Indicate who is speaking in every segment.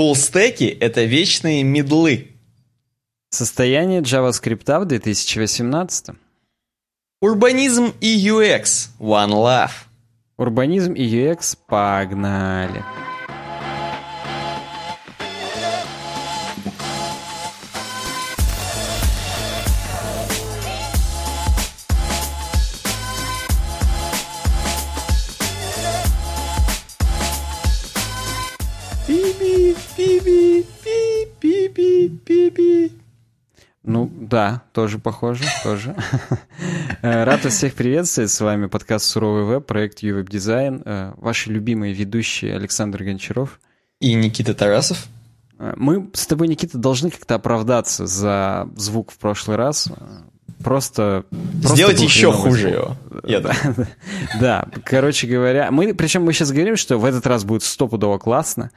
Speaker 1: Фуллстеки — это вечные медлы.
Speaker 2: Состояние JavaScript в 2018.
Speaker 1: Урбанизм и UX. One Love.
Speaker 2: Урбанизм и UX. Погнали.
Speaker 1: Пиби,
Speaker 2: да, тоже похоже, тоже. Э, рад вас всех приветствовать. С вами подкаст «Суровый веб», проект «Ювеб Дизайн». Э, ваши любимые ведущие Александр Гончаров.
Speaker 1: И Никита Тарасов.
Speaker 2: Э, мы с тобой, Никита, должны как-то оправдаться за звук в прошлый раз. Просто... просто
Speaker 1: Сделать еще хуже его. Я
Speaker 2: да, да, короче говоря, мы, причем мы сейчас говорим, что в этот раз будет стопудово классно.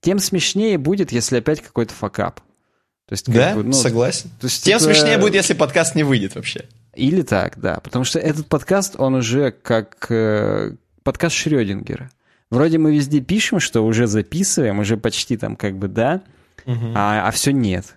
Speaker 2: Тем смешнее будет, если опять какой-то факап.
Speaker 1: То есть, да, бы, ну, согласен. То есть, Тем это... смешнее будет, если подкаст не выйдет вообще.
Speaker 2: Или так, да. Потому что этот подкаст, он уже как э, подкаст Шрёдингера. Вроде мы везде пишем, что уже записываем, уже почти там как бы да, угу. а, а все нет.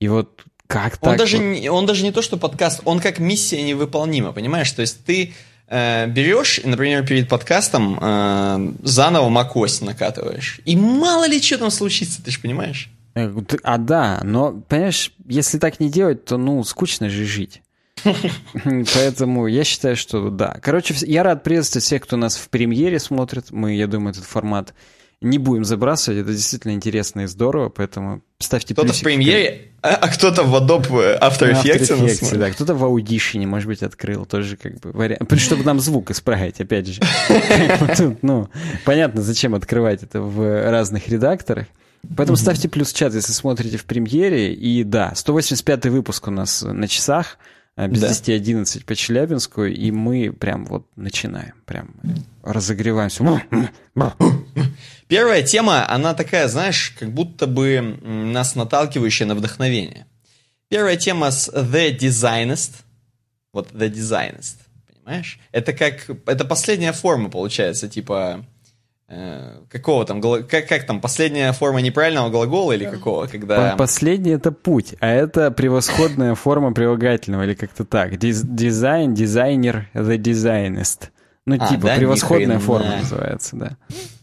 Speaker 2: И вот как
Speaker 1: он
Speaker 2: так?
Speaker 1: Даже
Speaker 2: вот?
Speaker 1: не, он даже не то, что подкаст, он как миссия невыполнима, понимаешь? То есть ты э, берешь, например, перед подкастом э, заново macOS накатываешь, и мало ли что там случится, ты же понимаешь?
Speaker 2: Э, а да, но, понимаешь, если так не делать, то, ну, скучно же жить. Поэтому я считаю, что да. Короче, я рад приветствовать всех, кто нас в премьере смотрит. Мы, я думаю, этот формат не будем забрасывать. Это действительно интересно и здорово, поэтому ставьте
Speaker 1: Кто-то в премьере, а, а кто-то в Adobe After Effects. After
Speaker 2: Effects да. Кто-то в Audition, может быть, открыл. Тоже как бы вариант. Чтобы нам звук исправить, опять же. Ну, понятно, зачем открывать это в разных редакторах. Поэтому ставьте плюс чат, если смотрите в премьере. И да, 185 выпуск у нас на часах, э, без да. 10-11 по Челябинску, и мы прям вот начинаем, прям разогреваемся.
Speaker 1: Первая тема, она такая, знаешь, как будто бы нас наталкивающая на вдохновение. Первая тема с The Designist. Вот The Designist, понимаешь? Это как, это последняя форма, получается, типа какого там, как, как там, последняя форма неправильного глагола или какого, когда...
Speaker 2: Последний это путь, а это превосходная форма прилагательного или как-то так. Дизайн, дизайнер, the designist. Ну, а, типа, да? превосходная форма называется, да.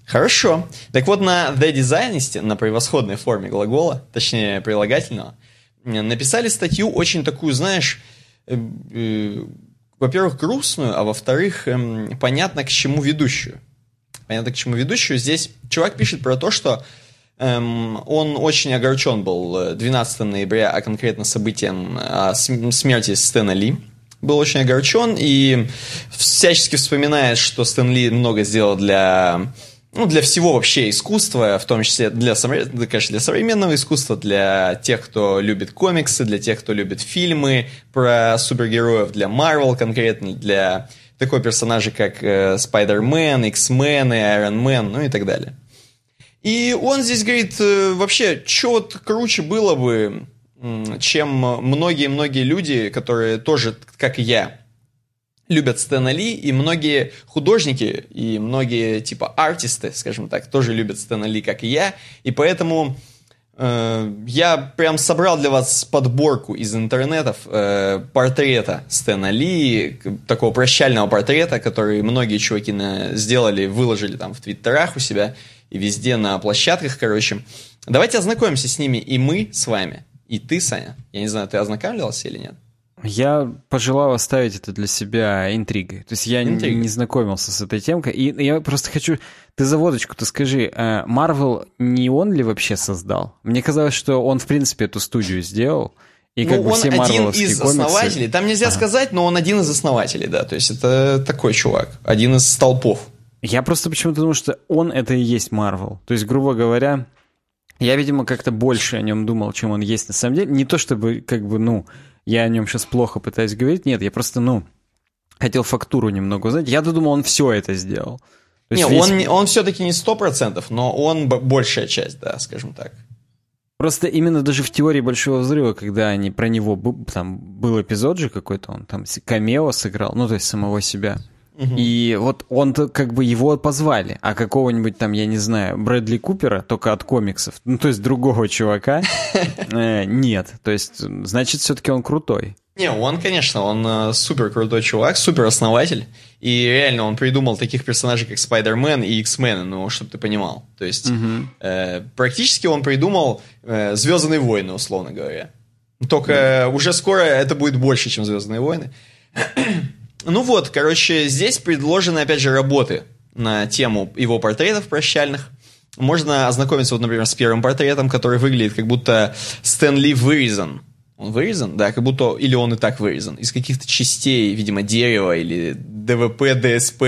Speaker 1: Хорошо. Так вот, на the designist, на превосходной форме глагола, точнее, прилагательного, написали статью очень такую, знаешь, э, э, во-первых, грустную, а во-вторых, э, понятно, к чему ведущую понятно, к чему ведущую. Здесь чувак пишет про то, что эм, он очень огорчен был 12 ноября, а конкретно событием о смерти Стэна Ли. Был очень огорчен и всячески вспоминает, что Стэн Ли много сделал для ну, для всего вообще искусства, в том числе для, конечно, для современного искусства, для тех, кто любит комиксы, для тех, кто любит фильмы про супергероев, для Marvel конкретно, для такой персонажи, как э, X-Men, Iron Man, ну и так далее. И он здесь говорит, э, вообще, что круче было бы, чем многие-многие люди, которые тоже, как и я, любят Стэна Ли, и многие художники, и многие, типа, артисты, скажем так, тоже любят Стэна Ли, как и я, и поэтому я прям собрал для вас подборку из интернетов э, портрета Стэна Ли, такого прощального портрета, который многие чуваки на, сделали, выложили там в твиттерах у себя и везде на площадках, короче. Давайте ознакомимся с ними и мы с вами, и ты, Саня. Я не знаю, ты ознакомливался или нет?
Speaker 2: Я пожелал оставить это для себя интригой. То есть я Интрига. не знакомился с этой темкой. И я просто хочу... Ты заводочку-то скажи, Марвел не он ли вообще создал? Мне казалось, что он, в принципе, эту студию сделал. И как
Speaker 1: ну,
Speaker 2: бы
Speaker 1: он
Speaker 2: все
Speaker 1: один из комиксы... основателей. Там нельзя ага. сказать, но он один из основателей, да. То есть это такой чувак, один из столпов.
Speaker 2: Я просто почему-то думаю, что он это и есть Марвел. То есть, грубо говоря, я, видимо, как-то больше о нем думал, чем он есть на самом деле. Не то чтобы, как бы, ну, я о нем сейчас плохо пытаюсь говорить. Нет, я просто, ну, хотел фактуру немного узнать. Я думал, он все это сделал.
Speaker 1: Не, весь... он, он все-таки не сто процентов, но он большая часть, да, скажем так.
Speaker 2: Просто именно даже в теории Большого Взрыва, когда они про него, там был эпизод же какой-то, он там камео сыграл, ну, то есть самого себя. И вот он как бы его позвали, а какого-нибудь там, я не знаю, Брэдли Купера, только от комиксов, ну то есть другого чувака, э, нет. То есть, значит, все-таки он крутой.
Speaker 1: Не, он, конечно, он э, супер крутой чувак, супер основатель. И реально он придумал таких персонажей, как Спайдермен и X-Men, ну, чтобы ты понимал. То есть угу. э, практически он придумал э, Звездные войны, условно говоря. Только угу. уже скоро это будет больше, чем Звездные войны. Ну вот, короче, здесь предложены, опять же, работы на тему его портретов прощальных. Можно ознакомиться, вот, например, с первым портретом, который выглядит как будто Стэн Ли вырезан он вырезан? Да, как будто... Или он и так вырезан. Из каких-то частей, видимо, дерева или ДВП, ДСП.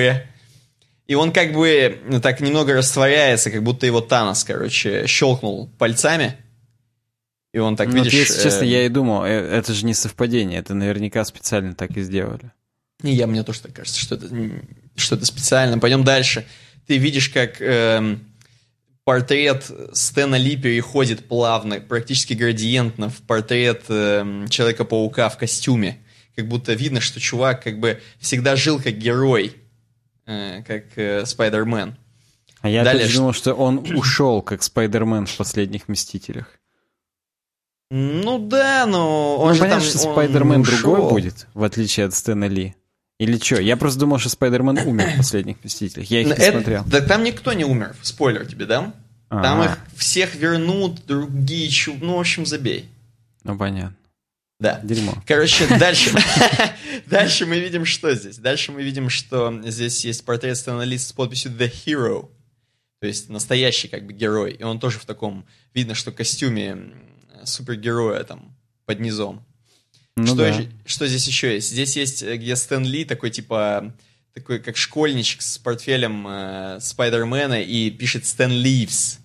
Speaker 1: И он как бы так немного растворяется, как будто его Танос, короче, щелкнул пальцами. И он так, ну, видишь...
Speaker 2: если честно, э... я и думал, э, это же не совпадение, это наверняка специально так и сделали.
Speaker 1: И я, мне тоже так кажется, что это, что это специально. Пойдем дальше. Ты видишь, как... Э портрет Стэна Ли переходит плавно, практически градиентно в портрет э, Человека-паука в костюме. Как будто видно, что чувак как бы всегда жил как герой, э, как э, Спайдермен.
Speaker 2: А я Далее, думал, что он ушел как Спайдермен в последних Мстителях.
Speaker 1: Ну да, но он
Speaker 2: ну,
Speaker 1: же
Speaker 2: понятно,
Speaker 1: там,
Speaker 2: что Спайдермен другой будет, в отличие от Стэна Ли. Или что? Я просто думал, что Спайдермен умер в последних Мстителях. Я их не смотрел.
Speaker 1: Да там никто не умер. Спойлер тебе дам. Там их всех вернут, другие чу... Ну, в общем, забей.
Speaker 2: Ну, понятно.
Speaker 1: Да.
Speaker 2: Дерьмо.
Speaker 1: Короче, дальше, дальше мы видим, что здесь. Дальше мы видим, что здесь есть портрет сценариста с подписью The Hero. То есть настоящий как бы герой. И он тоже в таком, видно, что костюме супергероя там под низом. Ну, что, да. что здесь еще есть? Здесь есть, э, где Стэн Ли такой, типа, такой, как школьничек с портфелем э, Спайдермена и пишет Стэн Ливс.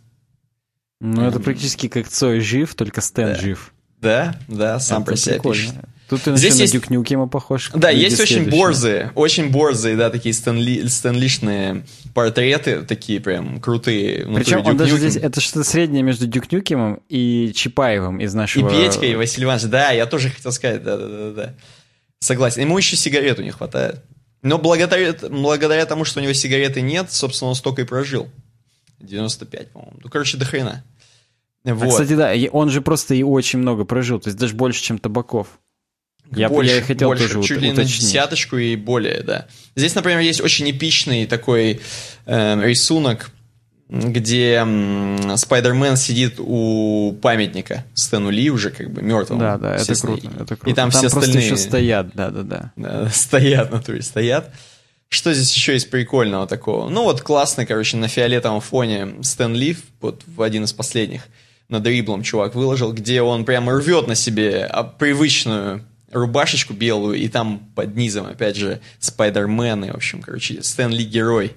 Speaker 2: Ну, это практически как Цой жив, только Стэн
Speaker 1: да.
Speaker 2: жив.
Speaker 1: Да, да, сам это про себя прикольно. пишет.
Speaker 2: Тут ты Здесь есть... на Дюк Нюкема похож.
Speaker 1: Да, есть очень борзые, очень борзые, да, такие стэнли... стэнлишные портреты, такие прям крутые.
Speaker 2: Причем он даже здесь, это что-то среднее между Дюк Нюкемом и Чапаевым из нашего...
Speaker 1: И Петькой, и Василий Иванович, да, я тоже хотел сказать, да-да-да. Согласен. Ему еще сигарету не хватает. Но благодаря, благодаря тому, что у него сигареты нет, собственно, он столько и прожил. 95, по-моему. Ну, короче, до хрена.
Speaker 2: А, вот. А, кстати, да, он же просто и очень много прожил, то есть даже больше, чем Табаков.
Speaker 1: Я, больше, я хотел больше, тоже чуть ли на десяточку и более, да. Здесь, например, есть очень эпичный такой э, рисунок, где Спайдермен сидит у памятника Стэну Ли уже как бы мертвому.
Speaker 2: Да, да, это круто, это круто.
Speaker 1: И там, там все
Speaker 2: просто
Speaker 1: остальные...
Speaker 2: еще стоят, да, да, да.
Speaker 1: да стоят, на туре стоят. Что здесь еще есть прикольного такого? Ну вот классный, короче, на фиолетовом фоне Стэн Ли, вот в один из последних, на дриблом чувак выложил, где он прямо рвет на себе а, привычную рубашечку белую, и там под низом, опять же, Спайдермен, и, в общем, короче, Стэнли герой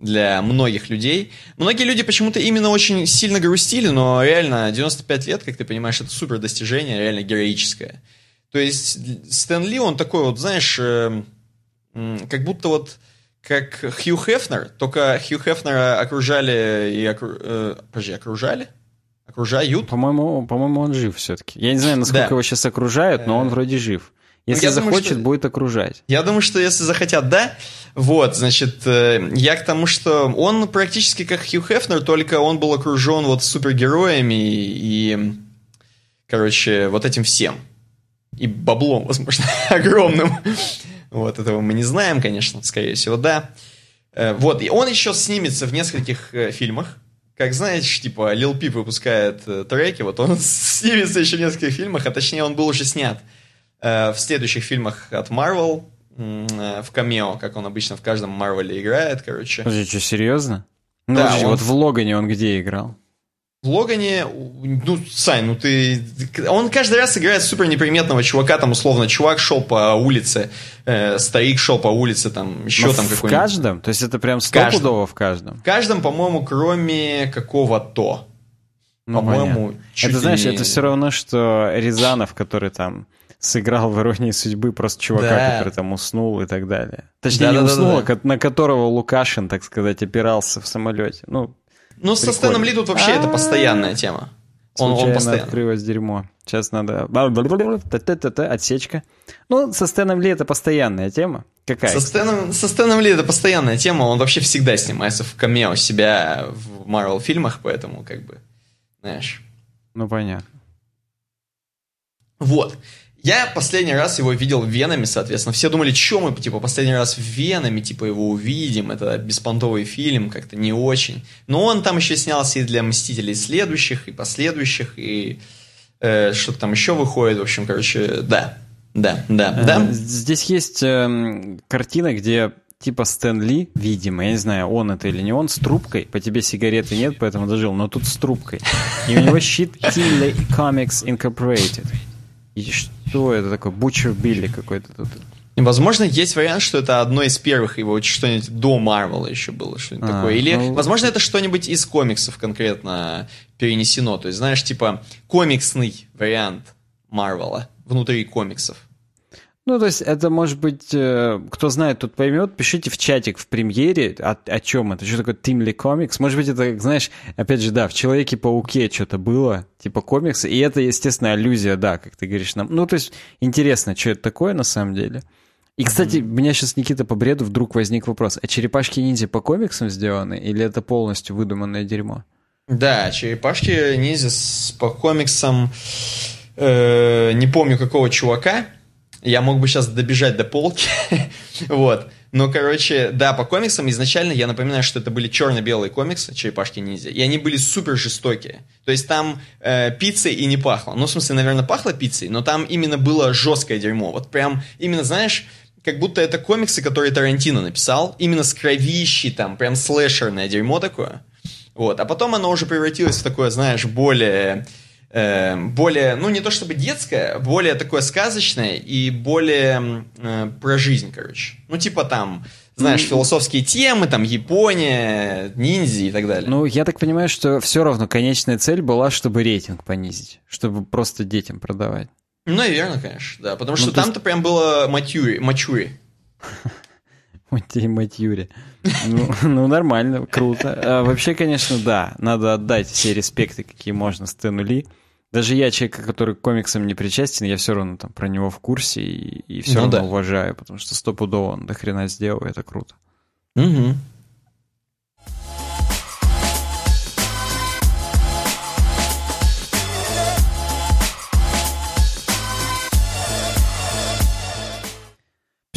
Speaker 1: для многих людей. Многие люди почему-то именно очень сильно грустили, но реально 95 лет, как ты понимаешь, это супер достижение, реально героическое. То есть Стэн Ли, он такой вот, знаешь, э, как будто вот как Хью Хефнер, только Хью Хефнера окружали и окру... э, подожди, окружали? Окружают?
Speaker 2: По-моему, по-моему, он жив все-таки. Я не знаю, насколько да. его сейчас окружают, но он вроде жив. Ну, если ну, захочет, думаю, что... будет окружать.
Speaker 1: Я думаю, что если захотят, да. Вот, значит, э, я к тому, что он практически как Хью Хефнер, только он был окружен вот супергероями и, короче, вот этим всем. И баблом, возможно, огромным. Вот, этого мы не знаем, конечно, скорее всего, да. Э, вот, и он еще снимется в нескольких э, фильмах как знаешь, типа, Лил Пип выпускает э, треки, вот он снимется еще в нескольких фильмах, а точнее он был уже снят э, в следующих фильмах от Marvel, э, в камео, как он обычно в каждом Марвеле играет, короче.
Speaker 2: Подожди, что, серьезно? Ну, да, подожди, он... вот в Логане он где играл?
Speaker 1: В Логане, ну, Сань, ну ты... Он каждый раз играет супер неприметного чувака, там, условно, чувак шел по улице, э, старик шел по улице, там, еще Но там
Speaker 2: какой-нибудь... В каждом? То есть это прям стопудово в каждом?
Speaker 1: В каждом, по-моему, кроме какого-то.
Speaker 2: Ну, по-моему, Это, не... знаешь, это все равно, что Рязанов, который там сыграл в «Иронии судьбы» просто чувака, да. который там уснул и так далее. Точнее, да, не да, уснул, да, да. на которого Лукашин, так сказать, опирался в самолете. Ну,
Speaker 1: ну, со Стэном Ли тут вообще это постоянная тема.
Speaker 2: Он, он постоянно. открылось дерьмо. Сейчас надо... Отсечка. Ну, со Стэном Ли это постоянная тема. Какая?
Speaker 1: Со Стэном, со Стэном Ли это постоянная тема. Он вообще всегда снимается в камео себя в Марвел фильмах, поэтому как бы, знаешь...
Speaker 2: Ну, понятно.
Speaker 1: Вот. Я последний раз его видел в Венами, соответственно. Все думали, что мы, типа, последний раз в Венами, типа, его увидим. Это беспонтовый фильм, как-то не очень. Но он там еще снялся и для Мстителей следующих, и последующих, и э, что-то там еще выходит. В общем, короче, да. Да, да,
Speaker 2: э,
Speaker 1: да.
Speaker 2: Здесь есть э, картина, где типа Стэн Ли, видимо, я не знаю, он это или не он, с трубкой. По тебе сигареты нет, поэтому дожил, но тут с трубкой. И у него щит Teen Comics Incorporated. И что это такое? Бучер Билли какой-то тут.
Speaker 1: Возможно, есть вариант, что это одно из первых его, что-нибудь до Марвела еще было, что-нибудь а, такое. Или, ну... возможно, это что-нибудь из комиксов конкретно перенесено. То есть, знаешь, типа комиксный вариант Марвела внутри комиксов.
Speaker 2: Ну, то есть это может быть, э, кто знает, тот поймет, пишите в чатик в премьере, о, о чем это, что такое Timely Comics. Может быть, это, знаешь, опять же, да, в Человеке-пауке что-то было, типа комиксы, и это, естественно, аллюзия, да, как ты говоришь нам. Ну, то есть интересно, что это такое на самом деле. И, кстати, mm-hmm. у меня сейчас, Никита, по бреду вдруг возник вопрос, а черепашки-ниндзя по комиксам сделаны, или это полностью выдуманное дерьмо?
Speaker 1: Да, черепашки-ниндзя по комиксам, э, не помню какого чувака, я мог бы сейчас добежать до полки, вот. Но, короче, да, по комиксам изначально я напоминаю, что это были черно-белые комиксы «Черепашки ниндзя», и они были супер жестокие. То есть там э, пиццей и не пахло. Ну, в смысле, наверное, пахло пиццей, но там именно было жесткое дерьмо. Вот прям, именно, знаешь, как будто это комиксы, которые Тарантино написал, именно с кровищей, там, прям слэшерное дерьмо такое. Вот. А потом оно уже превратилось в такое, знаешь, более э, более, ну не то чтобы детское, более такое сказочное и более э, про жизнь, короче. Ну типа там, знаешь, mm. философские темы, там Япония, ниндзя и так далее.
Speaker 2: Ну я так понимаю, что все равно конечная цель была, чтобы рейтинг понизить, чтобы просто детям продавать.
Speaker 1: Ну, наверное, конечно, да, потому ну, что там-то есть... прям было матюри, мачури.
Speaker 2: Матюри. Ну, ну, нормально, круто. А, вообще, конечно, да, надо отдать все респекты, какие можно Стэну Ли. Даже я, человек, который к комиксам не причастен, я все равно там про него в курсе и, и все ну, равно да. уважаю, потому что стопудово он до хрена сделал, и это круто.
Speaker 1: Угу.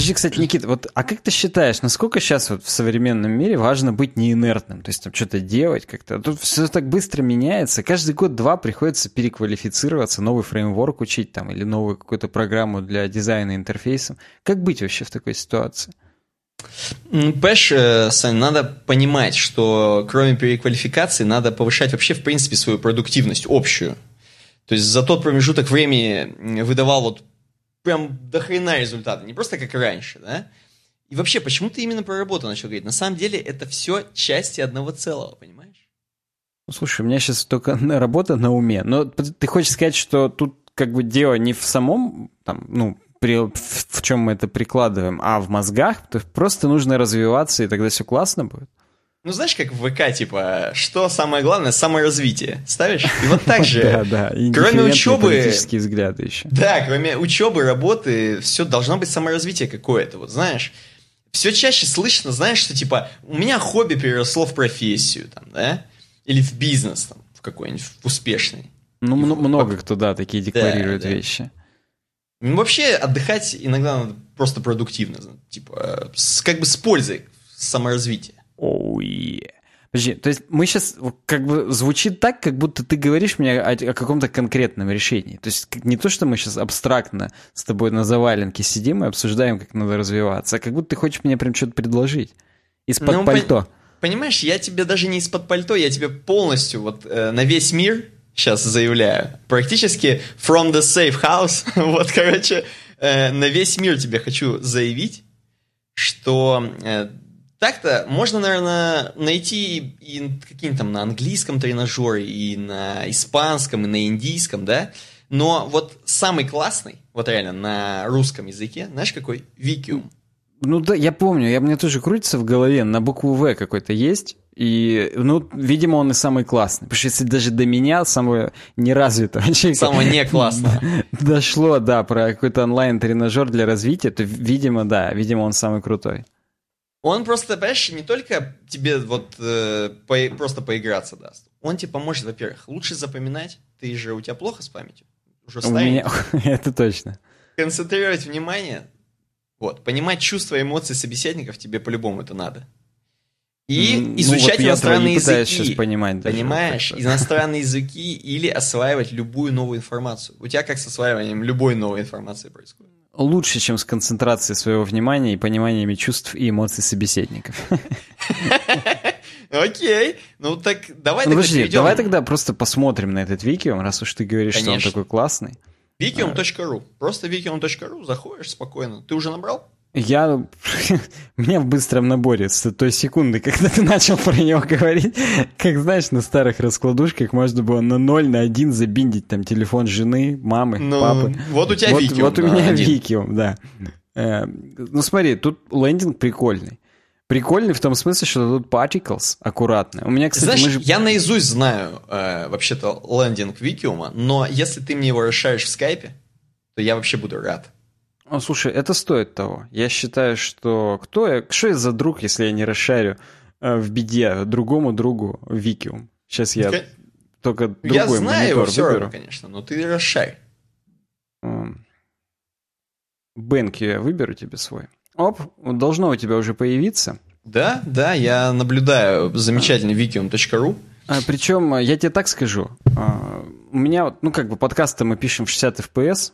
Speaker 2: Подожди, кстати, Никита, вот, а как ты считаешь, насколько сейчас вот в современном мире важно быть неинертным? То есть там что-то делать как-то? Тут все так быстро меняется. Каждый год-два приходится переквалифицироваться, новый фреймворк учить там или новую какую-то программу для дизайна интерфейсом. Как быть вообще в такой ситуации?
Speaker 1: Понимаешь, э, Сань, надо понимать, что кроме переквалификации надо повышать вообще, в принципе, свою продуктивность общую. То есть за тот промежуток времени выдавал вот прям до хрена результата, не просто как раньше, да? И вообще, почему ты именно про работу начал говорить? На самом деле это все части одного целого, понимаешь?
Speaker 2: Ну, слушай, у меня сейчас только работа на уме. Но ты хочешь сказать, что тут как бы дело не в самом, там, ну, при, в чем мы это прикладываем, а в мозгах, то просто нужно развиваться, и тогда все классно будет?
Speaker 1: Ну, знаешь, как в ВК, типа, что самое главное? Саморазвитие. Ставишь? И вот так же.
Speaker 2: Да, да.
Speaker 1: Кроме учебы...
Speaker 2: политические взгляды еще.
Speaker 1: Да, кроме учебы, работы, все должно быть саморазвитие какое-то. Вот знаешь, все чаще слышно, знаешь, что типа, у меня хобби переросло в профессию, там, да? Или в бизнес, там, в какой-нибудь, в успешный.
Speaker 2: Ну, в, много кто, да, такие декларируют да, да. вещи.
Speaker 1: Ну, вообще, отдыхать иногда надо просто продуктивно, типа, с, как бы с пользой саморазвития.
Speaker 2: Оу, oh, Подожди, то есть мы сейчас, как бы, звучит так, как будто ты говоришь мне о, о каком-то конкретном решении. То есть не то, что мы сейчас абстрактно с тобой на заваленке сидим и обсуждаем, как надо развиваться, а как будто ты хочешь мне прям что-то предложить. Из-под ну, пальто.
Speaker 1: Понимаешь, я тебе даже не из-под пальто, я тебе полностью вот э, на весь мир сейчас заявляю. Практически from the safe house. вот, короче, э, на весь мир тебе хочу заявить, что э, так-то можно, наверное, найти и какие-нибудь там на английском тренажере, и на испанском, и на индийском, да? Но вот самый классный, вот реально на русском языке, знаешь какой? Викиум.
Speaker 2: Ну да, я помню, я, мне тоже крутится в голове, на букву В какой-то есть, и, ну, видимо, он и самый классный. Потому что если даже до меня, самого неразвитого человека...
Speaker 1: Самого не классного.
Speaker 2: Дошло, да, про какой-то онлайн-тренажер для развития, то, видимо, да, видимо, он самый крутой.
Speaker 1: Он просто, понимаешь, не только тебе вот э, по, просто поиграться даст. Он тебе поможет, во-первых, лучше запоминать. Ты же, у тебя плохо с памятью?
Speaker 2: Уже у меня, это точно.
Speaker 1: Концентрировать внимание, вот, понимать чувства и эмоции собеседников тебе по-любому это надо. И ну, изучать вот иностранные языки.
Speaker 2: сейчас понимать.
Speaker 1: Даже понимаешь? Иностранные языки или осваивать любую новую информацию. У тебя как с осваиванием любой новой информации происходит?
Speaker 2: Лучше, чем с концентрацией своего внимания и пониманиями чувств и эмоций собеседников.
Speaker 1: Окей, ну так давай
Speaker 2: ну, тогда Подожди, давай тогда просто посмотрим на этот Викиум, раз уж ты говоришь, что он такой классный.
Speaker 1: Викиум.ру. Просто викиум.ру, заходишь спокойно. Ты уже набрал?
Speaker 2: Я... Меня в быстром наборе с той секунды, когда ты начал про него говорить, как знаешь, на старых раскладушках можно было на ноль, на один забиндить там телефон жены, мамы, ну, папы.
Speaker 1: Вот у тебя вот, Викиум.
Speaker 2: Вот у меня один. Викиум, да. Э, ну смотри, тут лендинг прикольный. Прикольный в том смысле, что тут particles аккуратные. У меня, кстати,
Speaker 1: Знаешь,
Speaker 2: мы же...
Speaker 1: я наизусть знаю э, вообще-то лендинг Викиума, но если ты мне его расшаришь в скайпе, то я вообще буду рад.
Speaker 2: Ну, слушай, это стоит того. Я считаю, что кто я, что я за друг, если я не расшарю э, в беде другому другу Викиум? Сейчас я okay. только другой Я знаю его все выберу. равно,
Speaker 1: конечно, но ты расшарь.
Speaker 2: Бенки я выберу тебе свой. Оп, должно у тебя уже появиться.
Speaker 1: Да, да, я наблюдаю замечательный викиум.ру.
Speaker 2: А, причем, я тебе так скажу, а, у меня, ну как бы подкасты мы пишем в 60 FPS,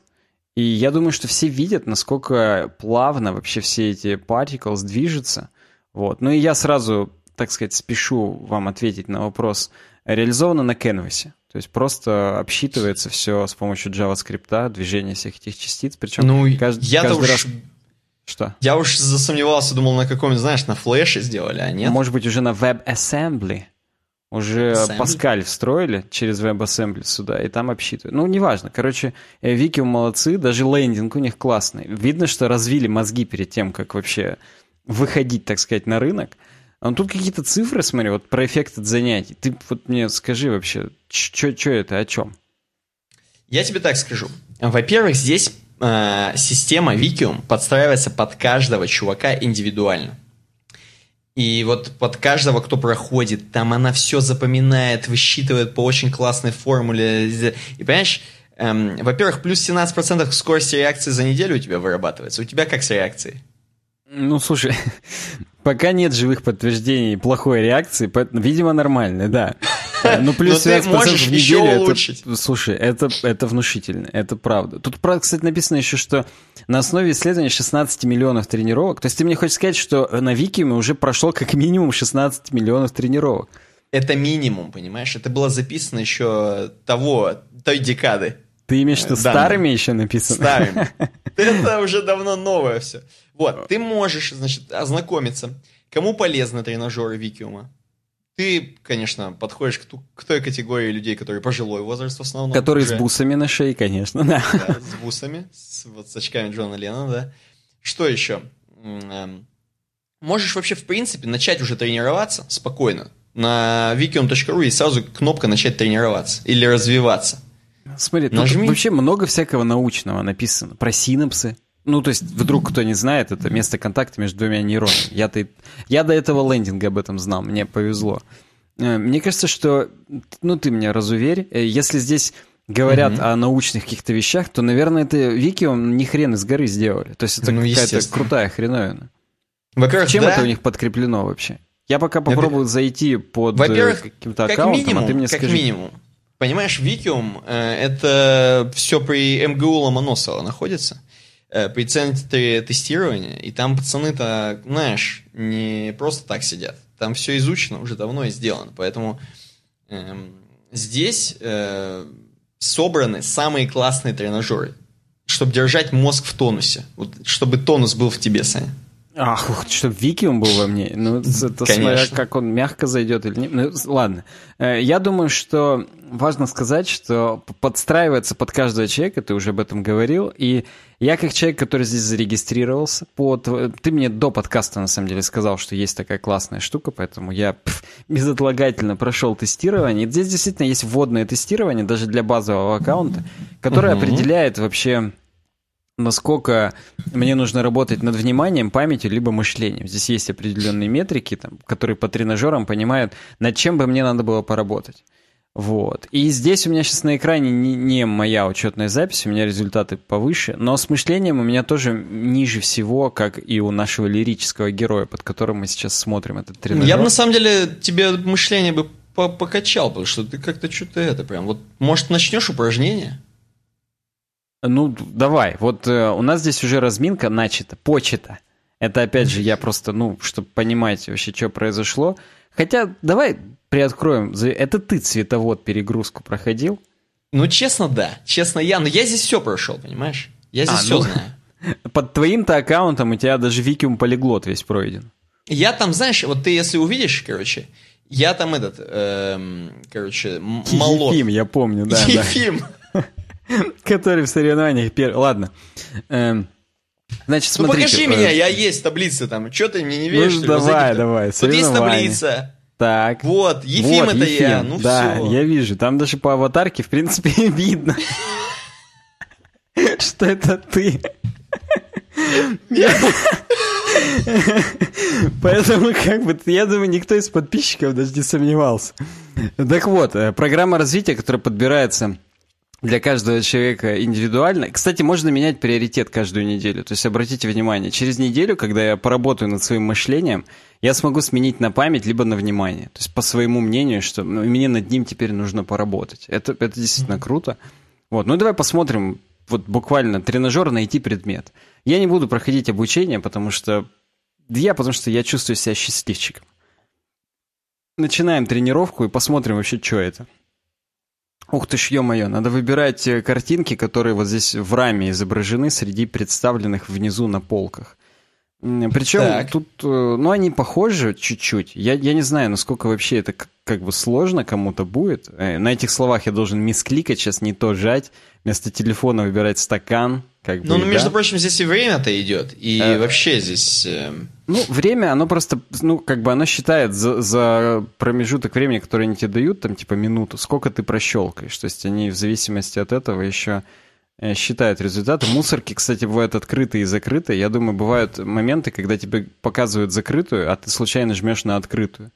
Speaker 2: и я думаю, что все видят, насколько плавно вообще все эти particles движутся. Вот. Ну и я сразу, так сказать, спешу вам ответить на вопрос. Реализовано на Canvas. То есть просто обсчитывается все с помощью JavaScript, движение всех этих частиц. Причем
Speaker 1: ну, каждый, я каждый уж... раз...
Speaker 2: Что?
Speaker 1: Я уж засомневался, думал, на каком-нибудь, знаешь, на флеше сделали, а нет?
Speaker 2: Может быть, уже на WebAssembly. Уже Assembly? Паскаль встроили через WebAssembly сюда, и там обсчитывают. Ну, неважно. Короче, э, Вики молодцы, даже лендинг у них классный. Видно, что развили мозги перед тем, как вообще выходить, так сказать, на рынок. А тут какие-то цифры, смотри, вот про эффект от занятий. Ты вот мне скажи вообще, что это, о чем?
Speaker 1: Я тебе так скажу. Во-первых, здесь э, система Викиум подстраивается под каждого чувака индивидуально. И вот под каждого, кто проходит, там она все запоминает, высчитывает по очень классной формуле. И понимаешь, эм, во-первых, плюс 17% скорости реакции за неделю у тебя вырабатывается. У тебя как с реакцией?
Speaker 2: Ну, слушай, пока нет живых подтверждений плохой реакции, видимо, нормально, да. Ну, плюс 17% в неделю, это, слушай, это, это внушительно, это правда. Тут, кстати, написано еще, что на основе исследования 16 миллионов тренировок, то есть ты мне хочешь сказать, что на Викиуме уже прошло как минимум 16 миллионов тренировок.
Speaker 1: Это минимум, понимаешь? Это было записано еще того, той декады.
Speaker 2: Ты имеешь в виду старыми еще написано?
Speaker 1: Старыми. Это уже давно новое все. Вот, ты можешь, значит, ознакомиться. Кому полезны тренажеры Викиума? Ты, конечно, подходишь к, ту, к той категории людей, которые пожилой возраст в основном.
Speaker 2: Которые уже. с бусами на шее, конечно, да.
Speaker 1: да с бусами, с, вот с очками Джона Леннона, да. Что еще? Эм, можешь вообще, в принципе, начать уже тренироваться спокойно. На wikium.ru есть сразу кнопка «Начать тренироваться» или «Развиваться».
Speaker 2: Смотри, Нажми. вообще много всякого научного написано. Про синапсы, ну, то есть, вдруг кто не знает, это место контакта между двумя нейронами. Я-то, я до этого лендинга об этом знал, мне повезло. Э, мне кажется, что, ну, ты меня разуверь, э, если здесь говорят угу. о научных каких-то вещах, то, наверное, это Викиум ни хрен из горы сделали. То есть это ну, какая-то крутая хреновина. Во-первых, Чем да. это у них подкреплено вообще? Я пока попробую Во зайти под э,
Speaker 1: Во-первых, каким-то аккаунтом, минимум, а ты мне как скажи. минимум. Понимаешь, Викиум э, это все при МГУ Ломоносова находится. Э, при центре тестирования, и там пацаны-то, знаешь, не просто так сидят. Там все изучено уже давно и сделано. Поэтому эм, здесь э, собраны самые классные тренажеры, чтобы держать мозг в тонусе. Вот, чтобы тонус был в тебе, Саня.
Speaker 2: Ах, чтобы Викиум был во мне. Ну, это смотря, как он мягко зайдет или нет. Ну, ладно. Э, я думаю, что важно сказать, что подстраивается под каждого человека, ты уже об этом говорил, и я как человек, который здесь зарегистрировался, под... ты мне до подкаста, на самом деле, сказал, что есть такая классная штука, поэтому я пф, безотлагательно прошел тестирование. И здесь действительно есть вводное тестирование, даже для базового аккаунта, которое угу. определяет вообще насколько мне нужно работать над вниманием, памятью, либо мышлением. Здесь есть определенные метрики, там, которые по тренажерам понимают, над чем бы мне надо было поработать. Вот. И здесь у меня сейчас на экране не, не моя учетная запись, у меня результаты повыше, но с мышлением у меня тоже ниже всего, как и у нашего лирического героя, под которым мы сейчас смотрим этот тренажер.
Speaker 1: Я бы на самом деле тебе мышление бы покачал, потому что ты как-то что-то это прям... Вот, может, начнешь упражнение?
Speaker 2: Ну, давай. Вот э, у нас здесь уже разминка начата, почета. Это, опять же, я просто, ну, чтобы понимать вообще, что произошло. Хотя, давай приоткроем. Это ты цветовод перегрузку проходил?
Speaker 1: Ну, честно, да. Честно, я. Но я здесь все прошел, понимаешь? Я здесь а, все ну, знаю.
Speaker 2: Под твоим-то аккаунтом у тебя даже Викиум полиглот весь пройден.
Speaker 1: Я там, знаешь, вот ты если увидишь, короче, я там этот, эм, короче, молот.
Speaker 2: Ефим, я помню, да.
Speaker 1: Ефим. Да.
Speaker 2: Который в соревнованиях первый. Ладно. Эм, значит,
Speaker 1: смотрите. Ну покажи меня, я есть таблица там. Что ты мне не веришь? Ну,
Speaker 2: давай, давай.
Speaker 1: Тут есть таблица.
Speaker 2: Так.
Speaker 1: Вот, Ефим вот, это Ефим. я. Ну
Speaker 2: да, все. я вижу. Там даже по аватарке, в принципе, видно, что это ты. Поэтому, как бы, я думаю, никто из подписчиков даже не сомневался. Так вот, э, программа развития, которая подбирается для каждого человека индивидуально. Кстати, можно менять приоритет каждую неделю. То есть обратите внимание, через неделю, когда я поработаю над своим мышлением, я смогу сменить на память либо на внимание. То есть по своему мнению, что ну, мне над ним теперь нужно поработать. Это, это действительно круто. Вот, ну давай посмотрим, вот буквально тренажер найти предмет. Я не буду проходить обучение, потому что я, потому что я чувствую себя счастливчиком. Начинаем тренировку и посмотрим вообще, что это. Ух ты ж, ё-моё, надо выбирать э, картинки, которые вот здесь в раме изображены среди представленных внизу на полках. Причем так. тут, э, ну, они похожи чуть-чуть. Я, я не знаю, насколько вообще это как бы сложно кому-то будет. Э, на этих словах я должен мискликать, сейчас не то жать, вместо телефона выбирать стакан. Как
Speaker 1: ну, бы, ну, да? между прочим, здесь и время-то идет, и э, вообще здесь... Э...
Speaker 2: Ну, время, оно просто, ну, как бы оно считает за, за промежуток времени, который они тебе дают, там, типа, минуту, сколько ты прощелкаешь. То есть они в зависимости от этого еще э, считают результаты. Мусорки, кстати, бывают открытые и закрытые. Я думаю, бывают моменты, когда тебе показывают закрытую, а ты случайно жмешь на открытую.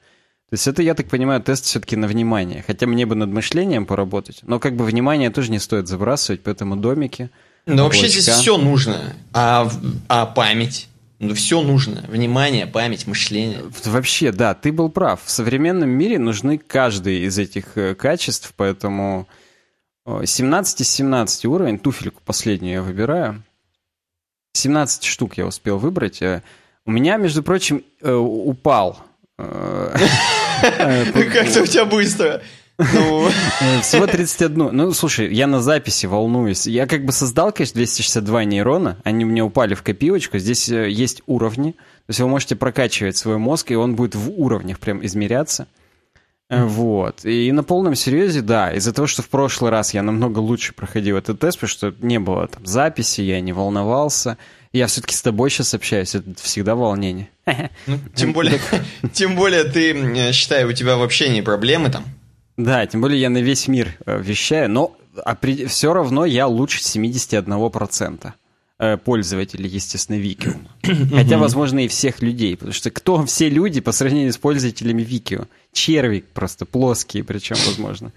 Speaker 2: То есть это, я так понимаю, тест все-таки на внимание. Хотя мне бы над мышлением поработать. Но как бы внимание тоже не стоит забрасывать, поэтому домики.
Speaker 1: Ну вообще здесь все нужно. А, а память? Ну все нужно. Внимание, память, мышление.
Speaker 2: Вообще, да, ты был прав. В современном мире нужны каждый из этих э, качеств, поэтому 17 из 17 уровень, туфельку последнюю я выбираю. 17 штук я успел выбрать. Э, у меня, между прочим, э, упал
Speaker 1: Как-то у тебя быстро. Ну...
Speaker 2: Э, всего 31. Ну, слушай, я на записи волнуюсь. Я как бы создал, конечно, 262 нейрона. Они меня упали в копилочку. Здесь э, есть уровни. То есть вы можете прокачивать свой мозг, и он будет в уровнях прям измеряться. Вот. И на полном серьезе, да, из-за того, что в прошлый раз я намного лучше проходил этот тест, потому что не было там записи, я не волновался. Я все-таки с тобой сейчас общаюсь, это всегда волнение.
Speaker 1: Ну, тем более, тем более ты, считай, у тебя вообще не проблемы там.
Speaker 2: Да, тем более я на весь мир э, вещаю, но все равно я лучше 71% э, пользователей, естественно, Викио. Хотя, возможно, и всех людей, потому что кто все люди по сравнению с пользователями Викио? Червик просто, плоские причем, возможно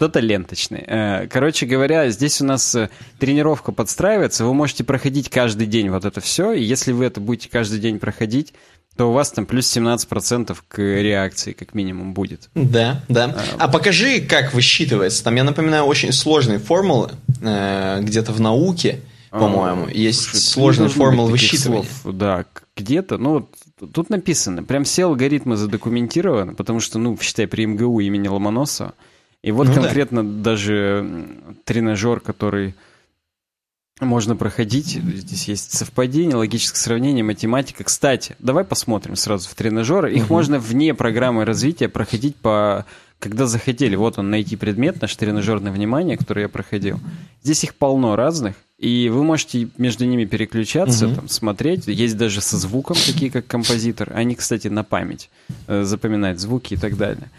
Speaker 2: кто-то ленточный. Э, короче говоря, здесь у нас тренировка подстраивается, вы можете проходить каждый день вот это все, и если вы это будете каждый день проходить, то у вас там плюс 17% к реакции как минимум будет.
Speaker 1: Да, да. А, а покажи, как высчитывается. Там, я напоминаю, очень сложные формулы, э, где-то в науке, а, по-моему, есть слушай, сложные формулы высчитывания.
Speaker 2: Слов, да, где-то, ну, тут написано, прям все алгоритмы задокументированы, потому что, ну, считай, при МГУ имени Ломоносова и вот ну, конкретно да. даже тренажер, который можно проходить. Здесь есть совпадение, логическое сравнение, математика. Кстати, давай посмотрим сразу в тренажеры. Их угу. можно вне программы развития проходить по когда захотели. Вот он, найти предмет, наше тренажерное внимание, который я проходил. Здесь их полно разных, и вы можете между ними переключаться, угу. там, смотреть. Есть даже со звуком, такие как композитор. Они, кстати, на память э, запоминают звуки и так далее.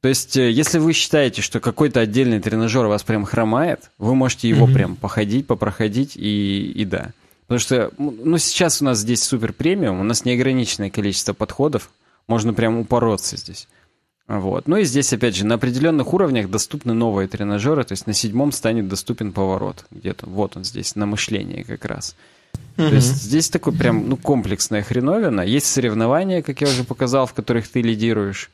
Speaker 2: То есть, э, если вы считаете, что какой-то отдельный тренажер вас прям хромает, вы можете его mm-hmm. прям походить, попроходить и, и да. Потому что, ну, сейчас у нас здесь супер премиум, у нас неограниченное количество подходов, можно прям упороться здесь. Вот. Ну и здесь, опять же, на определенных уровнях доступны новые тренажеры, то есть на седьмом станет доступен поворот. Где-то вот он здесь, на мышление как раз. Mm-hmm. То есть здесь такой прям, ну, комплексная хреновина. Есть соревнования, как я уже показал, в которых ты лидируешь.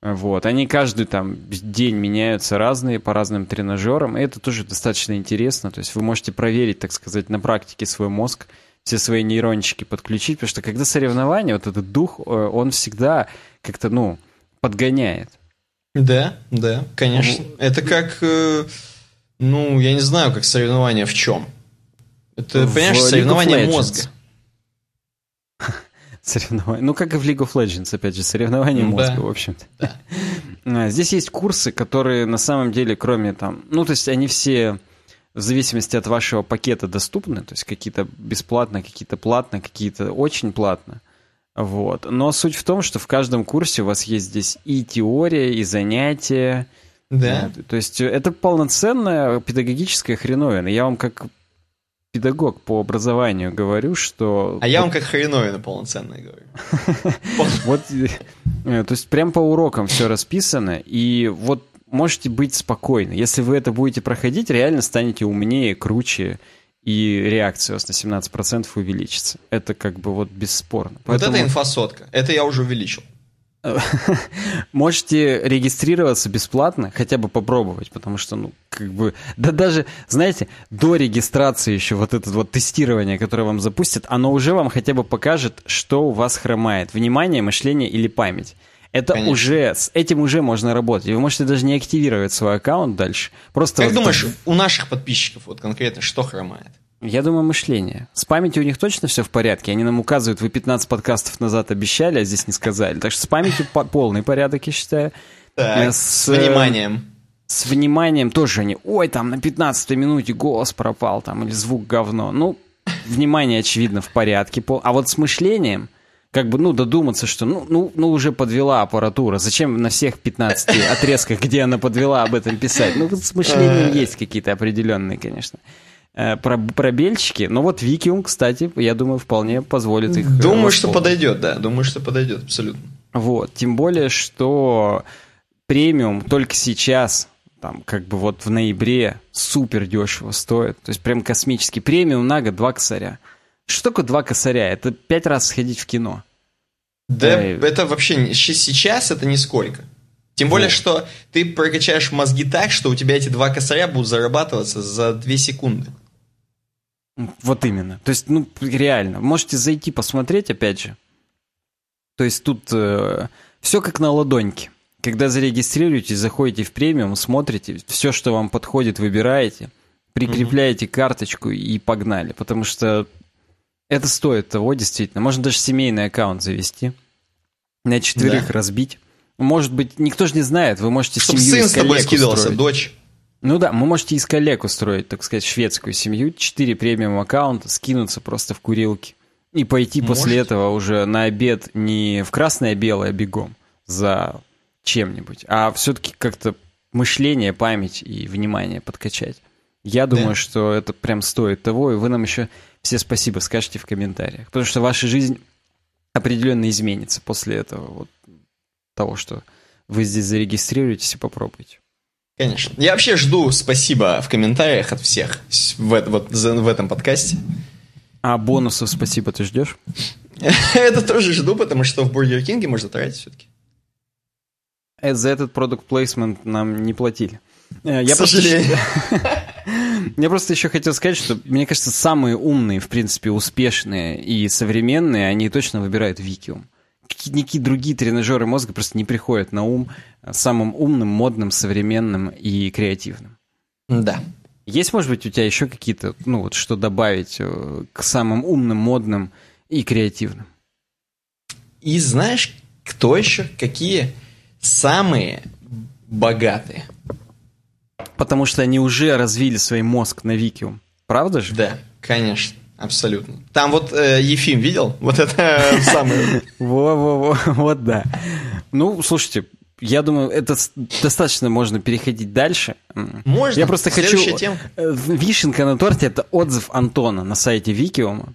Speaker 2: Вот. Они каждый там день меняются разные по разным тренажерам. И это тоже достаточно интересно. То есть вы можете проверить, так сказать, на практике свой мозг, все свои нейрончики подключить, потому что когда соревнования, вот этот дух, э, он всегда как-то, ну, подгоняет.
Speaker 1: Да, да, конечно. Ну, это как, э, ну, я не знаю, как соревнование в чем. Это, в понимаешь, соревнование мозга.
Speaker 2: Соревнования. Ну, как и в League of Legends, опять же, соревнования ну, мозга, да. в общем-то. Да. А, здесь есть курсы, которые на самом деле, кроме там... Ну, то есть они все в зависимости от вашего пакета доступны, то есть какие-то бесплатно, какие-то платно, какие-то очень платно. Вот. Но суть в том, что в каждом курсе у вас есть здесь и теория, и занятия. Да. То есть это полноценная педагогическая хреновина. Я вам как педагог по образованию говорю, что...
Speaker 1: А я вам как хреновина полноценная говорю.
Speaker 2: Вот, э, то есть прям по урокам все расписано, и вот можете быть спокойны. Если вы это будете проходить, реально станете умнее, круче, и реакция у вас на 17% увеличится. Это как бы вот бесспорно.
Speaker 1: Поэтому... Вот это инфосотка. Это я уже увеличил.
Speaker 2: Можете регистрироваться бесплатно, хотя бы попробовать, потому что, ну, как бы, да даже, знаете, до регистрации еще вот это вот тестирование, которое вам запустят, оно уже вам хотя бы покажет, что у вас хромает. Внимание, мышление или память. Это Конечно. уже, с этим уже можно работать. Вы можете даже не активировать свой аккаунт дальше. Просто
Speaker 1: как
Speaker 2: вот
Speaker 1: думаешь, так... у наших подписчиков вот конкретно что хромает?
Speaker 2: Я думаю, мышление. С памятью у них точно все в порядке. Они нам указывают, вы 15 подкастов назад обещали, а здесь не сказали. Так что с памятью полный порядок, я считаю.
Speaker 1: Так, э, с, с вниманием.
Speaker 2: С вниманием тоже они, ой, там на 15 минуте голос пропал, там, или звук говно. Ну, внимание, очевидно, в порядке. А вот с мышлением, как бы, ну, додуматься, что, ну, ну, ну, уже подвела аппаратура. Зачем на всех 15 отрезках, где она подвела, об этом писать? Ну, с мышлением есть какие-то определенные, конечно. Э, пробельчики. Но вот Викиум, кстати, я думаю, вполне позволит их.
Speaker 1: Э, думаю, что подойдет, да. Думаю, что подойдет, абсолютно.
Speaker 2: Вот. Тем более, что премиум только сейчас, там, как бы вот в ноябре, супер дешево стоит. То есть прям космический. Премиум на год два косаря. Что такое два косаря? Это пять раз сходить в кино.
Speaker 1: Да, да это вообще сейчас это нисколько. Тем более, что ты прокачаешь мозги так, что у тебя эти два косаря будут зарабатываться за две секунды.
Speaker 2: Вот именно. То есть, ну, реально. Можете зайти посмотреть, опять же. То есть тут э, все как на ладоньке. Когда зарегистрируетесь, заходите в премиум, смотрите, все, что вам подходит, выбираете, прикрепляете mm-hmm. карточку и погнали. Потому что это стоит того, действительно. Можно даже семейный аккаунт завести, на четверых да. разбить. Может быть, никто же не знает, вы можете
Speaker 1: Чтобы семью сын с тобой скидывался, устроить. дочь.
Speaker 2: Ну да, вы можете из коллег устроить, так сказать, шведскую семью, четыре премиум аккаунта, скинуться просто в курилки. И пойти Можете. после этого уже на обед не в красное белое бегом за чем-нибудь, а все-таки как-то мышление, память и внимание подкачать. Я думаю, да. что это прям стоит того, и вы нам еще все спасибо скажете в комментариях. Потому что ваша жизнь определенно изменится после этого, вот того, что вы здесь зарегистрируетесь и попробуйте.
Speaker 1: Конечно. Я вообще жду спасибо в комментариях от всех в, вот, в этом подкасте.
Speaker 2: А бонусов спасибо ты ждешь?
Speaker 1: Это тоже жду, потому что в Бургер Кинге можно тратить все-таки.
Speaker 2: Э, за этот продукт плейсмент нам не платили.
Speaker 1: Э, я.
Speaker 2: Просто... Я просто еще хотел сказать, что, мне кажется, самые умные, в принципе, успешные и современные, они точно выбирают Викиум никакие другие тренажеры мозга просто не приходят на ум самым умным, модным, современным и креативным.
Speaker 1: Да.
Speaker 2: Есть, может быть, у тебя еще какие-то, ну вот, что добавить э, к самым умным, модным и креативным?
Speaker 1: И знаешь, кто еще? Какие самые богатые?
Speaker 2: Потому что они уже развили свой мозг на Викиум. Правда же?
Speaker 1: Да, конечно. Абсолютно. Там вот э, Ефим видел? Вот это самое.
Speaker 2: Во-во-во, вот да. Ну, слушайте, я думаю, это достаточно можно переходить дальше.
Speaker 1: Можно.
Speaker 2: Я просто хочу...
Speaker 1: Тема.
Speaker 2: Э, вишенка на торте – это отзыв Антона на сайте Викиума.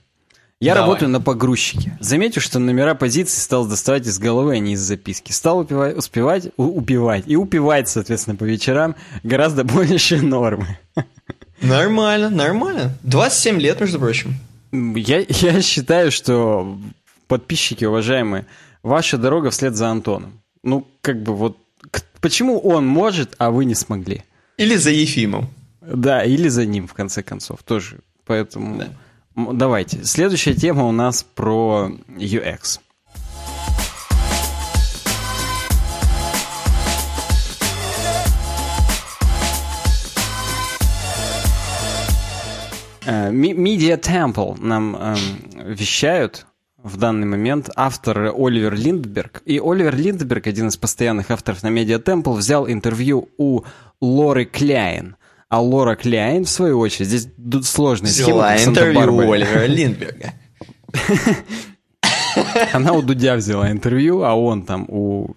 Speaker 2: Я Давай. работаю на погрузчике. Заметил, что номера позиций стал доставать из головы, а не из записки. Стал упивать, успевать, у, упивать и упивать, соответственно, по вечерам гораздо больше нормы.
Speaker 1: Нормально, нормально. 27 лет, между прочим.
Speaker 2: Я, я считаю, что подписчики, уважаемые, ваша дорога вслед за Антоном. Ну, как бы вот, почему он может, а вы не смогли?
Speaker 1: Или за Ефимом.
Speaker 2: Да, или за ним, в конце концов, тоже. Поэтому да. давайте. Следующая тема у нас про UX. Media Temple нам эм, вещают в данный момент автор Оливер Линдберг. И Оливер Линдберг, один из постоянных авторов на Media Temple, взял интервью у Лоры Кляйн. А Лора Кляйн, в свою очередь, здесь сложная
Speaker 1: взяла
Speaker 2: схема.
Speaker 1: интервью у Оливера Линдберга.
Speaker 2: Она у Дудя взяла интервью, а он там у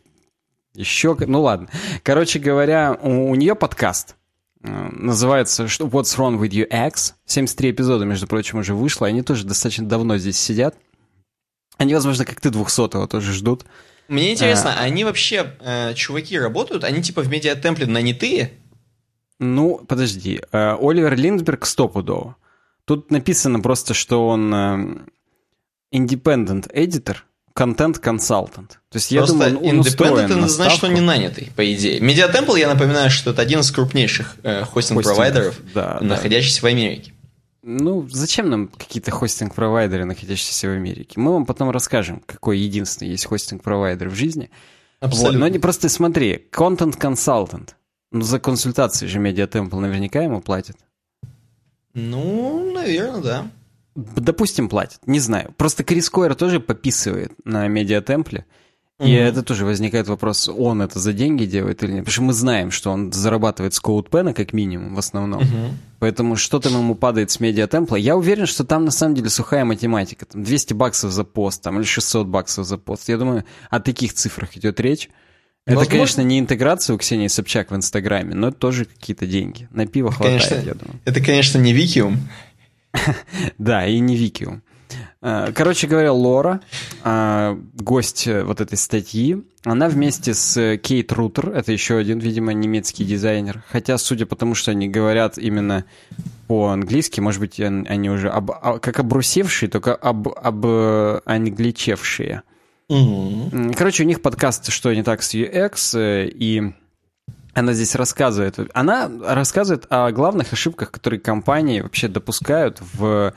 Speaker 2: еще... Ну ладно. Короче говоря, у, у нее подкаст. Э, называется What's Wrong with UX. 73 эпизода, между прочим, уже вышло. Они тоже достаточно давно здесь сидят. Они, возможно, как ты 200-го тоже ждут.
Speaker 1: Мне интересно, а, они вообще, э, чуваки, работают? Они типа в медиатемпле нанятые?
Speaker 2: Ну, подожди. Э, Оливер Линдберг стопудово. Тут написано просто, что он э, independent editor, контент консалтант.
Speaker 1: То есть я Просто думаю, он, он independent это значит, что он не нанятый, по идее. Медиатемпл, я напоминаю, что это один из крупнейших э, хостинг-провайдеров, да, находящихся да. в Америке.
Speaker 2: Ну, зачем нам какие-то хостинг-провайдеры, находящиеся в Америке? Мы вам потом расскажем, какой единственный есть хостинг-провайдер в жизни. Абсолютно. Вот. Но не просто смотри, контент-консалтант. Ну, за консультации же Медиатемпл наверняка ему платят.
Speaker 1: Ну, наверное, да.
Speaker 2: Допустим, платят, не знаю. Просто Крис Койер тоже пописывает на медиатемпле. И mm-hmm. это тоже возникает вопрос, он это за деньги делает или нет. Потому что мы знаем, что он зарабатывает с CodePen как минимум в основном. Mm-hmm. Поэтому что там ему падает с медиатемпла. Я уверен, что там на самом деле сухая математика. Там 200 баксов за пост там, или 600 баксов за пост. Я думаю, о таких цифрах идет речь. Это, Возможно. конечно, не интеграция у Ксении Собчак в Инстаграме, но это тоже какие-то деньги. На пиво это, хватает,
Speaker 1: конечно,
Speaker 2: я думаю.
Speaker 1: Это, конечно, не Викиум.
Speaker 2: Да, и не Викиум. Э, короче говоря, Лора, э, гость вот этой статьи, она вместе с Кейт Рутер, это еще один, видимо, немецкий дизайнер, хотя, судя по тому, что они говорят именно по-английски, может быть, они уже об, а, как обрусевшие, только об, об англичевшие. Угу. Короче, у них подкаст «Что не так с UX», э, и она здесь рассказывает. Она рассказывает о главных ошибках, которые компании вообще допускают в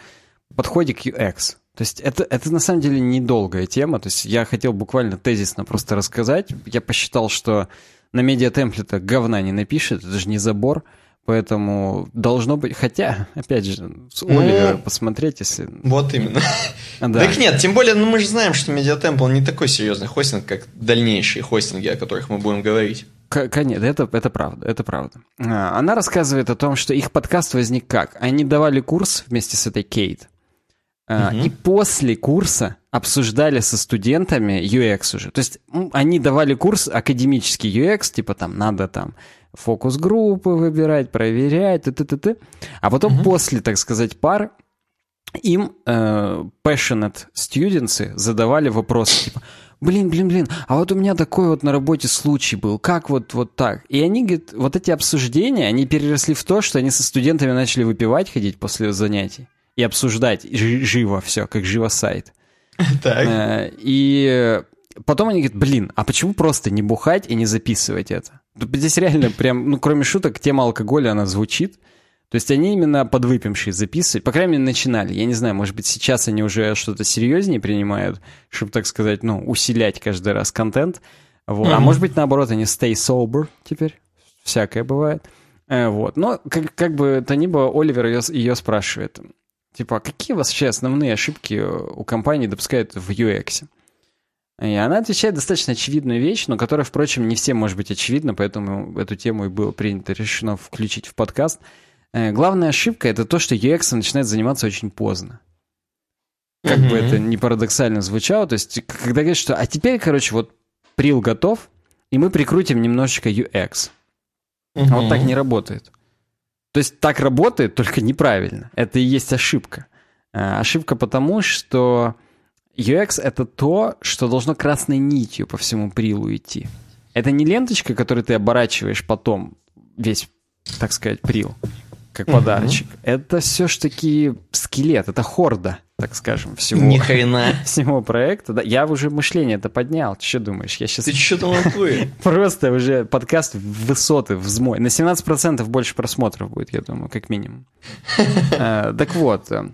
Speaker 2: подходе к UX. То есть это, это на самом деле недолгая тема. То есть я хотел буквально тезисно просто рассказать. Я посчитал, что на медиатемплета говна не напишет, это же не забор. Поэтому должно быть... Хотя, опять же, с Оливера ну, посмотреть, если...
Speaker 1: Вот именно. Да. Так нет, тем более, ну мы же знаем, что Медиатемпл не такой серьезный хостинг, как дальнейшие хостинги, о которых мы будем говорить.
Speaker 2: Конечно, это, это правда, это правда. А, она рассказывает о том, что их подкаст возник как? Они давали курс вместе с этой Кейт, угу. и после курса обсуждали со студентами UX уже. То есть они давали курс академический UX, типа там надо там фокус-группы выбирать, проверять, т -т -т -т. а потом угу. после, так сказать, пар им э, passionate students задавали вопросы типа блин, блин, блин, а вот у меня такой вот на работе случай был, как вот, вот так? И они, говорят, вот эти обсуждения, они переросли в то, что они со студентами начали выпивать, ходить после занятий и обсуждать живо все, как живо сайт.
Speaker 1: Так.
Speaker 2: Э, и потом они говорят, блин, а почему просто не бухать и не записывать это? Здесь реально прям, ну, кроме шуток, тема алкоголя, она звучит. То есть они именно подвыпившие записывают, по крайней мере, начинали. Я не знаю, может быть, сейчас они уже что-то серьезнее принимают, чтобы, так сказать, ну, усилять каждый раз контент. Вот. Mm-hmm. А может быть, наоборот, они stay sober теперь. Всякое бывает. Э, вот. Но как, как бы то ни было, Оливер ее, ее спрашивает. Типа, а какие вообще основные ошибки у компании допускают в UX? И она отвечает достаточно очевидную вещь, но которая, впрочем, не всем может быть очевидна, поэтому эту тему и было принято решено включить в подкаст. Э, главная ошибка — это то, что UX начинает заниматься очень поздно. Как mm-hmm. бы это не парадоксально звучало, то есть когда говорят, что «а теперь, короче, вот прил готов, и мы прикрутим немножечко UX». Mm-hmm. А вот так не работает. То есть так работает, только неправильно. Это и есть ошибка. Э, ошибка потому, что UX — это то, что должно красной нитью по всему прилу идти. Это не ленточка, которую ты оборачиваешь потом, весь, так сказать, прил, как подарочек. Угу. Это все ж таки скелет, это хорда, так скажем, всего,
Speaker 1: Ни хрена.
Speaker 2: всего проекта. Да, я уже мышление это поднял. Ты что думаешь? Я сейчас...
Speaker 1: Ты что там?
Speaker 2: Просто уже подкаст в высоты, взмой. На 17% больше просмотров будет, я думаю, как минимум. Э, так вот, э,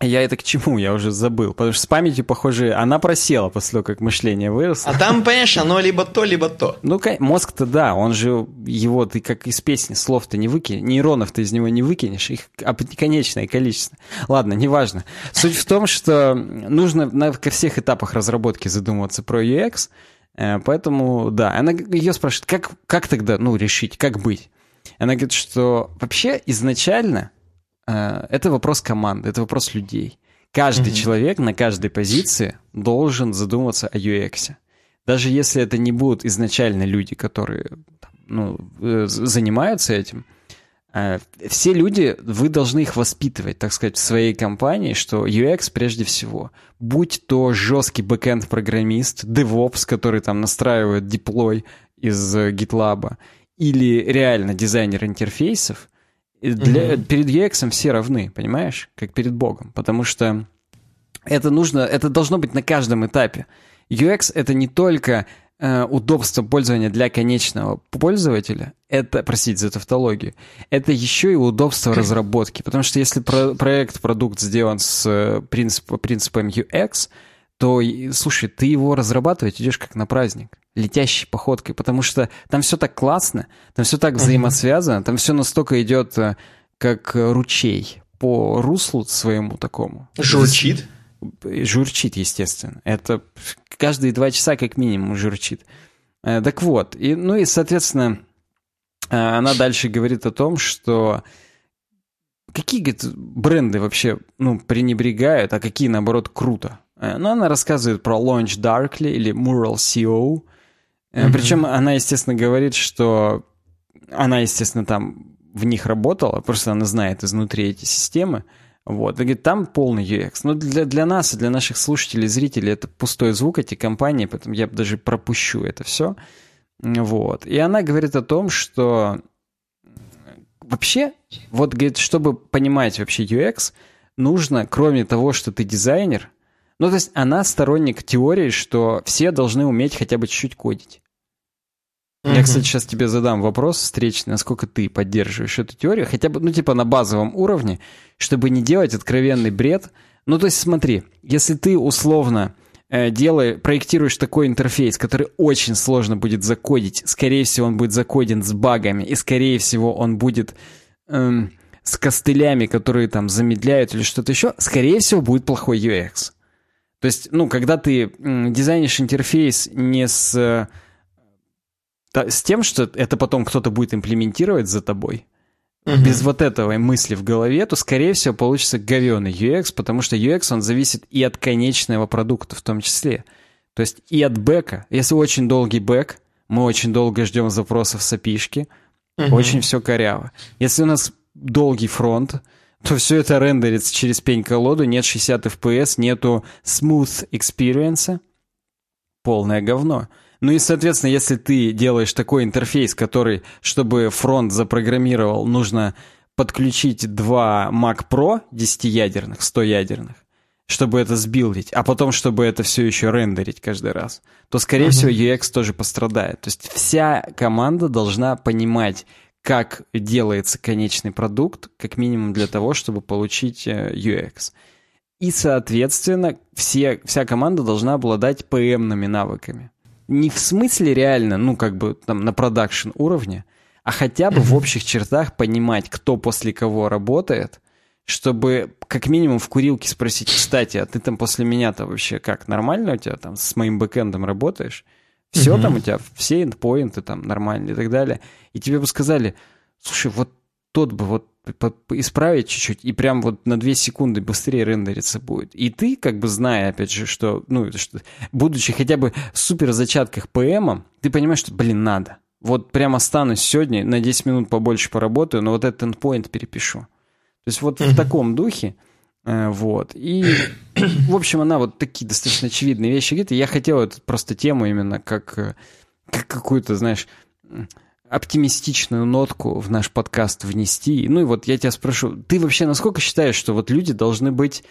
Speaker 2: я это к чему? Я уже забыл. Потому что с памятью, похоже, она просела после того, как мышление выросло.
Speaker 1: А там, понимаешь, оно либо то, либо то.
Speaker 2: Ну, мозг-то да, он же его, ты как из песни, слов-то не выкинешь, нейронов ты из него не выкинешь, их конечное количество. Ладно, неважно. Суть в том, что нужно на всех этапах разработки задумываться про UX, э, поэтому, да, она ее спрашивает, как, как тогда, ну, решить, как быть? Она говорит, что вообще изначально это вопрос команды, это вопрос людей. Каждый mm-hmm. человек на каждой позиции должен задуматься о UX. Даже если это не будут изначально люди, которые ну, э, занимаются этим, э, все люди, вы должны их воспитывать, так сказать, в своей компании, что UX прежде всего. Будь то жесткий бэкэнд-программист, DevOps, который там настраивает деплой из GitLab, или реально дизайнер интерфейсов, для, угу. Перед UX все равны, понимаешь? Как перед Богом. Потому что это нужно, это должно быть на каждом этапе. UX это не только э, удобство пользования для конечного пользователя, это, простите за тавтологию, это еще и удобство разработки. Потому что если про проект, продукт сделан с э, принцип, принципом UX, то, слушай, ты его разрабатывать идешь как на праздник, летящей походкой, потому что там все так классно, там все так взаимосвязано, там все настолько идет э, как ручей по руслу своему такому.
Speaker 1: Журчит?
Speaker 2: Журчит, естественно. Это каждые два часа как минимум журчит. Э, так вот, и, ну и, соответственно, э, она дальше говорит о том, что какие, говорит, бренды вообще, ну, пренебрегают, а какие, наоборот, круто. Э, но она рассказывает про Launch Darkly или Mural CO. Mm-hmm. Причем она, естественно, говорит, что она, естественно, там в них работала, просто она знает изнутри эти системы. Вот, и говорит, там полный UX. Но для, для нас и для наших слушателей, зрителей это пустой звук, эти компании, поэтому я даже пропущу это все. Вот. И она говорит о том, что вообще, вот, говорит, чтобы понимать вообще UX, нужно, кроме того, что ты дизайнер, ну, то есть она сторонник теории, что все должны уметь хотя бы чуть-чуть кодить. Mm-hmm. Я, кстати, сейчас тебе задам вопрос встречный, насколько ты поддерживаешь эту теорию, хотя бы, ну, типа на базовом уровне, чтобы не делать откровенный бред. Ну, то есть смотри, если ты условно э, делаешь, проектируешь такой интерфейс, который очень сложно будет закодить, скорее всего, он будет закоден с багами, и, скорее всего, он будет... Эм, с костылями, которые там замедляют или что-то еще, скорее всего, будет плохой UX. То есть, ну, когда ты дизайнишь интерфейс не с, с тем, что это потом кто-то будет имплементировать за тобой, угу. без вот этого мысли в голове, то, скорее всего, получится говеный UX, потому что UX, он зависит и от конечного продукта в том числе. То есть и от бэка. Если очень долгий бэк, мы очень долго ждем запросов с API, угу. очень все коряво. Если у нас долгий фронт, то все это рендерится через пень-колоду, нет 60 FPS, нету smooth experience, полное говно. Ну и, соответственно, если ты делаешь такой интерфейс, который, чтобы фронт запрограммировал, нужно подключить два Mac Pro 10-ядерных, 100-ядерных, чтобы это сбилдить, а потом, чтобы это все еще рендерить каждый раз, то, скорее uh-huh. всего, UX тоже пострадает. То есть вся команда должна понимать, как делается конечный продукт, как минимум для того, чтобы получить э, UX. И, соответственно, все, вся команда должна обладать PM-ными навыками. Не в смысле реально, ну, как бы там на продакшн уровне, а хотя бы в общих чертах понимать, кто после кого работает, чтобы как минимум в курилке спросить, кстати, а ты там после меня-то вообще как, нормально у тебя там с моим бэкэндом работаешь? Все угу. там у тебя, все эндпоинты там нормальные и так далее. И тебе бы сказали, слушай, вот тот бы вот исправить чуть-чуть, и прям вот на 2 секунды быстрее рендериться будет. И ты, как бы зная, опять же, что, ну, что, будучи хотя бы в супер зачатках ПМа, ты понимаешь, что, блин, надо. Вот прям останусь сегодня, на 10 минут побольше поработаю, но вот этот endpoint перепишу. То есть вот mm-hmm. в таком духе, э, вот. И, в общем, она вот такие достаточно очевидные вещи говорит, и я хотел эту просто тему именно как, э, как какую-то, знаешь, оптимистичную нотку в наш подкаст внести. Ну и вот я тебя спрошу, ты вообще насколько считаешь, что вот люди должны быть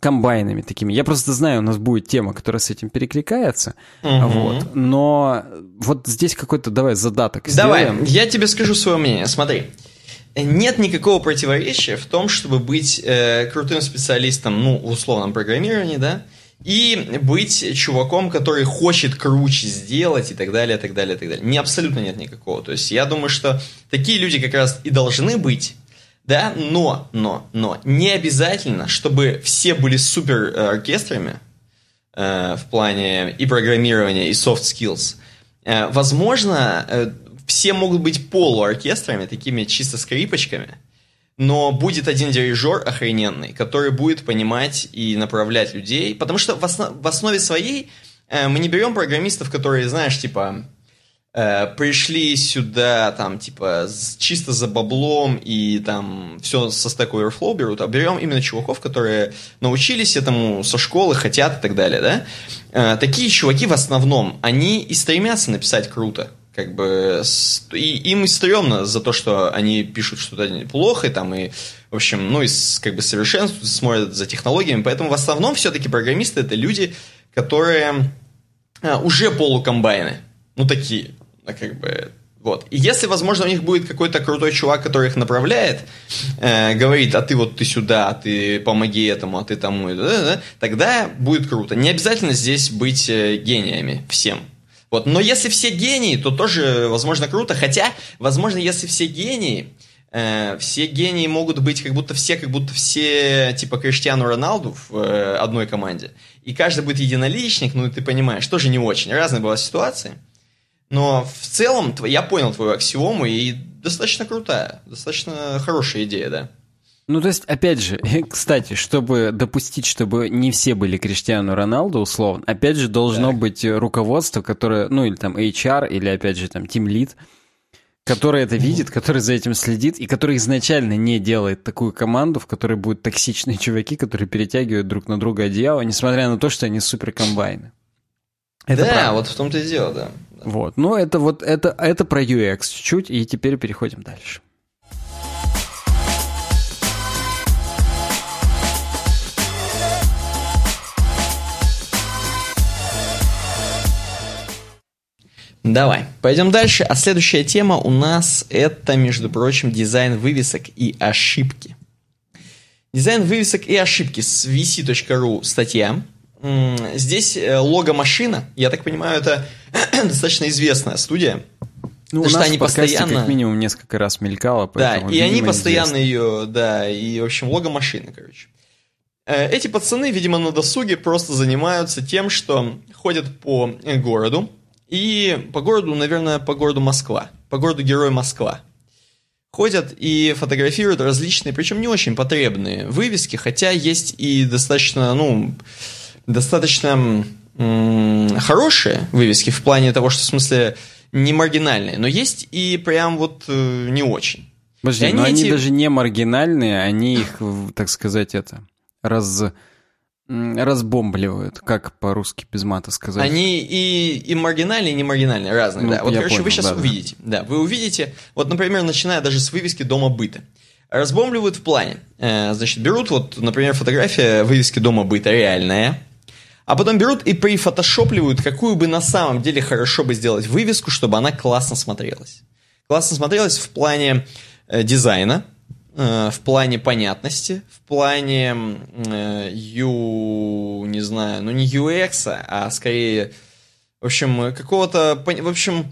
Speaker 2: комбайнами такими. Я просто знаю, у нас будет тема, которая с этим перекликается. Угу. Вот. Но вот здесь какой-то давай задаток
Speaker 1: Давай, сделаем. я тебе скажу свое мнение. Смотри. Нет никакого противоречия в том, чтобы быть э, крутым специалистом, ну, в условном программировании, да, и быть чуваком, который хочет круче сделать и так далее, и так далее, и так далее. Не абсолютно нет никакого. То есть я думаю, что такие люди как раз и должны быть, да, но, но, но не обязательно, чтобы все были супер э, оркестрами э, в плане и программирования, и soft skills. Э, возможно, э, все могут быть полуоркестрами, такими чисто скрипочками – но будет один дирижер охрененный, который будет понимать и направлять людей, потому что в, основ, в основе своей э, мы не берем программистов, которые, знаешь, типа, э, пришли сюда, там, типа, с, чисто за баблом и там все со Stack Overflow берут, а берем именно чуваков, которые научились этому со школы, хотят и так далее, да? Э, такие чуваки в основном, они и стремятся написать круто, как бы и им и стрёмно за то, что они пишут что-то плохо, и там и, в общем, ну, и как бы совершенствуют, смотрят за технологиями, поэтому в основном все-таки программисты это люди, которые а, уже полукомбайны, ну, такие, а, как бы, вот. И если, возможно, у них будет какой-то крутой чувак, который их направляет, э, говорит, а ты вот ты сюда, а ты помоги этому, а ты тому, да, да, да, тогда будет круто. Не обязательно здесь быть э, гениями всем. Вот. Но если все гении, то тоже, возможно, круто. Хотя, возможно, если все гении, э, все гении могут быть как будто все, как будто все, типа Криштиану Роналду в э, одной команде. И каждый будет единоличник, ну, ты понимаешь, тоже не очень. Разные бывают ситуации. Но в целом я понял твою аксиому, и достаточно крутая, достаточно хорошая идея, да.
Speaker 2: Ну, то есть, опять же, кстати, чтобы допустить, чтобы не все были Криштиану Роналду, условно, опять же, должно так. быть руководство, которое, ну, или там HR, или, опять же, там, Team Lead, который это видит, который за этим следит, и который изначально не делает такую команду, в которой будут токсичные чуваки, которые перетягивают друг на друга одеяло, несмотря на то, что они супер комбайны.
Speaker 1: Это да, правда. вот в том-то и дело, да.
Speaker 2: Вот, ну это вот, это, это про UX чуть-чуть, и теперь переходим дальше.
Speaker 1: Давай, пойдем дальше. А следующая тема у нас это, между прочим, дизайн вывесок и ошибки. Дизайн вывесок и ошибки с vc.ru статья. Здесь э, лого-машина, я так понимаю, это достаточно известная студия.
Speaker 2: Ну, у нас они постоянно как минимум несколько раз мелькало.
Speaker 1: Да, и они постоянно известны. ее, да, и, в общем, лого-машина, короче. Э, эти пацаны, видимо, на досуге просто занимаются тем, что ходят по городу, и по городу, наверное, по городу Москва, по городу Герой Москва. Ходят и фотографируют различные, причем не очень потребные вывески, хотя есть и достаточно, ну, достаточно хорошие вывески в плане того, что в смысле не маргинальные, но есть и прям вот э, не очень.
Speaker 2: Подожди, но они эти... даже не маргинальные, они их, так сказать, это раз разбомбливают, как по-русски без мата сказать.
Speaker 1: Они и, и маргинальные, и не маргинальные, разные, ну, да. Вот, короче, понял, вы сейчас да, увидите. Да. да, вы увидите, вот, например, начиная даже с вывески дома быта. Разбомбливают в плане. Э, значит, берут, вот, например, фотография вывески дома быта реальная, а потом берут и прифотошопливают, какую бы на самом деле хорошо бы сделать вывеску, чтобы она классно смотрелась. Классно смотрелась в плане э, дизайна, в плане понятности, в плане э, U, не знаю, ну не UX, а скорее, в общем, какого-то, в общем,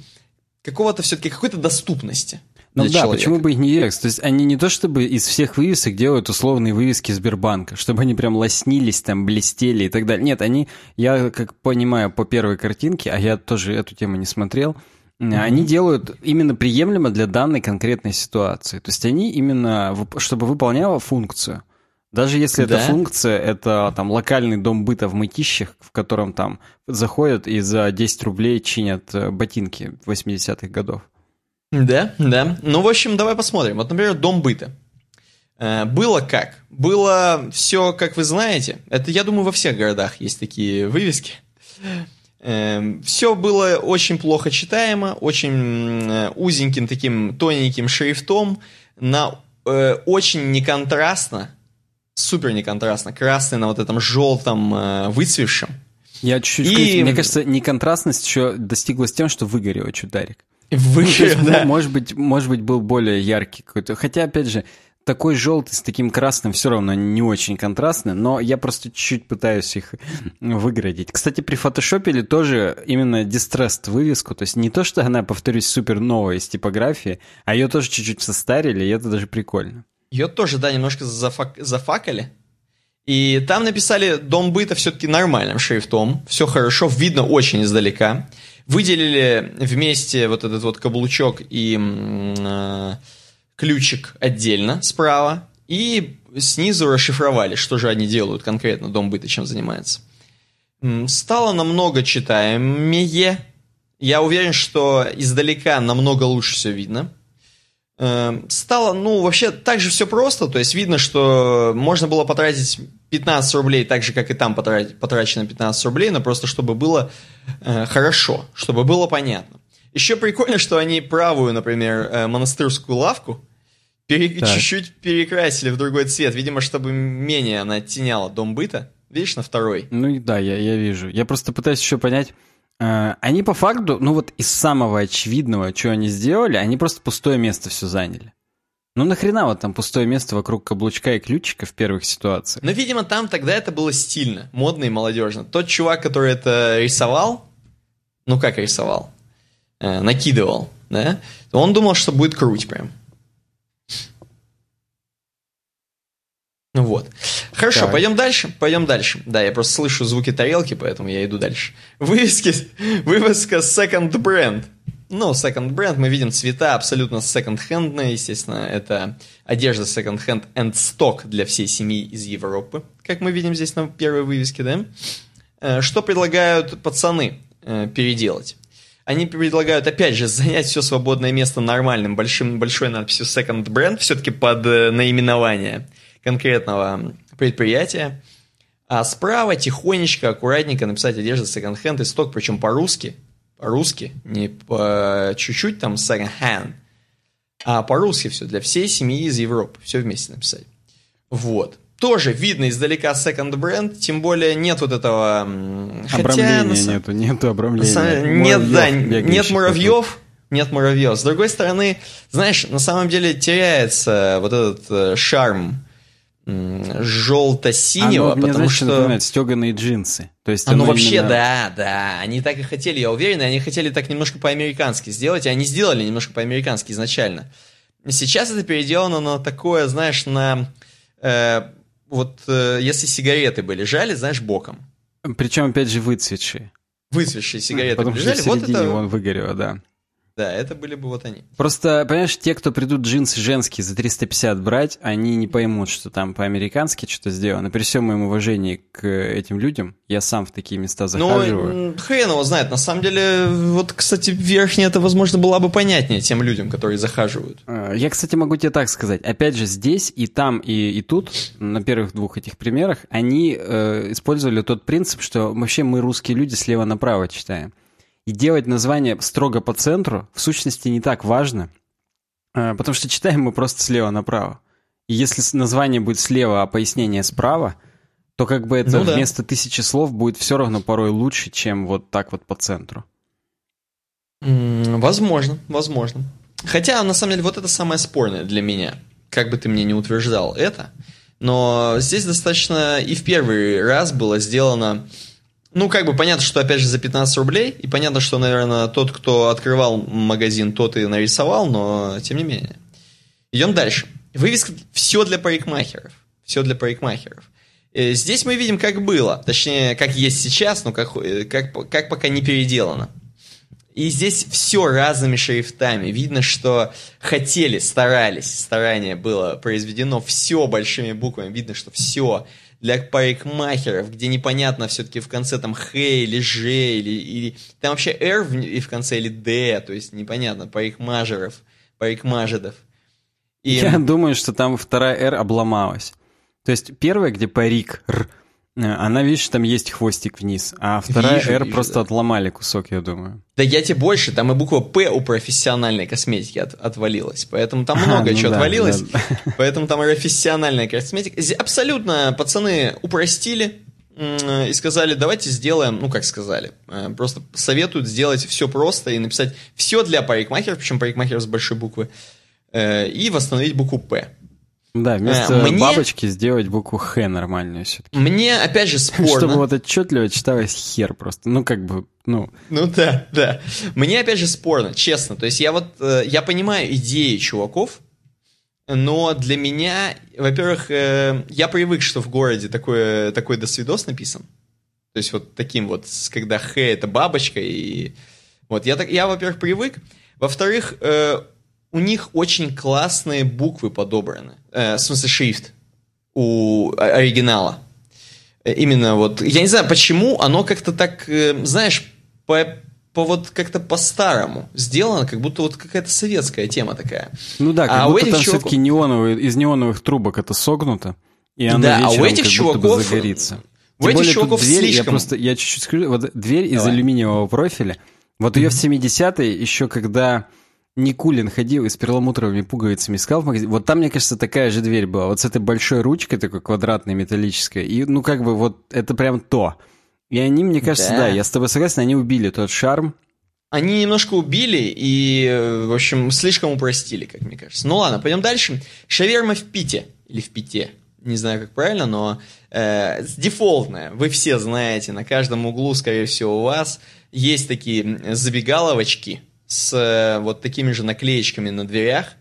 Speaker 1: какого-то все-таки какой-то доступности.
Speaker 2: Ну да, человека. почему бы и не UX? То есть они не то чтобы из всех вывесок делают условные вывески Сбербанка, чтобы они прям лоснились, там, блестели и так далее. Нет, они, я как понимаю по первой картинке, а я тоже эту тему не смотрел. Они делают именно приемлемо для данной конкретной ситуации. То есть они именно, чтобы выполняла функцию. Даже если да? эта функция, это там локальный дом быта в Мытищах, в котором там заходят и за 10 рублей чинят э, ботинки 80-х годов.
Speaker 1: Да, да. Ну, в общем, давай посмотрим. Вот, например, дом быта. Э, было как? Было все, как вы знаете. Это, я думаю, во всех городах есть такие вывески. Э, все было очень плохо читаемо, очень узеньким таким тоненьким шрифтом, на очень неконтрастно, супер неконтрастно, красный на вот этом желтом э, выцвевшем.
Speaker 2: Я чуть-чуть, и... мне кажется, неконтрастность еще достигла с тем, что выгорел чударик.
Speaker 1: Выгорел, ну, да.
Speaker 2: Может быть, может быть, был более яркий какой-то. Хотя, опять же, такой желтый с таким красным все равно не очень контрастный, но я просто чуть-чуть пытаюсь их выградить. Кстати, при фотошопе тоже именно distressed вывеску, то есть не то, что она, повторюсь, супер новая из типографии, а ее тоже чуть-чуть состарили, и это даже прикольно.
Speaker 1: Ее тоже, да, немножко зафак... зафакали. И там написали «Дом быта» все-таки нормальным шрифтом. Все хорошо, видно очень издалека. Выделили вместе вот этот вот каблучок и э, ключик отдельно справа. И снизу расшифровали, что же они делают конкретно, Дом быта чем занимается. Стало намного читаемее. Я уверен, что издалека намного лучше все видно. Эм, стало, ну, вообще так же все просто, то есть видно, что можно было потратить 15 рублей так же, как и там потрачено 15 рублей, но просто чтобы было э, хорошо, чтобы было понятно. Еще прикольно, что они правую, например, э, монастырскую лавку пере, чуть-чуть перекрасили в другой цвет, видимо, чтобы менее она оттеняла дом быта. Видишь, на второй?
Speaker 2: Ну да, я, я вижу. Я просто пытаюсь еще понять, Э, они по факту, ну вот из самого очевидного, что они сделали, они просто пустое место все заняли. Ну нахрена вот там пустое место вокруг каблучка и ключика в первых ситуациях?
Speaker 1: Ну, видимо, там тогда это было стильно, модно и молодежно. Тот чувак, который это рисовал, ну как рисовал, э, накидывал, да, он думал, что будет круть прям. Ну вот. Хорошо, так. пойдем дальше. Пойдем дальше. Да, я просто слышу звуки тарелки, поэтому я иду дальше. Вывески, вывеска second brand. Ну, second brand, мы видим цвета абсолютно second-handные, естественно, это одежда second-hand and stock для всей семьи из Европы, как мы видим здесь на первой вывеске, да? Э, что предлагают пацаны э, переделать? Они предлагают, опять же, занять все свободное место нормальным, большим, большой надписью second brand, все-таки под э, наименование – конкретного предприятия, а справа тихонечко, аккуратненько написать одежда second-hand и сток, причем по-русски, по-русски, не по чуть-чуть там second-hand, а по-русски все, для всей семьи из Европы, все вместе написать. Вот. Тоже видно издалека second бренд, тем более нет вот этого...
Speaker 2: Обрамления хотя, нету, нету обрамления.
Speaker 1: Нет, да, нет муравьев, нет муравьев. С другой стороны, знаешь, на самом деле теряется вот этот э, шарм желто-синего,
Speaker 2: оно, потому мне, что... напоминает стеганые джинсы.
Speaker 1: То есть оно, оно вообще, именно... да, да, они так и хотели, я уверен, они хотели так немножко по-американски сделать, и они сделали немножко по-американски изначально. Сейчас это переделано на такое, знаешь, на... Э, вот э, если сигареты бы лежали, знаешь, боком.
Speaker 2: Причем, опять же, выцветшие.
Speaker 1: Выцветшие сигареты
Speaker 2: Потому
Speaker 1: лежали.
Speaker 2: что в середине вот это... он выгорел, да.
Speaker 1: Да, это были бы вот они.
Speaker 2: Просто, понимаешь, те, кто придут джинсы женские за 350 брать, они не поймут, что там по-американски что-то сделано. При всем моем уважении к этим людям, я сам в такие места захаживаю.
Speaker 1: Ну, хрен его знает. На самом деле, вот, кстати, верхняя это, возможно, была бы понятнее тем людям, которые захаживают.
Speaker 2: А, я, кстати, могу тебе так сказать. Опять же, здесь и там, и, и тут, на первых двух этих примерах, они э, использовали тот принцип, что вообще мы, русские люди, слева направо читаем. И делать название строго по центру в сущности не так важно, э, потому что читаем мы просто слева направо. И если название будет слева, а пояснение справа, то как бы это ну, да. вместо тысячи слов будет все равно порой лучше, чем вот так вот по центру.
Speaker 1: Возможно, возможно. Хотя, на самом деле, вот это самое спорное для меня. Как бы ты мне не утверждал это. Но здесь достаточно и в первый раз было сделано Ну, как бы понятно, что опять же за 15 рублей, и понятно, что, наверное, тот, кто открывал магазин, тот и нарисовал, но тем не менее. Идем дальше. Вывеска «Все для парикмахеров». Все для парикмахеров. Э, здесь мы видим, как было, точнее, как есть сейчас, но как, э, как, как пока не переделано. И здесь все разными шрифтами. Видно, что хотели, старались, старание было произведено, все большими буквами. Видно, что все для парикмахеров, где непонятно все-таки в конце там Х или Ж, или, или там вообще R в, и в конце или D, то есть непонятно, парикмажеров, парикмажедов.
Speaker 2: И... Я думаю, что там вторая R обломалась. То есть первая, где парик, Р, она, видишь, там есть хвостик вниз, а вторая вижу, R вижу, просто да. отломали кусок, я думаю.
Speaker 1: Да я тебе больше, там и буква П у профессиональной косметики от, отвалилась, поэтому там много а, чего ну да, отвалилось, да. поэтому там профессиональная косметика. Абсолютно пацаны упростили и сказали, давайте сделаем, ну как сказали, э, просто советуют сделать все просто и написать все для парикмахеров, причем парикмахеров с большой буквы, э, и восстановить букву П.
Speaker 2: Да, вместо мне... бабочки сделать букву Х нормальную все-таки.
Speaker 1: Мне, опять же, спорно.
Speaker 2: Чтобы вот отчетливо читалось хер просто. Ну, как бы, ну...
Speaker 1: Ну да, да. Мне, опять же, спорно, честно. То есть я вот, э, я понимаю идеи чуваков, но для меня, во-первых, э, я привык, что в городе такой, такой досвидос написан. То есть вот таким вот, когда Х это бабочка, и... Вот, я, так, я во-первых, привык. Во-вторых, э, у них очень классные буквы подобраны. Э, в смысле, шрифт у оригинала. Э, именно вот, я не знаю, почему оно как-то так, э, знаешь, по, по вот как-то по-старому сделано, как будто вот какая-то советская тема такая.
Speaker 2: Ну да, как а будто там чуваков... все-таки неоновые, из неоновых трубок это согнуто, и оно
Speaker 1: да,
Speaker 2: вечером
Speaker 1: а у этих
Speaker 2: как
Speaker 1: чуваков,
Speaker 2: будто бы загорится.
Speaker 1: У Тем этих чуваков
Speaker 2: дверь,
Speaker 1: слишком...
Speaker 2: Я просто, я чуть-чуть скажу, вот дверь Давай. из алюминиевого профиля, вот ее mm-hmm. в 70-е, еще когда Никулин ходил и с перламутровыми пуговицами искал в магазине. Вот там, мне кажется, такая же дверь была. Вот с этой большой ручкой, такой квадратной, металлической. И, ну, как бы вот это прям то. И они, мне кажется, да, да я с тобой согласен, они убили тот шарм.
Speaker 1: Они немножко убили и, в общем, слишком упростили, как мне кажется. Ну ладно, пойдем дальше. Шаверма в Пите. Или в Пите. Не знаю, как правильно, но э, дефолтная. Вы все знаете, на каждом углу, скорее всего, у вас есть такие забегаловочки – с э, вот такими же наклеечками на дверях.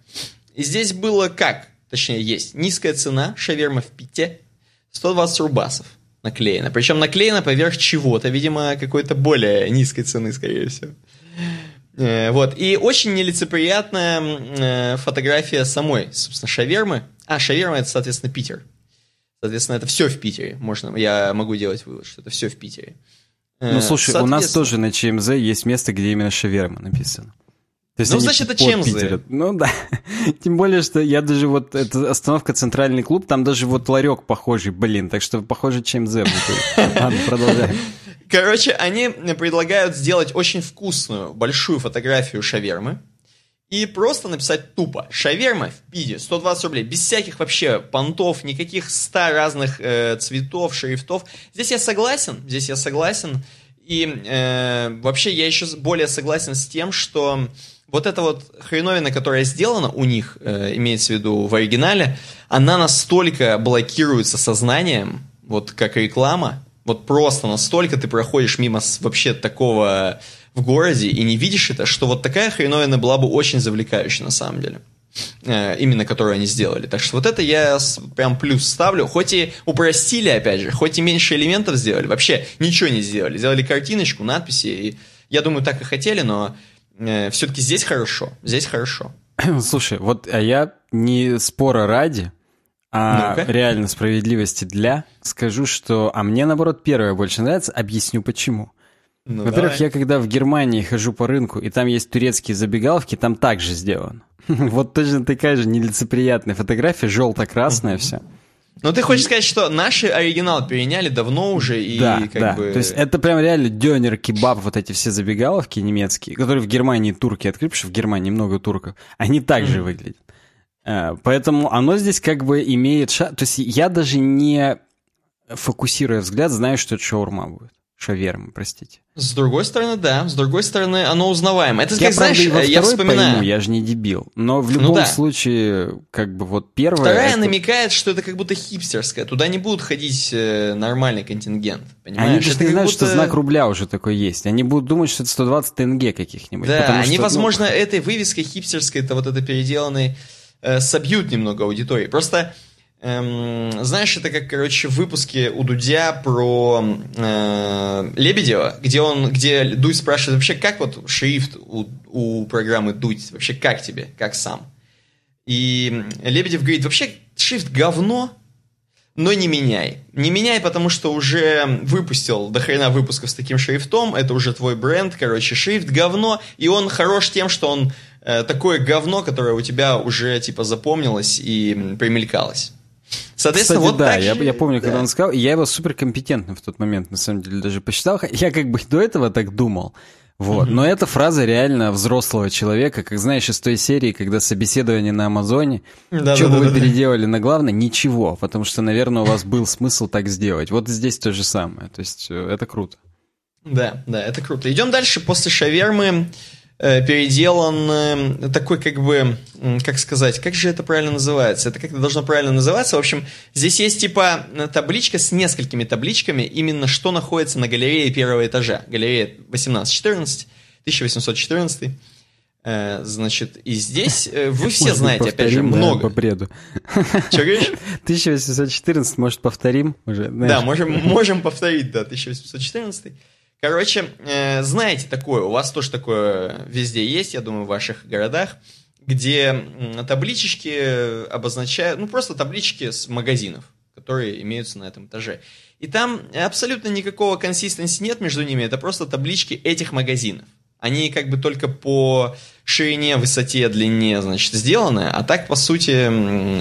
Speaker 1: И здесь было как? Точнее, есть низкая цена, шаверма в Пите, 120 рубасов наклеена. Причем наклеена поверх чего-то, видимо, какой-то более низкой цены, скорее всего. Э, вот. И очень нелицеприятная э, фотография самой, собственно, шавермы. А, шаверма это, соответственно, Питер. Соответственно, это все в Питере. Можно, я могу делать вывод, что это все в Питере.
Speaker 2: Ну, слушай, у нас тоже на ЧМЗ есть место, где именно шаверма написано.
Speaker 1: То есть ну, значит, это ЧМЗ. Питера.
Speaker 2: Ну, да. Тем более, что я даже вот... Это остановка «Центральный клуб», там даже вот ларек похожий, блин. Так что, похоже, ЧМЗ Ладно, продолжаем.
Speaker 1: Короче, они предлагают сделать очень вкусную, большую фотографию шавермы и просто написать тупо «Шаверма в пиде, 120 рублей», без всяких вообще понтов, никаких ста разных э, цветов, шрифтов. Здесь я согласен, здесь я согласен. И э, вообще я еще более согласен с тем, что вот эта вот хреновина, которая сделана у них, э, имеется в виду в оригинале, она настолько блокируется сознанием, вот как реклама, вот просто настолько ты проходишь мимо вообще такого в городе и не видишь это, что вот такая хреновина была бы очень завлекающей на самом деле. Э, именно которую они сделали. Так что вот это я прям плюс ставлю. Хоть и упростили, опять же, хоть и меньше элементов сделали, вообще ничего не сделали. Сделали картиночку, надписи, и я думаю, так и хотели, но э, все-таки здесь хорошо. Здесь хорошо.
Speaker 2: Слушай, вот а я не спора ради, а ну реально справедливости для скажу, что... А мне, наоборот, первое больше нравится. Объясню, почему. Ну, Во-первых, я когда в Германии хожу по рынку, и там есть турецкие забегаловки, там также сделано. Вот точно такая же нелицеприятная фотография, желто-красная вся.
Speaker 1: Ну, ты хочешь сказать, что наши оригинал переняли давно уже и
Speaker 2: да,
Speaker 1: как
Speaker 2: да.
Speaker 1: бы...
Speaker 2: То есть это прям реально дёнер, кебаб, вот эти все забегаловки немецкие, которые в Германии турки открыли, потому что в Германии много турков, они также mm-hmm. выглядят. Э, поэтому оно здесь как бы имеет... Ша... То есть я даже не фокусируя взгляд, знаю, что это шаурма будет Шаверма, простите.
Speaker 1: С другой стороны, да. С другой стороны, оно узнаваемо. Это,
Speaker 2: я,
Speaker 1: как, знаешь,
Speaker 2: правда,
Speaker 1: я вспоминаю.
Speaker 2: Пойму, я же не дебил. Но в любом
Speaker 1: ну, да.
Speaker 2: случае, как бы вот первое...
Speaker 1: Вторая
Speaker 2: это...
Speaker 1: намекает, что это как будто хипстерская. Туда не будут ходить э, нормальный контингент. Понимаешь?
Speaker 2: Они даже не знают,
Speaker 1: будто...
Speaker 2: что знак рубля уже такой есть. Они будут думать, что это 120 тенге каких-нибудь.
Speaker 1: Да, они,
Speaker 2: что,
Speaker 1: возможно,
Speaker 2: ну...
Speaker 1: этой вывеской хипстерской, это вот это переделанной, э, собьют немного аудитории. Просто Эм, знаешь, это как, короче, в выпуске у Дудя про э, Лебедева, где он, где Дудь спрашивает вообще, как вот шрифт у, у программы Дудь, вообще как тебе, как сам? И Лебедев говорит, вообще шрифт говно, но не меняй. Не меняй, потому что уже выпустил до хрена выпусков с таким шрифтом, это уже твой бренд, короче, шрифт говно, и он хорош тем, что он э, такое говно, которое у тебя уже типа запомнилось и примелькалось. Соответственно,
Speaker 2: Кстати,
Speaker 1: вот
Speaker 2: да,
Speaker 1: так
Speaker 2: я,
Speaker 1: же,
Speaker 2: я помню,
Speaker 1: да.
Speaker 2: когда он сказал, я его суперкомпетентно в тот момент, на самом деле, даже посчитал. Я как бы до этого так думал. Вот. Mm-hmm. Но эта фраза реально взрослого человека, как знаешь, из той серии, когда собеседование на Амазоне,
Speaker 1: Да,
Speaker 2: что
Speaker 1: да,
Speaker 2: бы
Speaker 1: да,
Speaker 2: вы
Speaker 1: да, да.
Speaker 2: переделали на главное? Ничего, потому что, наверное, у вас был смысл так сделать. Вот здесь то же самое. То есть э, это круто.
Speaker 1: Да, да, это круто. Идем дальше. После шавермы переделан э, такой, как бы, как сказать, как же это правильно называется? Это как-то должно правильно называться. В общем, здесь есть типа табличка с несколькими табличками, именно что находится на галерее первого этажа. Галерея 1814, 1814. Э, значит, и здесь э, вы все знаете, опять же,
Speaker 2: повторим, да,
Speaker 1: много.
Speaker 2: по бреду.
Speaker 1: Что говоришь?
Speaker 2: 1814, может, повторим уже? знаешь?
Speaker 1: Да, можем, можем повторить, да, 1814. Короче, э, знаете такое, у вас тоже такое везде есть, я думаю, в ваших городах, где м, табличечки обозначают, ну, просто таблички с магазинов, которые имеются на этом этаже. И там абсолютно никакого консистенции нет между ними, это просто таблички этих магазинов. Они как бы только по ширине, высоте, длине, значит, сделаны, а так, по сути,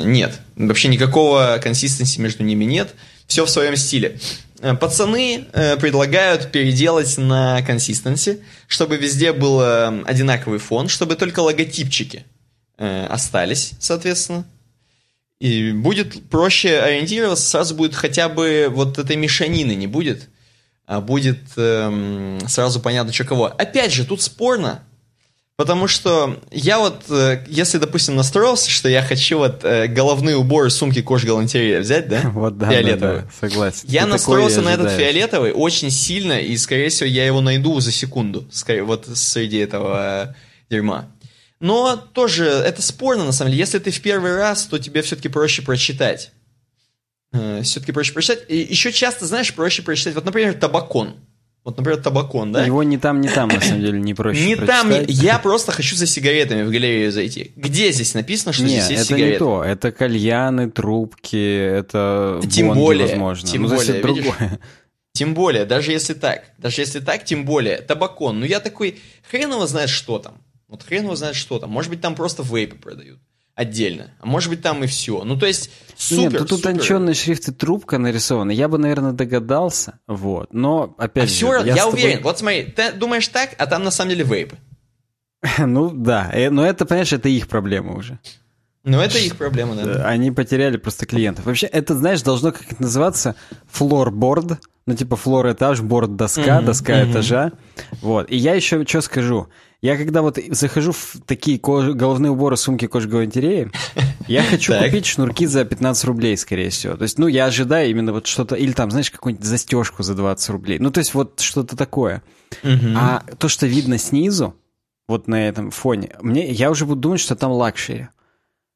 Speaker 1: нет. Вообще никакого консистенции между ними нет. Все в своем стиле. Э, Пацаны э, предлагают переделать на консистенции, чтобы везде был э, одинаковый фон, чтобы только логотипчики остались, соответственно. И будет проще ориентироваться, сразу будет хотя бы вот этой мешанины не будет, а будет эм, сразу понятно, что кого. Опять же, тут спорно, потому что я вот, э, если, допустим, настроился, что я хочу вот э, головные уборы сумки кожгалантерея взять, да?
Speaker 2: Вот, да,
Speaker 1: Фиолетовые.
Speaker 2: да, да, согласен.
Speaker 1: Я
Speaker 2: Ты
Speaker 1: настроился на этот фиолетовый очень сильно, и, скорее всего, я его найду за секунду, скорее, вот среди этого э, дерьма. Но тоже это спорно, на самом деле. Если ты в первый раз, то тебе все-таки проще прочитать. Все-таки проще прочитать. И еще часто, знаешь, проще прочитать. Вот, например, табакон. Вот, например, табакон, да?
Speaker 2: Его ни там, ни там, на самом деле, не проще
Speaker 1: Не там, не- я просто хочу за сигаретами в галерею зайти. Где здесь написано, что
Speaker 2: Не,
Speaker 1: здесь есть
Speaker 2: это
Speaker 1: сигареты?
Speaker 2: не то. Это кальяны, трубки, это
Speaker 1: Тем более,
Speaker 2: возможно.
Speaker 1: тем
Speaker 2: ну,
Speaker 1: более,
Speaker 2: это
Speaker 1: видишь?
Speaker 2: другое.
Speaker 1: Тем более, даже если так, даже если так, тем более, табакон. Ну я такой, хрен его знает, что там. Вот хрен его знает, что там. Может быть, там просто вейпы продают отдельно. А может быть, там и все. Ну, то есть, супер,
Speaker 2: Нет, тут
Speaker 1: супер.
Speaker 2: утонченные шрифты трубка нарисована. Я бы, наверное, догадался. Вот. Но, опять
Speaker 1: А
Speaker 2: же,
Speaker 1: все, я,
Speaker 2: с тобой-
Speaker 1: уверен. Вот смотри, ты думаешь так, а там на самом деле вейпы.
Speaker 2: Ну да, э, но это, понимаешь, это их проблема уже.
Speaker 1: Ну, это их проблема, да.
Speaker 2: Они потеряли просто клиентов. Вообще, это, знаешь, должно как это называться флорборд. Ну, типа флор-этаж, борд-доска,
Speaker 1: Мгм,
Speaker 2: доска
Speaker 1: мгм.
Speaker 2: этажа. Вот. И я еще что скажу. Я когда вот захожу в такие кож- головные уборы сумки кожгалантереи, я хочу купить шнурки за 15 рублей, скорее всего. То есть, ну, я ожидаю именно вот что-то, или там, знаешь, какую-нибудь застежку за 20 рублей. Ну, то есть, вот что-то такое. А то, что видно снизу, вот на этом фоне, мне, я уже буду думать, что там luxury.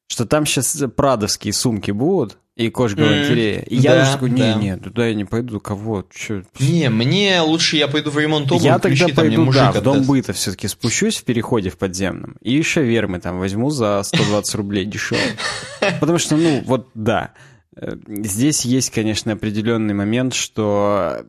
Speaker 2: Что там сейчас прадовские сумки будут и кожгалантерея. И я
Speaker 1: да,
Speaker 2: уже такой,
Speaker 1: да.
Speaker 2: не-не, туда я не пойду, кого, чё.
Speaker 1: Не, мне лучше я пойду в ремонт обуви,
Speaker 2: Я
Speaker 1: ключи,
Speaker 2: тогда пойду, да, в дом быта все-таки спущусь в переходе в подземном и шавермы там возьму за 120 рублей дешево. Потому что, ну, вот да, э, здесь есть, конечно, определенный момент, что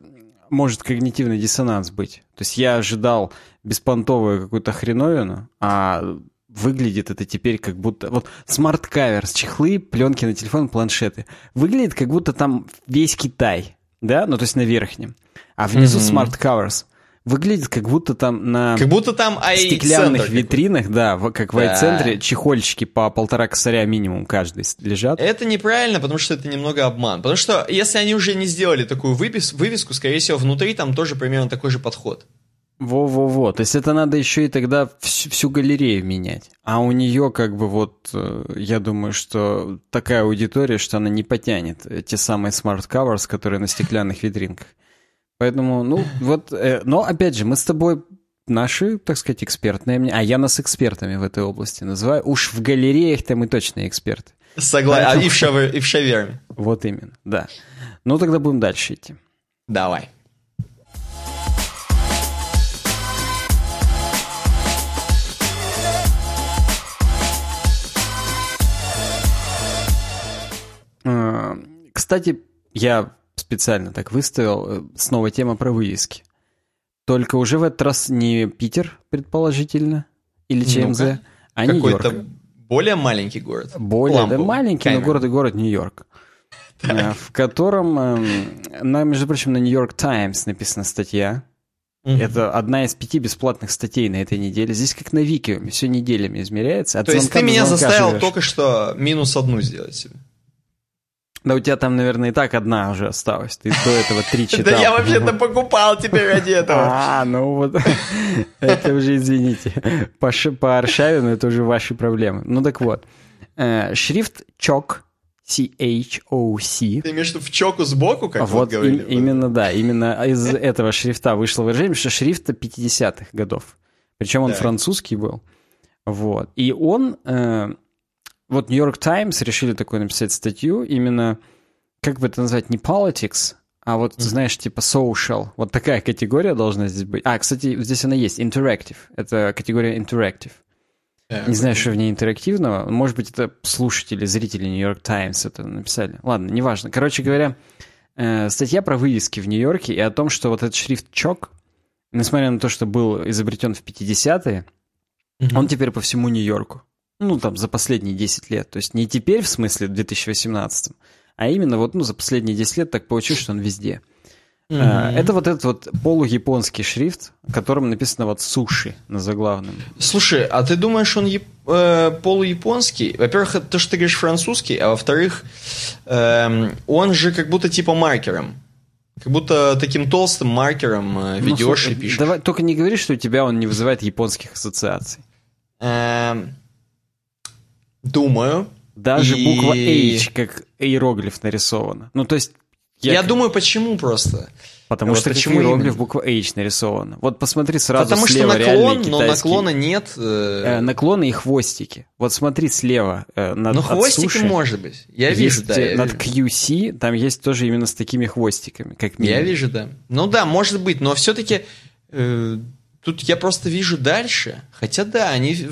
Speaker 2: может когнитивный диссонанс быть. То есть я ожидал беспонтовую какую-то хреновину, а выглядит это теперь как будто... Вот smart covers, чехлы, пленки на телефон, планшеты. Выглядит как будто там весь Китай, да? Ну, то есть на верхнем. А внизу
Speaker 1: Мгм.
Speaker 2: smart covers. выглядит как будто там на
Speaker 1: Как будто там
Speaker 2: стеклянных витринах, да, как в
Speaker 1: Да.
Speaker 2: центре чехольчики по полтора косаря минимум каждый лежат.
Speaker 1: Это неправильно, потому что это немного обман. Потому что если они уже не сделали такую выпис- вывеску, скорее всего, внутри там тоже примерно такой же подход.
Speaker 2: Во-во-во. То есть это надо еще и тогда всю, всю галерею менять. А у нее как бы вот, э, я думаю, что такая аудитория, что она не потянет те самые смарт covers, которые на стеклянных витринках. Поэтому, ну, вот, э, но опять же, мы с тобой наши, так сказать, экспертные мнения, а я нас экспертами в этой области называю. Уж в галереях-то мы точно эксперты.
Speaker 1: Согласен. А и в, шавер- и в шаверме.
Speaker 2: Вот именно, да. Ну, тогда будем дальше идти.
Speaker 1: Давай.
Speaker 2: Кстати, я специально так выставил, э, снова тема про вывески. Только уже в этот раз не Питер, предположительно, или ЧМЗ,
Speaker 1: Ну-ка.
Speaker 2: а Нью-Йорк.
Speaker 1: Более маленький город.
Speaker 2: Более, да,
Speaker 1: Ламповый.
Speaker 2: маленький, но
Speaker 1: Камера.
Speaker 2: город и город Нью-Йорк. Э, В котором, эм, на, между прочим, на Нью-Йорк Таймс написана статья. Это одна из пяти бесплатных статей на этой неделе. Здесь как на Вики, все неделями измеряется. От
Speaker 1: То есть ты меня заставил
Speaker 2: живешь.
Speaker 1: только что минус одну сделать себе.
Speaker 2: Да у тебя там, наверное, и так одна уже осталась. Ты до этого три читал.
Speaker 1: Да я вообще-то покупал теперь ради этого.
Speaker 2: А, ну вот, это уже, извините, по, Аршавину это уже ваши проблемы. Ну так вот, Э, шрифт ЧОК, C-H-O-C,
Speaker 1: Ты имеешь в виду в чоку сбоку, как вот,
Speaker 2: вот
Speaker 1: говорили?
Speaker 2: им- именно, да, именно из этого шрифта вышло выражение, что шрифт 50-х годов. Причем он французский был. Вот. И он, э, вот Нью-Йорк Таймс решили такую написать статью, именно, как бы это назвать, не politics, а вот, знаешь, типа social. Вот такая категория должна здесь быть. А, кстати, здесь она есть, interactive. Это категория interactive.
Speaker 1: Так,
Speaker 2: Не знаю, что в ней интерактивного. Может быть, это слушатели, зрители Нью-Йорк Таймс это написали. Ладно, неважно. Короче говоря, э, статья про вывески в Нью-Йорке и о том, что вот этот шрифт ЧОК, несмотря на то, что был изобретен в 50-е,
Speaker 1: Мгм.
Speaker 2: он теперь по всему Нью-Йорку. Ну, там, за последние 10 лет. То есть не теперь, в смысле, в 2018, а именно вот, ну, за последние 10 лет так получилось, что он везде. Э, Это вот этот вот полуяпонский шрифт, которым написано вот суши на заглавном.
Speaker 1: Слушай, а ты думаешь, он яп- э, полуяпонский? Во-первых, это то, что ты говоришь французский, а во-вторых, эм, он же как будто типа маркером. Как будто таким толстым маркером э,
Speaker 2: Ну,
Speaker 1: ведешь
Speaker 2: слушай,
Speaker 1: и пишешь.
Speaker 2: Давай, только не говори, что у тебя он не вызывает японских ассоциаций.
Speaker 1: Эм, думаю.
Speaker 2: Даже
Speaker 1: И-
Speaker 2: буква H как иероглиф нарисована. Ну, то есть...
Speaker 1: Я,
Speaker 2: как-
Speaker 1: думаю, почему просто.
Speaker 2: Потому
Speaker 1: вот
Speaker 2: что
Speaker 1: почему
Speaker 2: иероглиф буква H нарисована. Вот посмотри сразу
Speaker 1: Потому что
Speaker 2: слева
Speaker 1: наклон,
Speaker 2: реальные
Speaker 1: но наклона нет. э,
Speaker 2: Э, наклоны и хвостики. Вот смотри слева э, над
Speaker 1: ну, хвостики
Speaker 2: суши.
Speaker 1: может быть. Я вижу, да.
Speaker 2: э,
Speaker 1: Я
Speaker 2: над
Speaker 1: вижу.
Speaker 2: QC там есть тоже именно с такими хвостиками, как
Speaker 1: Я
Speaker 2: минимум.
Speaker 1: вижу, да. Ну да, может быть, но все-таки тут я просто вижу дальше. Хотя да, они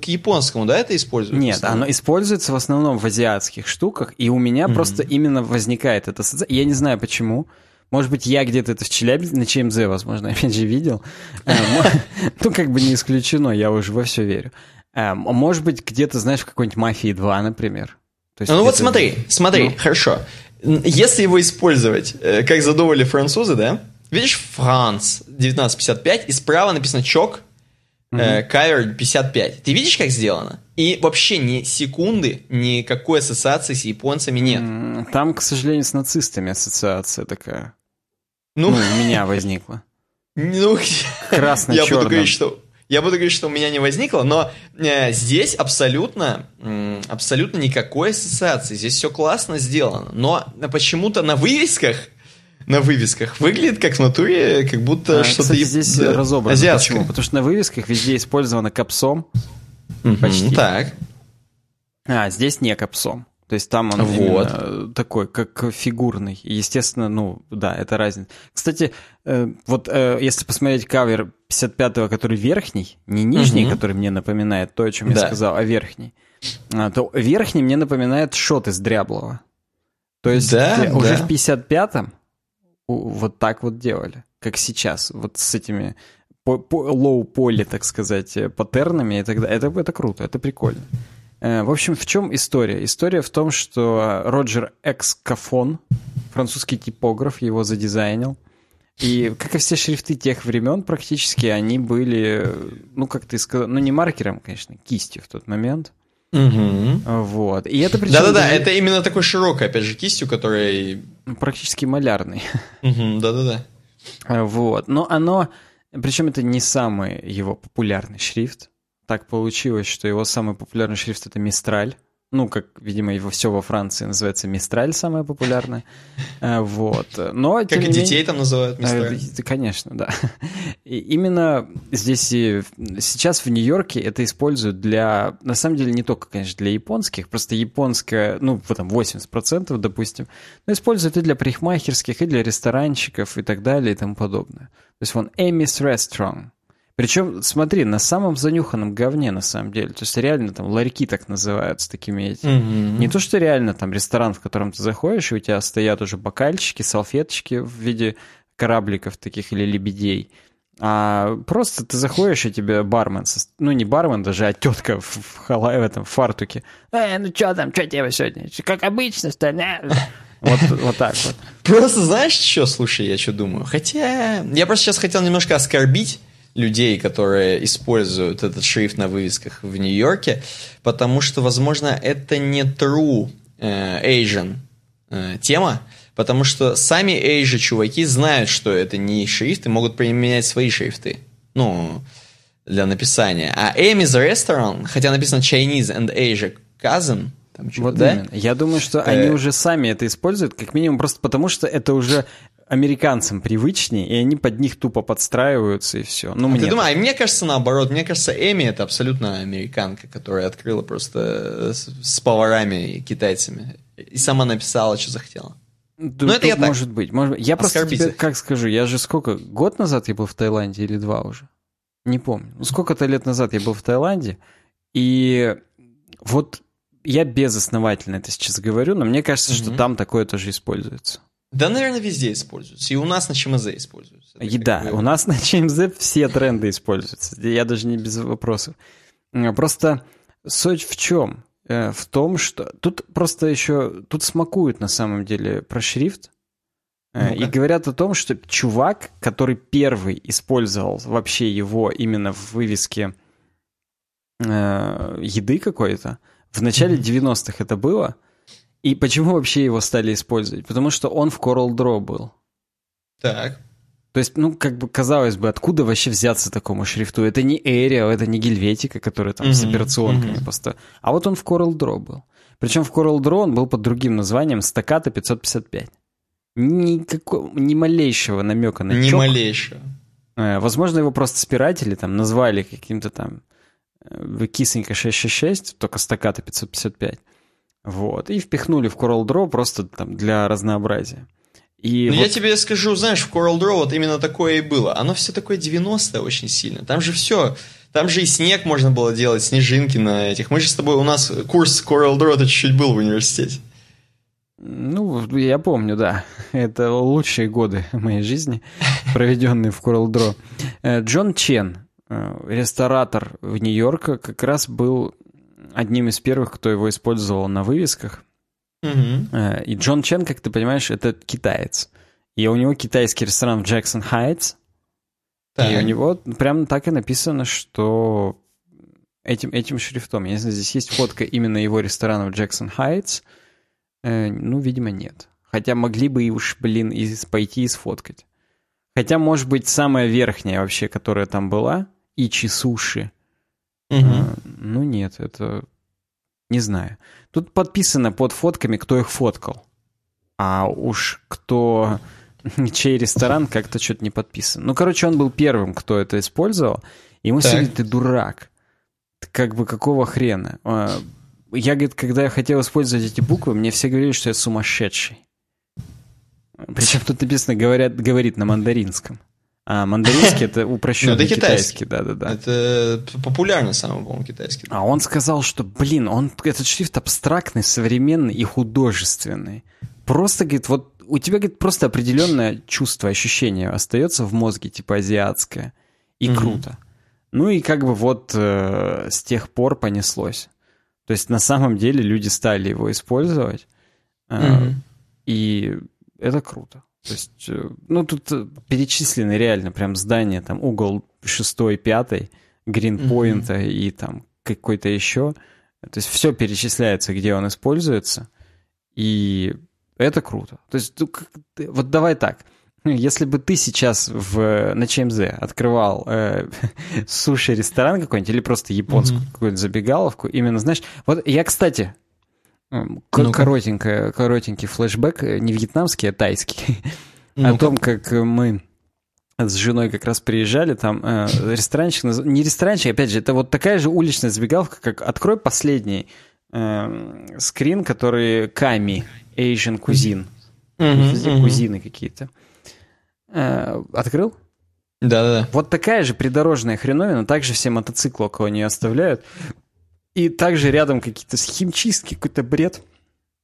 Speaker 1: к японскому, да, это используют?
Speaker 2: Нет, оно используется в основном в азиатских штуках, и у меня просто именно возникает это. Я не знаю почему. Может быть, я где-то это в Челябинске, на ЧМЗ, возможно, опять же, видел. Э, Ну, как бы не исключено, я уже во все верю. Э, Может быть, где-то, знаешь, в какой-нибудь «Мафии 2», например.
Speaker 1: Ну вот смотри, смотри,
Speaker 2: Ну.
Speaker 1: хорошо. Если его использовать, э, как задумали французы, да? Видишь, Франц 1955, и справа написано чок, э, кавер 55. Ты видишь, как сделано? И вообще ни секунды, никакой ассоциации с японцами нет.
Speaker 2: М, Там, к сожалению, с нацистами ассоциация такая.
Speaker 1: Ну,
Speaker 2: Ну, у меня возникла.
Speaker 1: ну, я
Speaker 2: Красно-черным.
Speaker 1: буду говорить, что я буду говорить, что у меня не возникло, но э, здесь абсолютно, м, абсолютно никакой ассоциации. Здесь все классно сделано. Но почему-то на вывесках, на вывесках выглядит как в натуре, как будто
Speaker 2: А,
Speaker 1: что-то
Speaker 2: Кстати, здесь
Speaker 1: да,
Speaker 2: разобрано.
Speaker 1: азиатское.
Speaker 2: Почему? Потому что на вывесках везде использовано капсом, почти.
Speaker 1: Так.
Speaker 2: а здесь не капсом. То есть там он
Speaker 1: Вот.
Speaker 2: такой, как фигурный. И, естественно, ну, да, это разница. Кстати, э, вот э, если посмотреть кавер 55-го, который верхний, не нижний,
Speaker 1: Мгм.
Speaker 2: который мне напоминает то, о чем я
Speaker 1: Да.
Speaker 2: сказал, а верхний, а, то верхний мне напоминает шот из Дряблова. То есть
Speaker 1: Да,
Speaker 2: э, уже
Speaker 1: да.
Speaker 2: в 55-м у- вот так вот делали, как сейчас, вот с этими по- по- лоу-поли, так сказать, э, паттернами и так далее. Это, это круто, это прикольно. Э, В общем, в чем история? История в том, что Роджер Экскафон, французский типограф, его задизайнил. И, как и все шрифты тех времен, практически, они были, ну, как ты сказал, ну, не маркером, конечно, кистью в тот момент.
Speaker 1: Угу.
Speaker 2: Вот. И это причем...
Speaker 1: Да-да-да, даже... это именно такой широкой, опять же, кистью, которая...
Speaker 2: Практически малярный.
Speaker 1: Угу, да-да-да.
Speaker 2: Вот. Но оно... Причем это не самый его популярный шрифт. Так получилось, что его самый популярный шрифт — это Мистраль ну, как, видимо, его все во Франции называется Мистраль, самое популярное. Э, вот. Но,
Speaker 1: как и
Speaker 2: менее,
Speaker 1: детей там называют Мистраль.
Speaker 2: Э, конечно, да. И именно здесь и сейчас в Нью-Йорке это используют для, на самом деле, не только, конечно, для японских, просто японская, ну, там 80%, допустим, но используют и для парикмахерских, и для ресторанчиков, и так далее, и тому подобное. То есть вон Amy's Restaurant, причем, смотри, на самом занюханном говне, на самом деле. То есть реально там ларьки так называются такими этими. Mm-hmm. Не то, что реально там ресторан, в котором ты заходишь, и у тебя стоят уже бокальчики, салфеточки в виде корабликов таких или лебедей. А просто ты заходишь, и тебе бармен, ну не бармен даже, а тетка в, в, халай, в этом в фартуке. Э, ну что там, что тебе сегодня? Как обычно, что ли? Вот, вот так вот.
Speaker 1: Просто знаешь, что, слушай, я что думаю? Хотя, я просто сейчас хотел немножко оскорбить людей, которые используют этот шрифт на вывесках в Нью-Йорке, потому что, возможно, это не true э, Asian э, тема, потому что сами Asia чуваки знают, что это не их шрифт и могут применять свои шрифты. Ну, для написания. А Amy's Restaurant, хотя написано Chinese and Asia Cousin,
Speaker 2: там вот да? именно. Я думаю, что э... они уже сами это используют, как минимум просто потому, что это уже американцам привычнее, и они под них тупо подстраиваются, и все. Ну,
Speaker 1: а
Speaker 2: мне
Speaker 1: ты думаешь, а мне кажется наоборот. Мне кажется, Эми это абсолютно американка, которая открыла просто с, с поварами и китайцами. И сама написала, что захотела.
Speaker 2: Да, ну, это я так. Может быть, может. Я просто тебе, как скажу, я же сколько, год назад я был в Таиланде или два уже? Не помню. Ну, сколько-то лет назад я был в Таиланде, и вот я безосновательно это сейчас говорю, но мне кажется, mm-hmm. что там такое тоже используется.
Speaker 1: Да, наверное, везде используются. И у нас на ЧМЗ используются.
Speaker 2: И да, бы... у нас на ЧМЗ все тренды используются. Я даже не без вопросов. Просто суть в чем? Э, в том, что тут просто еще, тут смакуют на самом деле про шрифт, ну и говорят о том, что чувак, который первый использовал вообще его именно в вывеске э, еды какой-то, в начале 90-х это было – и почему вообще его стали использовать? Потому что он в Coral Draw был.
Speaker 1: Так.
Speaker 2: То есть, ну, как бы, казалось бы, откуда вообще взяться такому шрифту? Это не Arial, это не Гельветика, который там mm-hmm. с операционками mm-hmm. просто. А вот он в Coral Draw был. Причем в Coral Draw он был под другим названием Staccato 555. Никакого, ни малейшего намека на
Speaker 1: Ни чок. малейшего.
Speaker 2: Э, возможно, его просто спиратели там назвали каким-то там э, кисонька 666, только Staccato 555. Вот. И впихнули в Coral Draw просто там для разнообразия.
Speaker 1: И ну, вот... Я тебе скажу, знаешь, в Coral Draw вот именно такое и было. Оно все такое 90-е очень сильно. Там же все. Там же и снег можно было делать, снежинки на этих. Мы же с тобой, у нас курс Coral Draw-то чуть-чуть был в университете.
Speaker 2: Ну, я помню, да. Это лучшие годы моей жизни, проведенные в Coral Draw. Э, Джон Чен, э, ресторатор в Нью-Йорке, как раз был одним из первых, кто его использовал на вывесках.
Speaker 1: Угу.
Speaker 2: И Джон Чен, как ты понимаешь, это китаец. И у него китайский ресторан в Джексон Хайтс. И у него прям так и написано, что этим, этим шрифтом. Я знаю, здесь есть фотка именно его ресторана в Джексон Хайтс. Э, ну, видимо, нет. Хотя могли бы и уж, блин, и пойти и сфоткать. Хотя, может быть, самая верхняя вообще, которая там была, Ичи Суши,
Speaker 1: Угу. А,
Speaker 2: ну нет, это... Не знаю. Тут подписано под фотками, кто их фоткал. А уж кто... Чей ресторан как-то что-то не подписан. Ну, короче, он был первым, кто это использовал. И ему сказали, ты дурак. Как бы какого хрена? А, я, говорит, когда я хотел использовать эти буквы, мне все говорили, что я сумасшедший. Причем тут написано, говорят, говорит на мандаринском. А мандаринский это упрощенный ну, это китайский, да-да-да.
Speaker 1: Это популярный самый, по-моему, китайский.
Speaker 2: А он сказал, что, блин, он этот шрифт абстрактный, современный и художественный. Просто, говорит, вот у тебя, говорит, просто определенное чувство, ощущение остается в мозге, типа азиатское. И mm-hmm. круто. Ну и как бы вот э, с тех пор понеслось. То есть на самом деле люди стали его использовать. Э, mm-hmm. И это круто. То есть, э, ну, тут э, перечислены реально прям здания, там угол шестой, пятый, гринпоинта mm-hmm. и там какой-то еще. То есть все перечисляется, где он используется, и это круто. То есть, ну, вот давай так. Если бы ты сейчас в, на ЧМЗ открывал э, суши-ресторан какой-нибудь или просто японскую mm-hmm. какую-нибудь забегаловку, именно, знаешь... Вот я, кстати, ну коротенький, коротенький флешбэк, э, не вьетнамский, а тайский, ну о том, как мы с женой как раз приезжали, там э, ресторанчик, не ресторанчик, опять же, это вот такая же уличная забегаловка, как открой последний э, скрин, который Ками, Asian Cuisine, mm-hmm, кузины какие-то. Э, открыл?
Speaker 1: Да-да-да.
Speaker 2: Вот такая же придорожная хреновина, также все мотоциклы около нее оставляют. И также рядом какие-то химчистки, какой-то бред.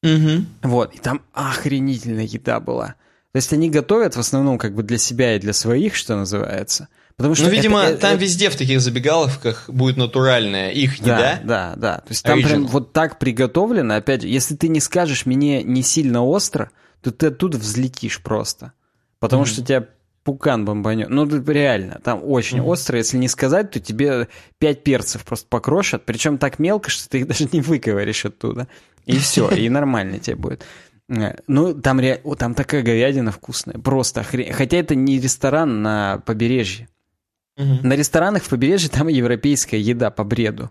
Speaker 1: Угу.
Speaker 2: Вот, и там охренительная еда была. То есть они готовят в основном как бы для себя и для своих, что называется. Потому что
Speaker 1: ну, видимо, это, там это... везде в таких забегаловках будет натуральная их
Speaker 2: да,
Speaker 1: еда.
Speaker 2: Да, да. То есть там Original. прям вот так приготовлено. Опять же, если ты не скажешь мне не сильно остро, то ты оттуда взлетишь просто. Потому mm-hmm. что тебя пукан бомбанет. Ну, реально, там очень mm-hmm. остро. Если не сказать, то тебе пять перцев просто покрошат. Причем так мелко, что ты их даже не выковыришь оттуда. И все, и нормально тебе будет. Э, ну, там, ре... О, там такая говядина вкусная, просто охрен... Хотя это не ресторан на побережье. Угу. На ресторанах в побережье там европейская еда по бреду.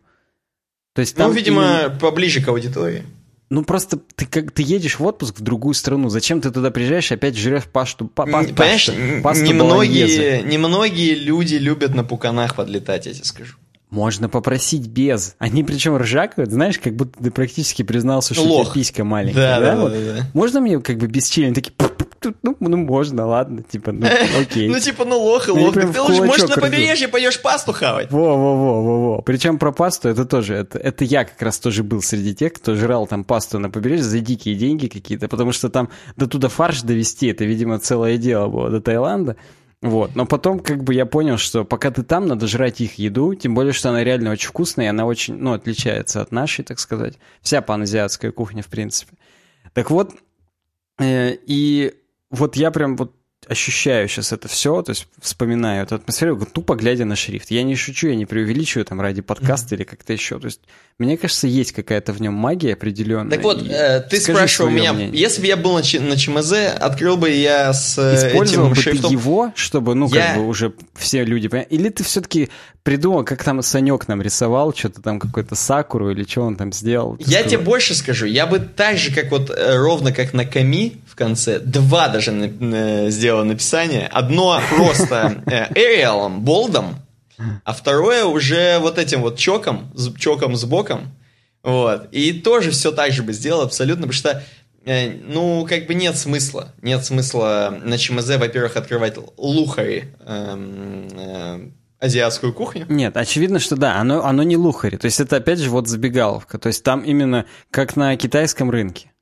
Speaker 1: То есть там ну, видимо, и... поближе к аудитории.
Speaker 2: Ну, просто ты как ты едешь в отпуск в другую страну, зачем ты туда приезжаешь опять жрешь пашту, па, па,
Speaker 1: Понимаешь, пасту немногие, немногие люди любят на пуканах подлетать, я тебе скажу.
Speaker 2: Можно попросить без. Они причем ржакают, знаешь, как будто ты практически признался, что Лох. тебя писька маленькая. Да, да, да, вот. да, да. Можно мне как бы без члена такие... Ну, ну, можно, ладно, типа, ну, окей.
Speaker 1: Ну, типа, ну, лох и лох. Ты лучше, может, на побережье пойдешь пасту хавать.
Speaker 2: Во-во-во-во-во. Причем про пасту это тоже, это, это я как раз тоже был среди тех, кто жрал там пасту на побережье за дикие деньги какие-то, потому что там до туда фарш довести, это, видимо, целое дело было до Таиланда. Вот, но потом как бы я понял, что пока ты там, надо жрать их еду, тем более, что она реально очень вкусная, и она очень, ну, отличается от нашей, так сказать. Вся паназиатская кухня, в принципе. Так вот, э, и вот я прям вот ощущаю сейчас это все, то есть вспоминаю эту атмосферу, тупо глядя на шрифт. Я не шучу, я не преувеличиваю там ради подкаста mm-hmm. или как-то еще. То есть, мне кажется, есть какая-то в нем магия определенная.
Speaker 1: Так вот, э, ты спрашивал меня, мнение. если бы я был на, на ЧМЗ, открыл бы я с э, Использовал этим бы шрифтом...
Speaker 2: ты его, чтобы, ну, я... как бы уже все люди? Или ты все-таки придумал, как там Санек нам рисовал, что-то там какой-то Сакуру или что он там сделал?
Speaker 1: Я сказал? тебе больше скажу, я бы так же, как вот э, ровно как на Ками в конце, два даже на, на, сделал написание. Одно просто Эриалом, болдом, а второе уже вот этим вот чоком, чоком с боком. Вот. И тоже все так же бы сделал абсолютно, потому что э, ну, как бы нет смысла. Нет смысла на ЧМЗ, во-первых, открывать лухари, эм, э, азиатскую кухню.
Speaker 2: Нет, очевидно, что да, оно, оно не лухари. То есть это опять же вот забегаловка. То есть там именно как на китайском рынке.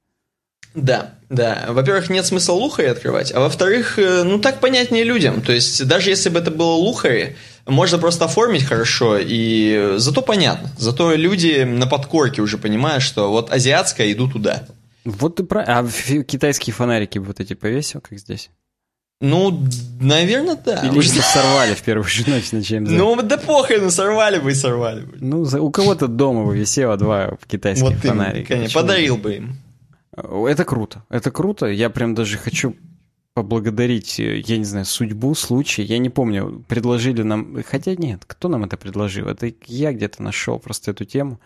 Speaker 1: Да, да. Во-первых, нет смысла лухари открывать, а во-вторых, э, ну так понятнее людям. То есть даже если бы это было лухари, можно просто оформить хорошо, и зато понятно. Зато люди на подкорке уже понимают, что вот азиатская, иду туда.
Speaker 2: Вот ты про... А китайские фонарики вот эти повесил, как здесь?
Speaker 1: Ну, наверное, да.
Speaker 2: Или что сорвали в первую же ночь на чем
Speaker 1: Ну, да похуй, ну сорвали бы и сорвали бы.
Speaker 2: Ну, у кого-то дома бы висело два китайских вот фонарика.
Speaker 1: Конечно, подарил бы им.
Speaker 2: Это круто, это круто. Я прям даже хочу поблагодарить, э, я не знаю, судьбу, случай. Я не помню, предложили нам... Хотя нет, кто нам это предложил? Это я где-то нашел просто эту тему.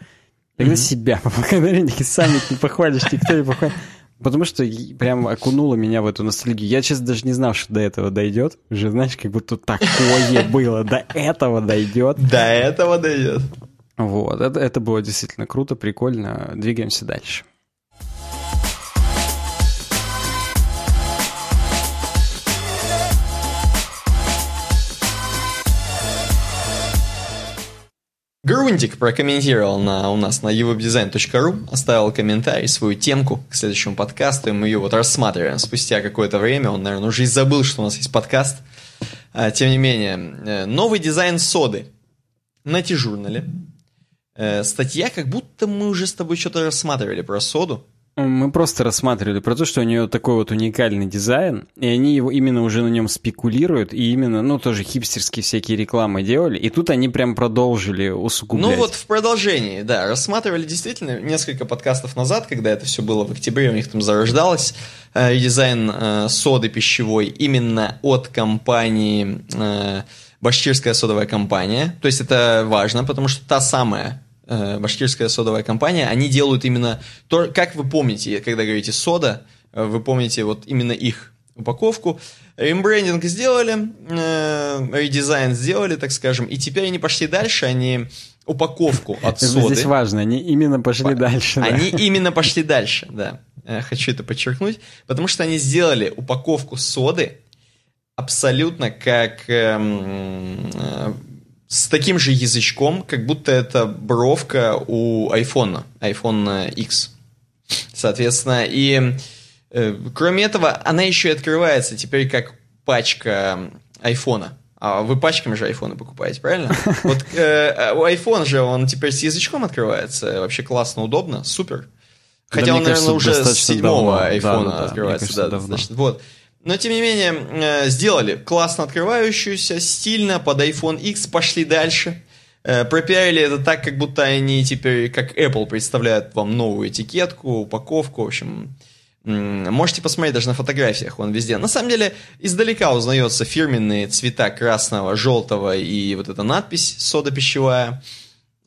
Speaker 2: Тогда mm-hmm. себя поблагодарить, сами не похвалишь, никто не похвалит. Потому что прям окунуло меня в эту ностальгию. Я сейчас даже не знал, что до этого дойдет. Уже, знаешь, как будто такое было. До этого дойдет.
Speaker 1: До этого дойдет.
Speaker 2: Вот, это, это было действительно круто, прикольно. Двигаемся дальше.
Speaker 1: Грунтик прокомментировал на, у нас на ewebdesign.ru, оставил комментарий, свою темку к следующему подкасту, и мы ее вот рассматриваем спустя какое-то время. Он, наверное, уже и забыл, что у нас есть подкаст. А, тем не менее, э, новый дизайн соды на T-журнале. Э, статья, как будто мы уже с тобой что-то рассматривали про соду.
Speaker 2: Мы просто рассматривали про то, что у нее такой вот уникальный дизайн, и они его именно уже на нем спекулируют, и именно, ну, тоже хипстерские всякие рекламы делали, и тут они прям продолжили усугублять.
Speaker 1: Ну вот в продолжении, да, рассматривали действительно несколько подкастов назад, когда это все было в октябре, у них там зарождалось э, дизайн э, соды пищевой именно от компании э, Башкирская содовая компания. То есть это важно, потому что та самая башкирская содовая компания, они делают именно то, как вы помните, когда говорите сода, э, вы помните вот именно их упаковку. Рембрендинг сделали, э, редизайн сделали, так скажем, и теперь они пошли дальше, они упаковку от соды.
Speaker 2: Здесь важно, они именно пошли По- дальше.
Speaker 1: Они да. именно пошли дальше, да. Э, хочу это подчеркнуть, потому что они сделали упаковку соды абсолютно как эм, э, с таким же язычком, как будто это бровка у iPhone, iPhone X. Соответственно, и э, кроме этого, она еще и открывается теперь как пачка айфона. А вы пачками же айфоны покупаете, правильно? Вот э, у iPhone же он теперь с язычком открывается. Вообще классно, удобно, супер. Хотя да, он, наверное, уже с седьмого айфона да, да, открывается. Да, кажется, да, значит, вот. Но, тем не менее, э, сделали классно открывающуюся, стильно, под iPhone X, пошли дальше. Э, пропиарили это так, как будто они теперь, как Apple, представляют вам новую этикетку, упаковку, в общем... Можете посмотреть даже на фотографиях, он везде. На самом деле, издалека узнается фирменные цвета красного, желтого и вот эта надпись «сода пищевая».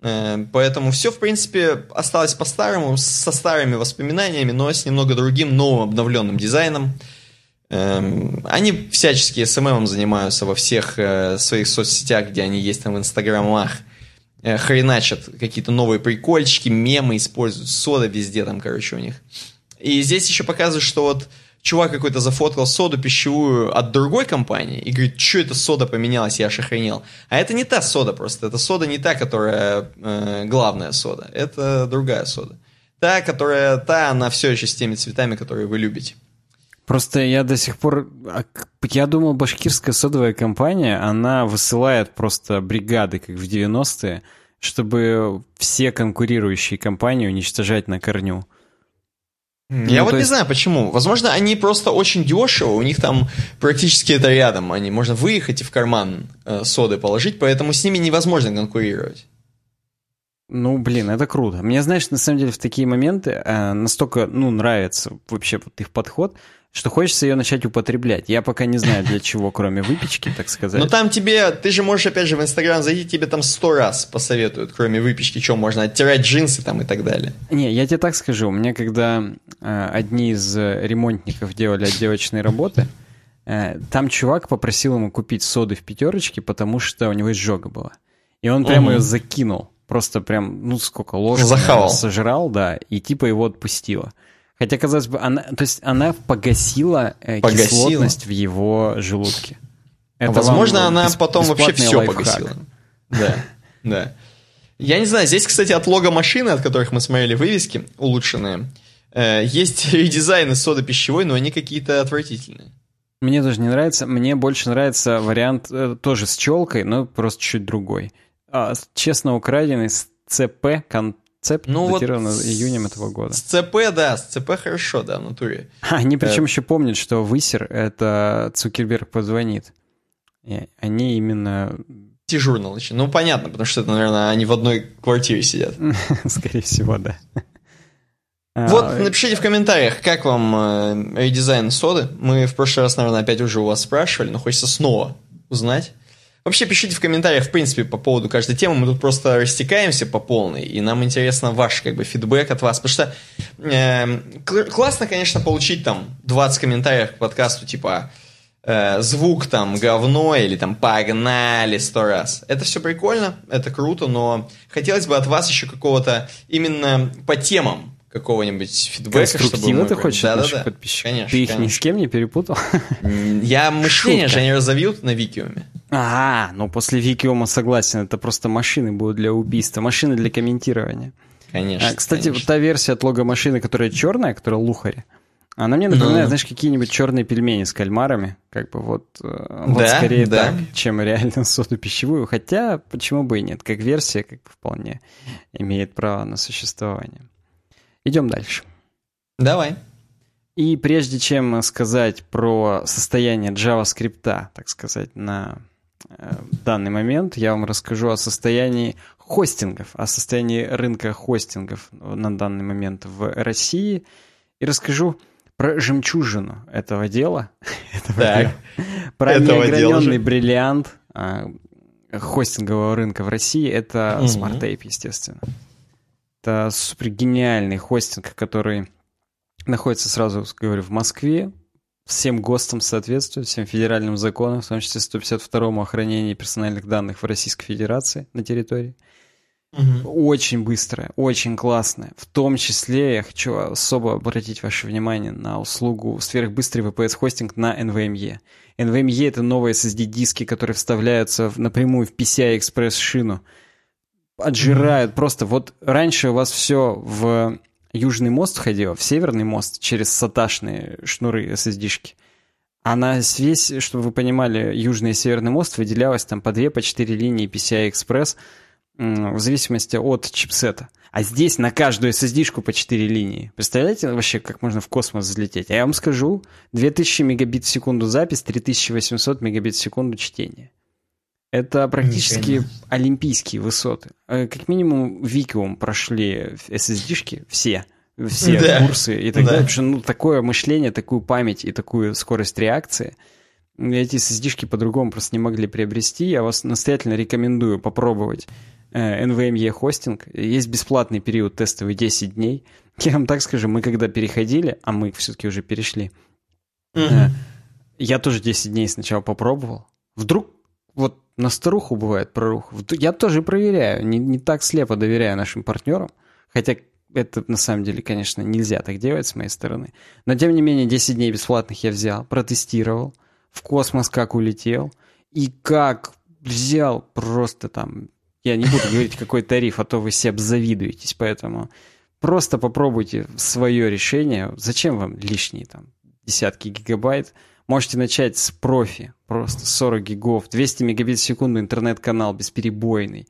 Speaker 1: Э, поэтому все, в принципе, осталось по-старому, со старыми воспоминаниями, но с немного другим, новым, обновленным дизайном. Эм, они всячески СММом занимаются во всех э, своих соцсетях, где они есть там в инстаграмах. Э, хреначат какие-то новые прикольчики, мемы используют, сода везде там, короче, у них. И здесь еще показывают, что вот чувак какой-то зафоткал соду пищевую от другой компании и говорит, что это сода поменялась, я аж охренел. А это не та сода просто, это сода не та, которая э, главная сода, это другая сода. Та, которая, та, она все еще с теми цветами, которые вы любите.
Speaker 2: Просто я до сих пор... А я думал, башкирская содовая компания, она высылает просто бригады, как в 90-е, чтобы все конкурирующие компании уничтожать на корню.
Speaker 1: Я ну, вот есть... не знаю почему. Возможно, они просто очень дешево, у них там практически это рядом. Они можно выехать и в карман э, соды положить, поэтому с ними невозможно конкурировать.
Speaker 2: Ну, блин, это круто. Мне, знаешь, на самом деле в такие моменты э, настолько, ну, нравится вообще вот их подход, что хочется ее начать употреблять. Я пока не знаю для чего, кроме выпечки, так сказать.
Speaker 1: Ну там тебе, ты же можешь опять же в Инстаграм зайти, тебе там сто раз посоветуют, кроме выпечки, что можно оттирать джинсы там и так далее.
Speaker 2: Не, я тебе так скажу, у меня когда э, одни из ремонтников делали отделочные работы, э, там чувак попросил ему купить соды в пятерочке, потому что у него изжога была. И он прямо угу. ее закинул. Просто прям, ну сколько, Захавал. сожрал, да, и типа его отпустило. Хотя, казалось бы, она, то есть она погасила, э, погасила. кислотность в его желудке.
Speaker 1: Это Возможно, она бесп- потом вообще все лайфхак. погасила. Да, да. Я не знаю, здесь, кстати, от лога машины, от которых мы смотрели вывески, улучшенные, э, есть редизайны соды пищевой, но они какие-то отвратительные.
Speaker 2: Мне тоже не нравится. Мне больше нравится вариант э, тоже с челкой, но просто чуть другой. А, честно украденный с ЦП кон ЦЕП ну датировано вот июнем этого года.
Speaker 1: С ЦП, да, с ЦП хорошо, да, в натуре.
Speaker 2: Они причем э... еще помнят, что высер — это Цукерберг позвонит. И они именно...
Speaker 1: Дежурно начали. Ну, понятно, потому что это, наверное, они в одной квартире сидят.
Speaker 2: Скорее всего, да.
Speaker 1: Вот, а, напишите в комментариях, как вам э, редизайн соды. Мы в прошлый раз, наверное, опять уже у вас спрашивали, но хочется снова узнать. Вообще пишите в комментариях, в принципе, по поводу каждой темы. Мы тут просто растекаемся по полной, и нам интересно ваш как бы фидбэк от вас. Потому что э, классно, конечно, получить там 20 комментариев к подкасту, типа э, звук там говно или там погнали сто раз. Это все прикольно, это круто, но хотелось бы от вас еще какого-то именно по темам какого-нибудь фидбэка,
Speaker 2: чтобы мы... ты хочешь да, да, да. подписчиков? Конечно, Ты их конечно. ни с кем не перепутал?
Speaker 1: Я мышление же они разовьют на Викиуме.
Speaker 2: А, ну после Викиума согласен, это просто машины будут для убийства, машины для комментирования.
Speaker 1: Конечно. А,
Speaker 2: кстати,
Speaker 1: конечно.
Speaker 2: вот та версия от лого машины, которая черная, которая лухари, она мне напоминает, ну. знаешь, какие-нибудь черные пельмени с кальмарами. Как бы вот, э, вот да, скорее да. так, чем реально соду пищевую. Хотя, почему бы и нет. Как версия, как бы вполне имеет право на существование. Идем дальше.
Speaker 1: Давай.
Speaker 2: И прежде чем сказать про состояние JavaScript, так сказать, на э, данный момент, я вам расскажу о состоянии хостингов, о состоянии рынка хостингов на данный момент в России. И расскажу про жемчужину этого дела. этого так, дела. Про этого неограненный бриллиант а, хостингового рынка в России. Это угу. SmartTape, естественно. Это супер гениальный хостинг, который находится сразу, говорю, в Москве, всем ГОСТам соответствует, всем федеральным законам, в том числе 152-му охранению персональных данных в Российской Федерации на территории. Угу. Очень быстрая, очень классная. В том числе я хочу особо обратить ваше внимание на услугу сверхбыстрый VPS-хостинг на NVMe. NVMe — это новые SSD-диски, которые вставляются напрямую в PCI-Express шину. Отжирают угу. просто. Вот раньше у вас все в Южный мост входила в Северный мост через саташные шнуры SSD-шки. А на весь, чтобы вы понимали, Южный и Северный мост выделялось там по две, по четыре линии PCI-Express в зависимости от чипсета. А здесь на каждую SSD-шку по 4 линии. Представляете вообще, как можно в космос взлететь? А я вам скажу, 2000 мегабит в секунду запись, 3800 мегабит в секунду чтение. Это практически Ничего. олимпийские высоты. Э, как минимум, Викиум прошли SSD-шки все, все да. курсы и так да. далее. Потому что ну, такое мышление, такую память и такую скорость реакции эти SSD-шки по-другому просто не могли приобрести. Я вас настоятельно рекомендую попробовать э, NVMe хостинг. Есть бесплатный период тестовый 10 дней. Я вам так скажу, мы когда переходили, а мы все-таки уже перешли, угу. я тоже 10 дней сначала попробовал. Вдруг вот на старуху бывает прорух. Я тоже проверяю, не, не так слепо доверяю нашим партнерам, хотя это на самом деле, конечно, нельзя так делать с моей стороны. Но тем не менее, 10 дней бесплатных я взял, протестировал, в космос как улетел, и как взял просто там, я не буду говорить какой тариф, а то вы себе завидуетесь, поэтому просто попробуйте свое решение. Зачем вам лишние там десятки гигабайт? Можете начать с профи, просто 40 гигов, 200 мегабит в секунду интернет-канал бесперебойный.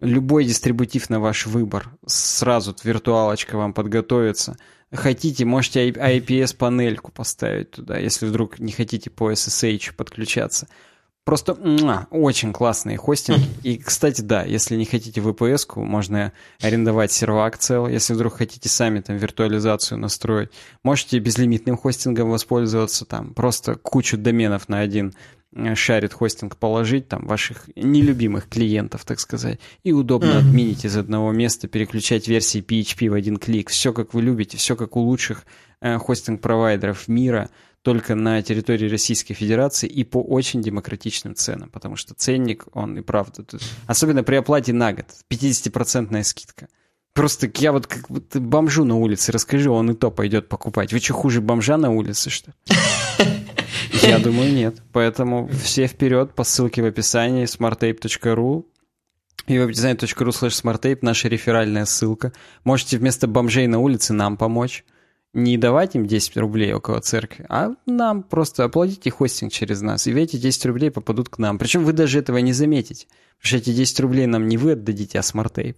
Speaker 2: Любой дистрибутив на ваш выбор. Сразу виртуалочка вам подготовится. Хотите, можете IPS-панельку поставить туда, если вдруг не хотите по SSH подключаться. Просто очень классные хостинги. И, кстати, да, если не хотите VPS-ку, можно арендовать сервак цел. Если вдруг хотите сами там виртуализацию настроить, можете безлимитным хостингом воспользоваться. Там просто кучу доменов на один э, шарит хостинг положить, там, ваших нелюбимых клиентов, так сказать, и удобно mm-hmm. отменить из одного места, переключать версии PHP в один клик. Все, как вы любите, все, как у лучших э, хостинг-провайдеров мира – только на территории Российской Федерации и по очень демократичным ценам, потому что ценник, он и правда, тут, особенно при оплате на год, 50% скидка. Просто я вот как будто бомжу на улице расскажи, он и то пойдет покупать. Вы что, хуже бомжа на улице, что Я думаю, нет. Поэтому все вперед по ссылке в описании smartape.ru и webdesign.ru slash smartape наша реферальная ссылка. Можете вместо бомжей на улице нам помочь не давать им 10 рублей около церкви, а нам просто оплатите хостинг через нас, и эти 10 рублей попадут к нам. Причем вы даже этого не заметите, потому что эти 10 рублей нам не вы отдадите, а SmartApe.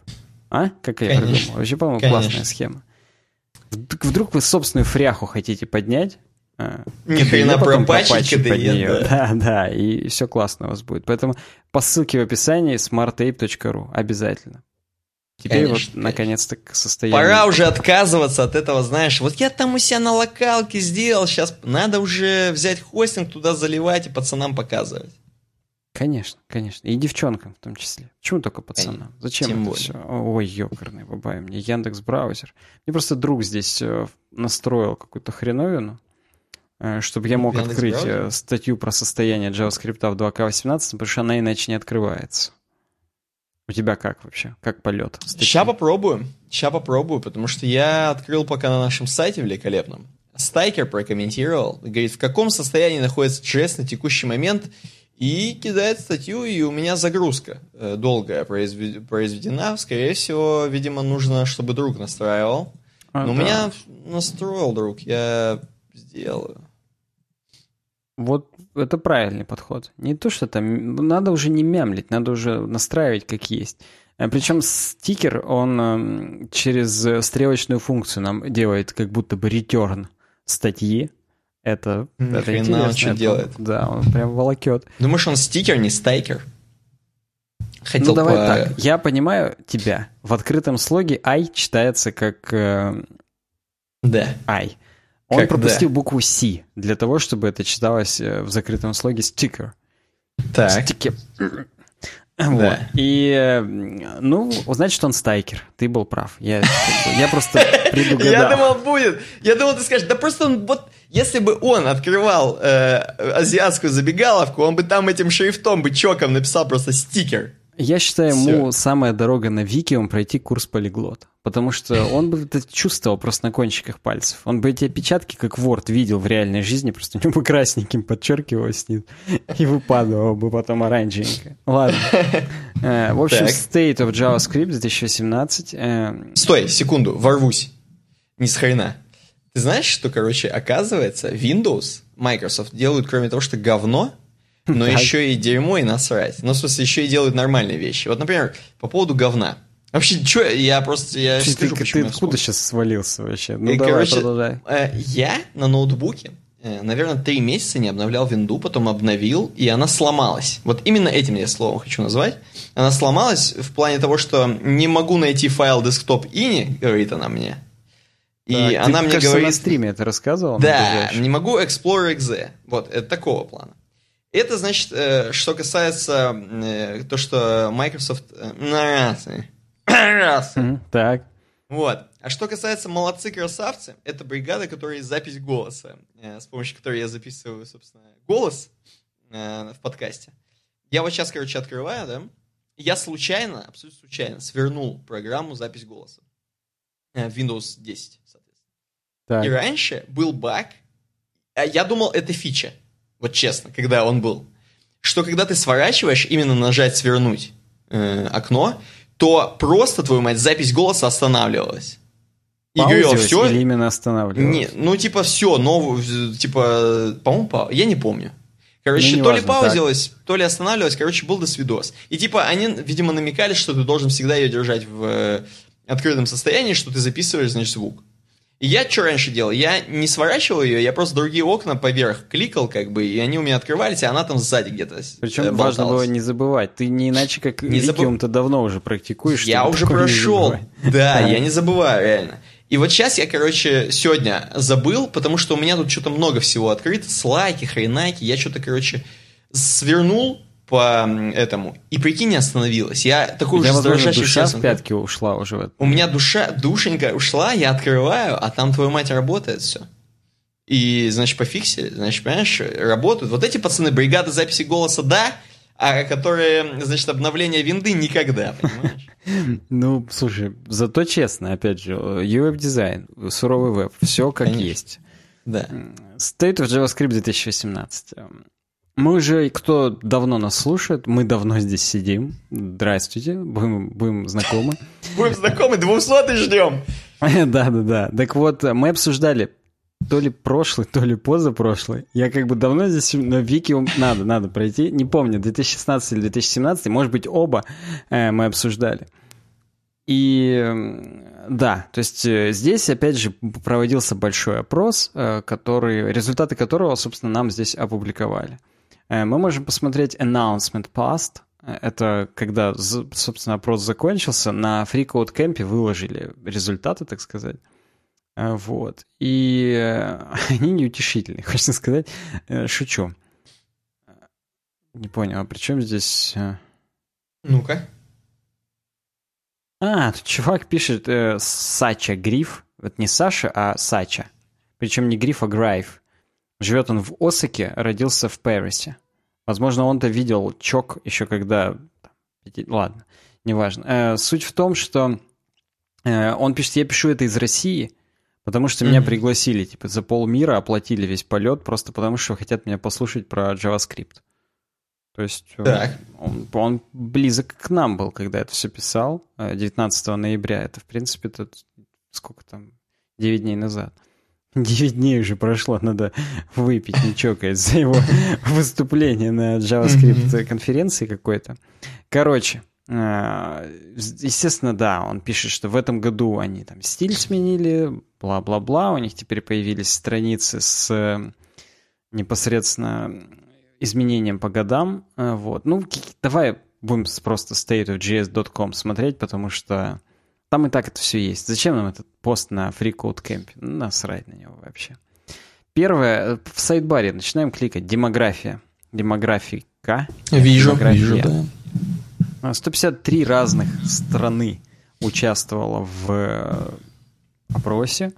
Speaker 2: А? Как я придумал? Вообще, по-моему, классная схема. Вдруг вы собственную фряху хотите поднять,
Speaker 1: а, ни хрена пропатчить
Speaker 2: KDE, да. да, да, и все классно у вас будет. Поэтому по ссылке в описании smartape.ru обязательно. Теперь конечно, вот наконец-то к состоянию...
Speaker 1: Пора уже отказываться от этого, знаешь, вот я там у себя на локалке сделал, сейчас надо уже взять хостинг, туда заливать и пацанам показывать.
Speaker 2: Конечно, конечно. И девчонкам в том числе. Почему только пацанам? Зачем Тем это более. все? Ой, ёкарный бабай, мне Яндекс браузер. Мне просто друг здесь э, настроил какую-то хреновину, э, чтобы я мог Яндекс открыть браузер? Э, статью про состояние JavaScript в 2К18, потому что она иначе не открывается. У тебя как вообще? Как полет?
Speaker 1: Сейчас попробую. Сейчас попробую, потому что я открыл пока на нашем сайте великолепном. Стайкер прокомментировал. Говорит, в каком состоянии находится JS на текущий момент. И кидает статью, и у меня загрузка э, долгая произведена. Скорее всего, видимо, нужно, чтобы друг настраивал. А, Но да. у меня настроил друг, я сделаю.
Speaker 2: Вот это правильный подход. Не то, что там... Надо уже не мямлить, надо уже настраивать как есть. Причем стикер, он эм, через стрелочную функцию нам делает как будто бы return статьи. Это, это
Speaker 1: Хрена он что
Speaker 2: это,
Speaker 1: делает.
Speaker 2: Да, он прям волокет.
Speaker 1: Думаешь, он стикер, не стайкер?
Speaker 2: Хотел ну, давай по... так. Я понимаю тебя. В открытом слоге I читается как... Э,
Speaker 1: да.
Speaker 2: I. Он
Speaker 1: Как
Speaker 2: пропустил букву C для того, чтобы это читалось э, в закрытом слоге sticker.
Speaker 1: Так.
Speaker 2: Стикер. Вот. И, э, ну, значит, он стайкер. Ты был прав. Я, я просто предугадал.
Speaker 1: Я думал, будет. Я думал, ты скажешь, да просто он вот... Если бы он открывал э, азиатскую забегаловку, он бы там этим шрифтом бы чоком написал просто стикер.
Speaker 2: Я считаю, Всё. ему самая дорога на Викиум пройти курс полиглот. Потому что он бы это чувствовал просто на кончиках пальцев. Он бы эти опечатки, как Word, видел в реальной жизни, просто у него бы красненьким подчеркивалось и выпадало бы потом оранжевенько. Ладно. Э, в общем, State of JavaScript 2018. Э,
Speaker 1: Стой, секунду, ворвусь. Не с хрена. Ты знаешь, что, короче, оказывается, Windows, Microsoft делают, кроме того, что говно, но еще и дерьмо и насрать. Ну, в смысле, еще и делают нормальные вещи. Вот, например, по поводу говна. Вообще, что, я просто, я
Speaker 2: ты,
Speaker 1: скажу,
Speaker 2: ты,
Speaker 1: почему
Speaker 2: ты откуда сейчас свалился вообще? Ну,
Speaker 1: и,
Speaker 2: давай,
Speaker 1: короче,
Speaker 2: продолжай.
Speaker 1: Э, я на ноутбуке, э, наверное, три месяца не обновлял винду, потом обновил, и она сломалась. Вот именно этим я словом хочу назвать. Она сломалась в плане того, что не могу найти файл desktop ini, говорит она мне. И
Speaker 2: так,
Speaker 1: она
Speaker 2: ты,
Speaker 1: мне
Speaker 2: кажется,
Speaker 1: говорит...
Speaker 2: на стриме это рассказывал?
Speaker 1: Да, не могу Explorer XZ. Вот, это такого плана. Это значит, э, что касается э, то, что Microsoft... Э, Раз.
Speaker 2: Так.
Speaker 1: Вот. А что касается молодцы красавцы, это бригада, которая запись голоса, с помощью которой я записываю, собственно, голос в подкасте. Я вот сейчас, короче, открываю, да, я случайно, абсолютно случайно, свернул программу запись голоса в Windows 10, соответственно.
Speaker 2: Так.
Speaker 1: И раньше был баг, я думал, это фича, вот честно, когда он был, что когда ты сворачиваешь, именно нажать свернуть э, окно, то просто, твою мать, запись голоса останавливалась.
Speaker 2: И говорил, все... или именно останавливалась?
Speaker 1: Не, ну, типа, все, новую, типа, по-моему, па... я не помню. Короче,
Speaker 2: Ну,
Speaker 1: то ли
Speaker 2: неважно,
Speaker 1: паузилась, то ли останавливалась, короче, был досвидос. И типа они, видимо, намекали, что ты должен всегда ее держать в э, открытом состоянии, что ты записываешь, значит, звук. И я что раньше делал? Я не сворачивал ее, я просто другие окна поверх кликал, как бы, и они у меня открывались, а она там сзади где-то
Speaker 2: Причем
Speaker 1: э,
Speaker 2: важно было не забывать. Ты не иначе, как
Speaker 1: Не
Speaker 2: Викиум, ты давно уже практикуешь.
Speaker 1: Я уже прошел. Да, я не забываю, реально. И вот сейчас я, короче, сегодня забыл, потому что у меня тут что-то много всего открыто, слайки, хренаки, я что-то, короче, свернул по этому, и прикинь, не остановилось. Я такой уже дрожащий
Speaker 2: душа
Speaker 1: сейчас.
Speaker 2: в пятки ушла уже.
Speaker 1: У меня душа, душенька ушла, я открываю, а там твою мать работает все. И, значит, пофиксили, значит, понимаешь, работают. Вот эти пацаны, бригады записи голоса, да, а которые, значит, обновление винды никогда, понимаешь?
Speaker 2: Ну, слушай, зато честно, опять же, UWeb-дизайн, суровый веб, все как
Speaker 1: Конечно.
Speaker 2: есть.
Speaker 1: Да.
Speaker 2: State of JavaScript 2018. Мы уже, кто давно нас слушает, мы давно здесь сидим. Здравствуйте, будем, будем знакомы.
Speaker 1: Будем знакомы, 200 ждем.
Speaker 2: Да-да-да. Так вот, мы обсуждали то ли прошлый, то ли позапрошлый. Я как бы давно здесь, но Викиум надо, надо пройти. Не помню, 2016 или 2017, может быть, оба э, мы обсуждали. И да, то есть э, здесь, опять же, проводился большой опрос, э, который, результаты которого, собственно, нам здесь опубликовали. Э, Мы можем посмотреть announcement past. Э, Это когда, собственно, опрос закончился, на FreeCode Camp выложили результаты, так сказать. Э, Вот. И они неутешительные, хочется сказать. Шучу. Не понял, а при чем здесь...
Speaker 1: Ну-ка.
Speaker 2: А, тут чувак пишет э, Сача Гриф. Это не Саша, а Сача. Причем не Гриф, а Грайв. Живет он в Осаке, родился в Парисе. Возможно, он-то видел Чок еще когда... Ладно, неважно. Э, суть в том, что э, он пишет, я пишу это из России, потому что меня пригласили, типа, за полмира оплатили весь полет, просто потому что хотят меня послушать про JavaScript. То есть э,
Speaker 1: Так.
Speaker 2: он, он близок к нам был, когда это все писал, э, 19 ноября. Это, в принципе, тут сколько там, 9 дней назад. 9 дней уже прошло, надо выпить, не чокаясь, за его выступление на JavaScript конференции какой-то. Короче, Э, естественно, да, он пишет, что в этом году они там стиль сменили, бла-бла-бла, у них теперь появились страницы с непосредственно изменением по годам. Э, вот. Ну, давай будем просто stateofjs.com смотреть, потому что там и так это все есть. Зачем нам этот пост на FreeCodeCamp? Насрать на него вообще. Первое, в сайт-баре начинаем кликать «Демография». Демографика.
Speaker 1: Вижу, вижу, да.
Speaker 2: 153 разных страны участвовало в э, опросе.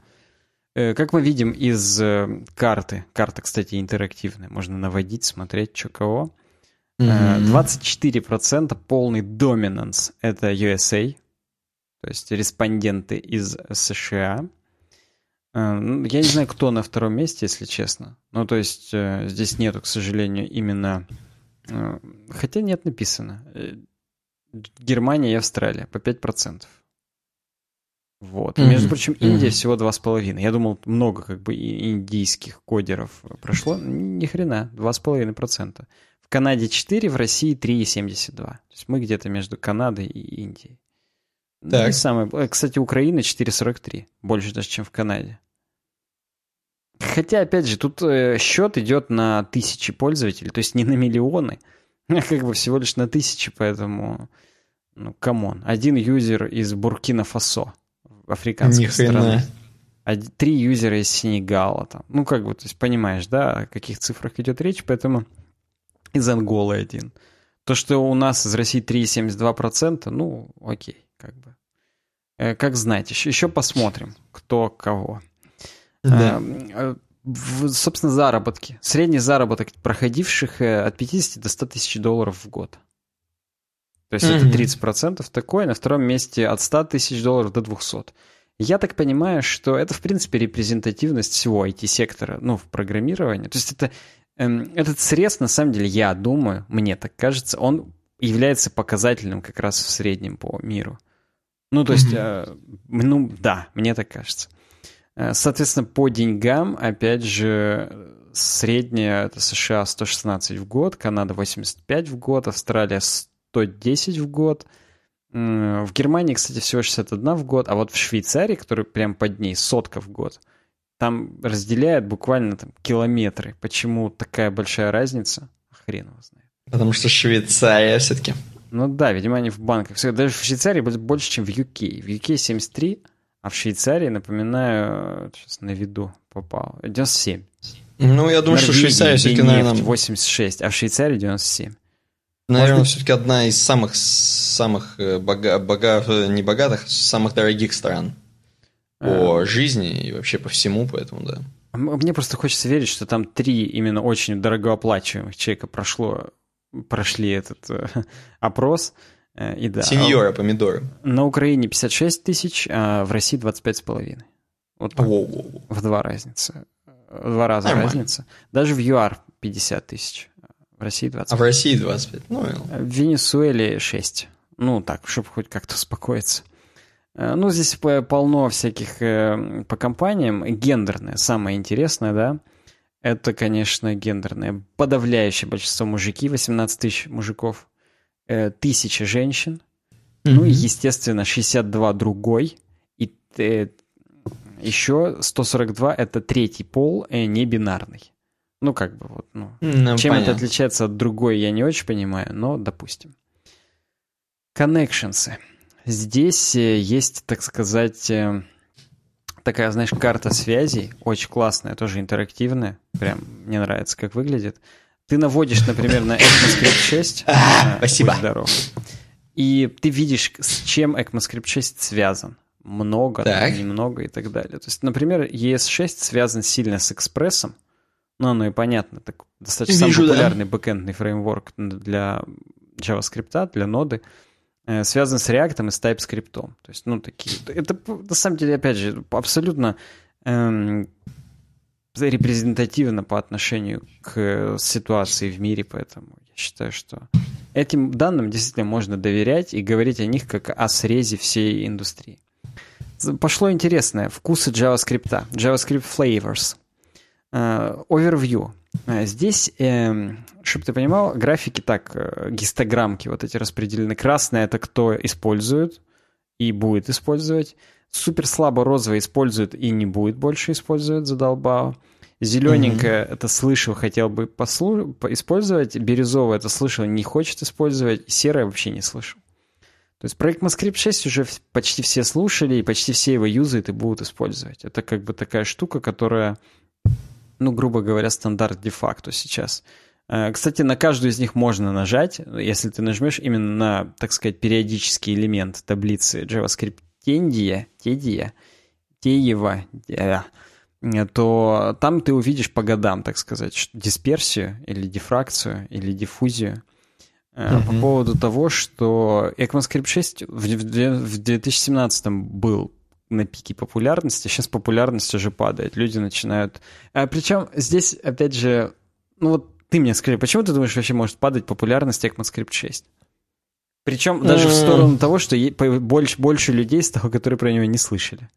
Speaker 2: Э, как мы видим из э, карты, карта, кстати, интерактивная, можно наводить, смотреть, что кого. 24% полный доминанс — это USA, то есть респонденты из США. Ну, я не знаю, кто на втором месте, если честно. Ну, то есть здесь нету, к сожалению, именно... Хотя нет, написано. Германия и Австралия по 5%. Вот. Mm-hmm. Между прочим, Индия mm-hmm. всего 2,5. Я думал, много как бы индийских кодеров прошло. Ни хрена, 2,5%. В Канаде 4, в России 3,72. То есть мы где-то между Канадой и Индией. Так. Не самое... Э, кстати, Украина 4,43. Больше даже, чем в Канаде. Хотя, опять же, тут э, счет идет на тысячи пользователей, то есть не на миллионы. Как бы всего лишь на тысячи, поэтому... Ну, come on. Один юзер из Буркина-Фасо, африканской страны. Три юзера из Сенегала. Там. Ну, как бы, то есть понимаешь, да, о каких цифрах идет речь, поэтому из Анголы один. То, что у нас из России 3,72%, ну, окей, как бы. Э, как знать, еще, еще посмотрим, кто кого. Да. Э, собственно, заработки. Средний заработок проходивших э, от 50 до 100 тысяч долларов в год. То есть mm-hmm. это 30% такое. На втором месте от 100 тысяч долларов до 200. Я так понимаю, что это, в принципе, репрезентативность всего IT-сектора, ну, в программировании. То есть это, эм, этот срез, на самом деле, я думаю, мне так кажется, он является показательным как раз в среднем по миру. Ну, то есть, mm-hmm. ну, да, мне так кажется. Э, соответственно, по деньгам, опять же, средняя это США 116 в год, Канада 85 в год, Австралия 110 в год. В Германии, кстати, всего 61 в год, а вот в Швейцарии, который прям под ней, сотка в год, там разделяют буквально там, километры. Почему такая большая разница? Хрен его знает.
Speaker 1: Потому что Швейцария все-таки.
Speaker 2: Ну да, видимо, они в банках. Даже в Швейцарии больше, чем в UK. В UK 73, а в Швейцарии, напоминаю, сейчас на виду попал, 97.
Speaker 1: Ну, я думаю, Норвегии, что Швейцария все-таки, наверное...
Speaker 2: 86, а в Швейцарии 97.
Speaker 1: Наверное, Может... все-таки одна из самых, самых э, бога, бога, не богатых, самых дорогих стран по а... жизни и вообще по всему, поэтому да.
Speaker 2: Мне просто хочется верить, что там три именно очень дорогооплачиваемых человека прошло, прошли этот э, опрос. Э, и да.
Speaker 1: Сеньора помидоры.
Speaker 2: На Украине 56 тысяч, а в России 25,5. Вот так. Воу-воу. В два разница. В два раза Нормально. разница. Даже в ЮАР 50 тысяч. В России 25.
Speaker 1: А в России 25? Ну,
Speaker 2: в Венесуэле 6. Ну, так, чтобы хоть как-то успокоиться. Э, ну, здесь полно всяких по компаниям. Гендерное, самое интересное, да. Это, конечно, гендерное. Подавляющее большинство мужики, 18 тысяч мужиков э, тысяча женщин, mm-hmm. ну и, естественно, 62 другой, и э, еще 142 это третий пол, э, не бинарный. Ну, как бы вот, ну. ну чем понятно. это отличается от другой, я не очень понимаю, но допустим. Connections. Здесь э, есть, так сказать, э, такая, знаешь, карта связей, очень классная, тоже интерактивная, прям мне нравится, как выглядит. Ты наводишь, например, на ECMAScript 6.
Speaker 1: А, спасибо.
Speaker 2: здоров. И ты видишь, с чем ECMAScript 6 связан. Много, так. немного и так далее. То есть, например, ES6 связан сильно с экспрессом. Ну, оно и понятно. Так, достаточно Вижу, самый популярный да. бэкэндный фреймворк для JavaScript, для ноды. Э, связан с React и с TypeScript. То есть, ну, такие... Это, на самом деле, опять же, абсолютно эм, репрезентативно по отношению к ситуации в мире, поэтому я считаю, что этим данным действительно можно доверять и говорить о них как о срезе всей индустрии. Пошло интересное. Вкусы JavaScript. JavaScript Flavors. Uh, overview. А здесь, э, чтобы ты понимал, графики так, э, гистограммки вот эти распределены. Красное — это кто использует и будет использовать. Супер слабо розовый использует и не будет больше использовать, задолбал. Зелененькое mm-hmm. это слышал, хотел бы послу... использовать. Бирюзовое это слышал, не хочет использовать. Серое вообще не слышал. То есть проект MassScript 6 уже почти все слушали, и почти все его юзают и будут использовать. Это как бы такая штука, которая, ну, грубо говоря, стандарт де-факто сейчас. Э, кстати, на каждую из них можно нажать, если ты нажмешь именно на, так сказать, периодический элемент таблицы JavaScript Тендия, Тедия, Теева, то там ты увидишь по годам, так сказать, дисперсию или дифракцию или диффузию. Uh-huh. По поводу того, что ECMAScript 6 в 2017 был на пике популярности, сейчас популярность уже падает, люди начинают... А причем здесь, опять же, ну вот ты мне скажи, почему ты думаешь, вообще может падать популярность ECMAScript 6? Причем даже в сторону того, что больше, больше людей стало, которые про него не слышали.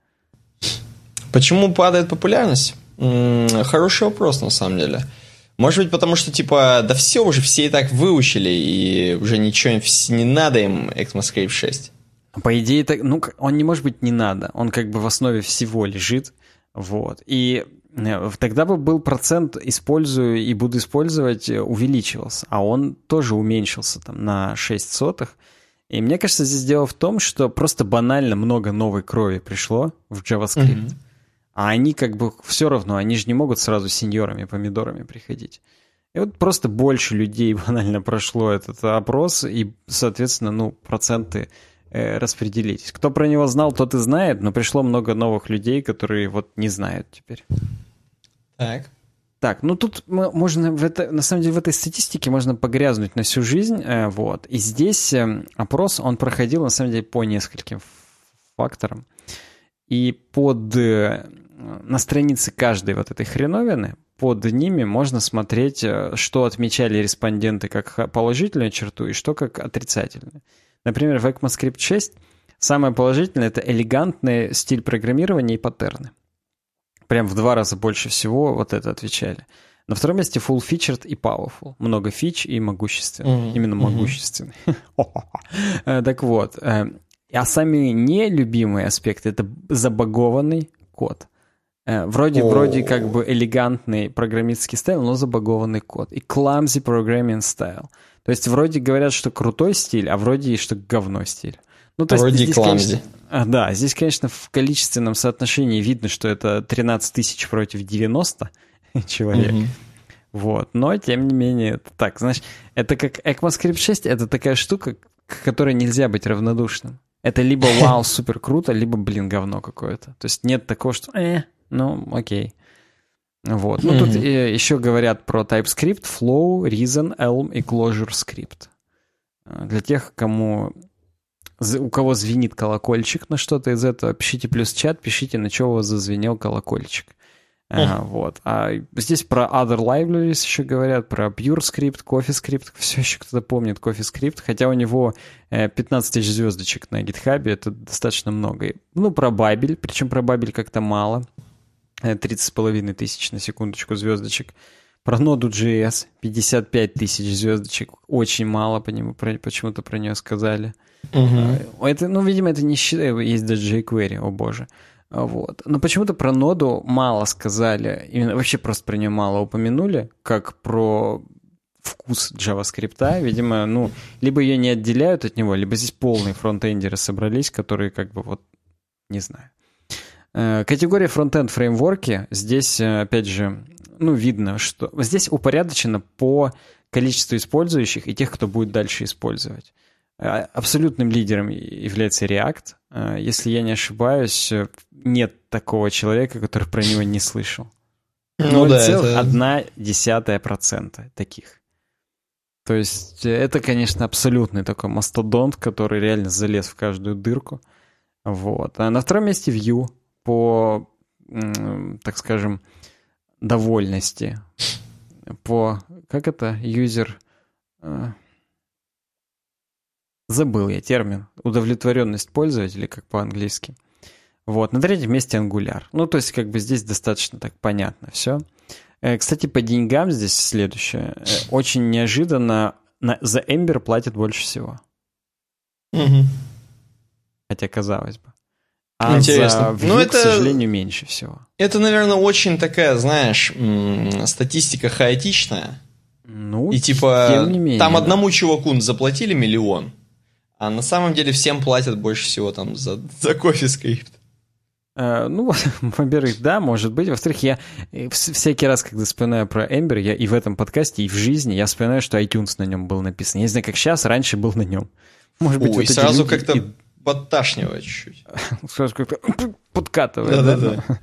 Speaker 1: Почему падает популярность? Хороший вопрос, на самом деле. Может быть, потому что, типа, да все уже, все и так выучили, и уже ничего не надо им ECMAScript 6.
Speaker 2: По идее, так, ну, он не может быть не надо. Он как бы в основе всего лежит. Вот. И э, тогда бы был процент «использую и буду использовать» увеличивался, а он тоже уменьшился там на 6 сотых. И мне кажется, здесь дело в том, что просто банально много новой крови пришло в JavaScript. Mm-hmm. А они как бы все равно, они же не могут сразу сеньорами, помидорами приходить. И вот просто больше людей банально прошло этот опрос, и, соответственно, ну, проценты распределились. Кто про него знал, тот и знает, но пришло много новых людей, которые вот не знают теперь.
Speaker 1: Так.
Speaker 2: Так, ну тут можно в это, на самом деле в этой статистике можно погрязнуть на всю жизнь, э, вот. И здесь э, опрос он проходил на самом деле по нескольким факторам. И под э, на странице каждой вот этой хреновины под ними можно смотреть, э, что отмечали респонденты как положительную черту и что как отрицательную. Например, в ECMAScript 6 самое положительное — это элегантный стиль программирования и паттерны. Прям в два раза больше всего вот это отвечали. На втором месте full-featured и powerful. Много фич и могущественный. Mm-hmm. Именно могущественный. Э, так вот. А самые нелюбимые аспекты — это забагованный код. Э, вроде, oh. вроде как бы элегантный программистский стиль, но забагованный код. И clumsy programming style. То есть вроде говорят, что крутой стиль, а вроде и что говно стиль. Ну, то
Speaker 1: вроде
Speaker 2: есть, здесь, конечно, а, да, здесь, конечно, в количественном соотношении видно, что это 13 тысяч против 90 человек. Mm-hmm. Вот. Но, тем не менее, это так. Знаешь, это как ECMAScript 6, это такая штука, к которой нельзя быть равнодушным. Это либо вау, супер круто, либо, блин, говно какое-то. То есть нет такого, что э, ну, окей. Вот. Ну, тут э, еще говорят про TypeScript, Flow, Reason, Elm и ClojureScript. Э, для тех, кому у кого звенит колокольчик на что-то из этого, пишите плюс чат, пишите, на что у вас зазвенел колокольчик. А, вот. А здесь про other libraries еще говорят, про PureScript, CoffeeScript. Все еще кто-то помнит CoffeeScript, хотя у него 15 э, тысяч звездочек на GitHub, это достаточно много. Ну, про Babel, причем про Babel как-то мало. 30,5 тысяч на секундочку звездочек. Про ноду JS 55 тысяч звездочек. Очень мало по нему, почему-то про нее сказали. Угу. Это, ну, видимо, это не считаю, есть даже jQuery, о боже. Вот. Но почему-то про ноду мало сказали, именно вообще просто про нее мало упомянули, как про вкус JavaScript. Видимо, ну, либо ее не отделяют от него, либо здесь полные фронтендеры собрались, которые как бы вот, не знаю. Э, категория фронтенд фреймворки. Здесь, э, опять же, ну, видно, что здесь упорядочено по количеству использующих и тех, кто будет дальше использовать. Э, абсолютным лидером является React. Если я не ошибаюсь, нет такого человека, который про него не слышал. Ну да, это... одна десятая процента таких. То есть это, конечно, абсолютный такой мастодонт, который реально залез в каждую дырку. Вот. А на втором месте Vue по, так скажем, довольности, по, как это, юзер... Э, забыл я термин. Удовлетворенность пользователя, как по-английски. Вот, на третьем месте Angular. Ну, то есть, как бы здесь достаточно так понятно все. Э, кстати, по деньгам здесь следующее. Э, очень неожиданно на, за Ember платят больше всего.
Speaker 1: Мгм.
Speaker 2: Хотя казалось бы. А
Speaker 1: Интересно.
Speaker 2: за
Speaker 1: Ну, это-
Speaker 2: к сожалению, меньше всего.
Speaker 1: Это, наверное, очень такая, знаешь, статистика хаотичная.
Speaker 2: Ну,
Speaker 1: И типа,
Speaker 2: тем не менее.
Speaker 1: там
Speaker 2: да.
Speaker 1: одному чуваку заплатили миллион, а на самом деле всем платят больше всего там за, за кофе скрипт.
Speaker 2: Э, Ну, во-первых, да, может быть. Во-вторых, я э, вс- всякий раз, когда вспоминаю про Ember, я и в этом подкасте, и в жизни, я вспоминаю, что iTunes на нем был написан. Я не знаю, как сейчас, раньше был на нем. Может быть,
Speaker 1: Ой,
Speaker 2: вот эти
Speaker 1: сразу как-то
Speaker 2: и-
Speaker 1: подташнивает чуть-чуть.
Speaker 2: сразу как-то подкатывает.
Speaker 1: Да-да-да.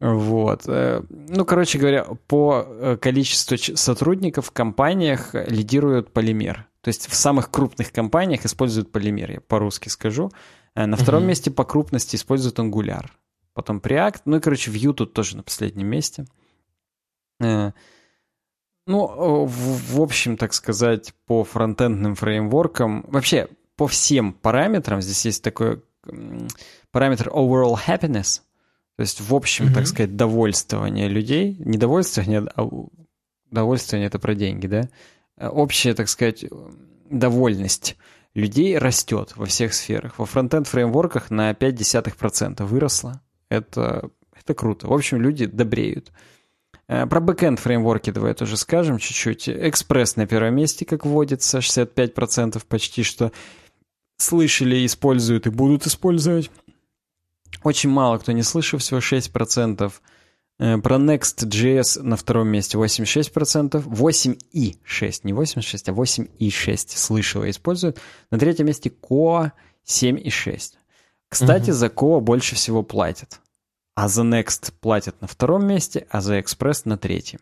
Speaker 2: Вот. Э, Ну, короче говоря, по э, количеству сотрудников в компаниях лидирует полимер. То есть в самых крупных компаниях используют полимер, я по-русски скажу. Э, На втором
Speaker 1: Мгм.
Speaker 2: месте по крупности используют Angular. Потом Preact. Ну и, короче, Vue тут тоже на последнем месте. Ну, в, в общем, так сказать, по фронтендным фреймворкам, вообще по всем параметрам, здесь есть такой параметр overall happiness, то есть в общем,
Speaker 1: Мгм.
Speaker 2: так сказать, довольствование людей, не довольствование, а довольствование это про деньги, да? Э, Общая, так сказать, довольность людей растет во всех сферах. Во фронтенд фреймворках на 0,5% выросла. Это, это круто. В общем, люди добреют. Э, Про бэкенд фреймворки давай тоже скажем чуть-чуть. Экспресс на первом месте, как водится, 65% почти что слышали, используют и будут использовать. Очень мало кто не слышал, всего 6%. Э, Про Next.js на втором месте 86%, 8,6, не 86, а 8,6 слышал и используют. На третьем месте Koa 7,6. Кстати,
Speaker 1: Мгм.
Speaker 2: за Koa больше всего платят. А за Next платят на втором месте, а за Express на третьем.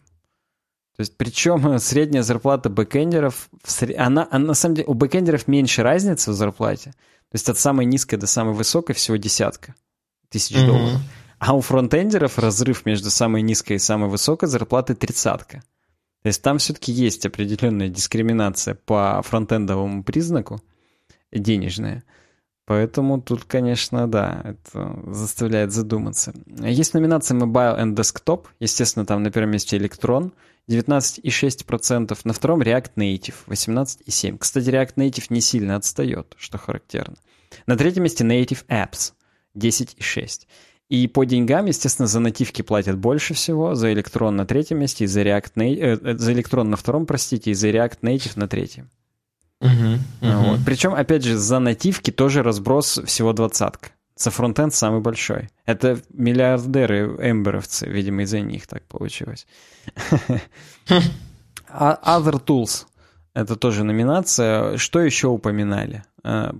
Speaker 2: То есть, причем э, средняя зарплата бэкэндеров, в сре- она, она, на самом деле, у бэкэндеров меньше разницы в зарплате. То есть, от самой низкой до самой высокой всего десятка тысяч
Speaker 1: Мгм.
Speaker 2: долларов. А у фронтендеров разрыв между самой низкой и самой высокой зарплатой тридцатка. То есть там все-таки есть определенная дискриминация по фронтендовому признаку денежная. Поэтому тут, конечно, да, это заставляет задуматься. Есть номинация Mobile and Desktop. Естественно, там на первом месте Electron 19,6%. На втором React Native 18,7%. Кстати, React Native не сильно отстает, что характерно. На третьем месте Native Apps 10,6%. И по деньгам, естественно, за нативки платят больше всего, за электрон на третьем месте, и за React Na- э, э, за электрон на втором, простите, и за React Native на третьем.
Speaker 1: Мгм, мгм.
Speaker 2: Вот. Причем, опять же, за нативки тоже разброс всего двадцатка. За фронтенд самый большой. Это миллиардеры эмберовцы, видимо, из-за них так получилось. А Other Tools. Это тоже номинация. Что еще упоминали? Э,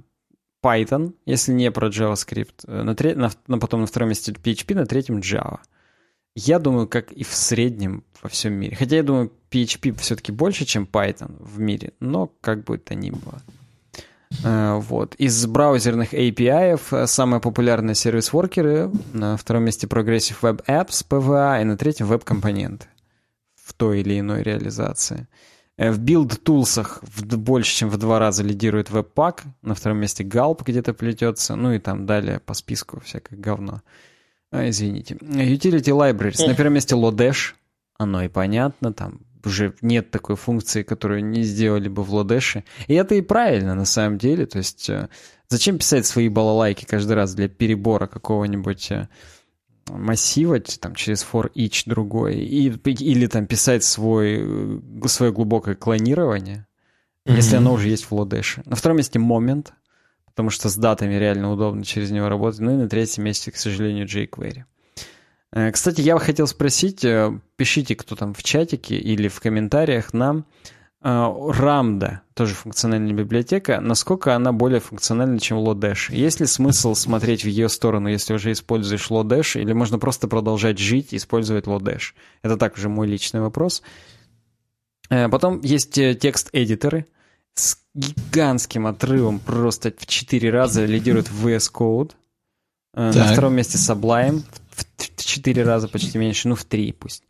Speaker 2: Python, если не про JavaScript. Э, На, тре- на, на- потом на втором месте PHP, на третьем Java. Я думаю, как и в среднем во всем мире. Хотя я думаю, PHP все-таки больше, чем Python в мире, но как бы то ни было. Э, Вот. Из браузерных API э, самые популярные service worker ы. На втором месте Progressive Web Apps, PWA, и на третьем веб-компоненты в той или иной реализации. Э, В build tools ах в больше, чем в два раза лидирует Webpack, на втором месте Gulp где-то плетется, ну и там далее по списку всякое говно. А, извините. Utility Libraries. На первом месте Lodash. Оно и понятно, там уже нет такой функции, которую не сделали бы в Lodash. И это и правильно на самом деле. То есть э, зачем писать свои балалайки каждый раз для перебора какого-нибудь э, массива там, через for each другой, и, или там писать свой, э, свое глубокое клонирование, если
Speaker 1: Мгм.
Speaker 2: оно уже есть в Lodash. На втором месте Moment, потому что с датами реально удобно через него работать. Ну и на третьем месте, к сожалению, jQuery. Э, Кстати, я хотел спросить, э, пишите кто там в чатике или в комментариях нам, э, Рамда, тоже функциональная библиотека, насколько она более функциональна, чем Lodash? Есть ли смысл смотреть в ее сторону, если уже используешь Lodash, или можно просто продолжать жить использовать Lodash? Это так уже мой личный вопрос. Потом есть текст-эдиторы с гигантским отрывом, просто в 4 раза лидирует VS Code. Э, На
Speaker 1: Так.
Speaker 2: втором месте Sublime, в в 4 раза почти меньше, ну в 3 пусть.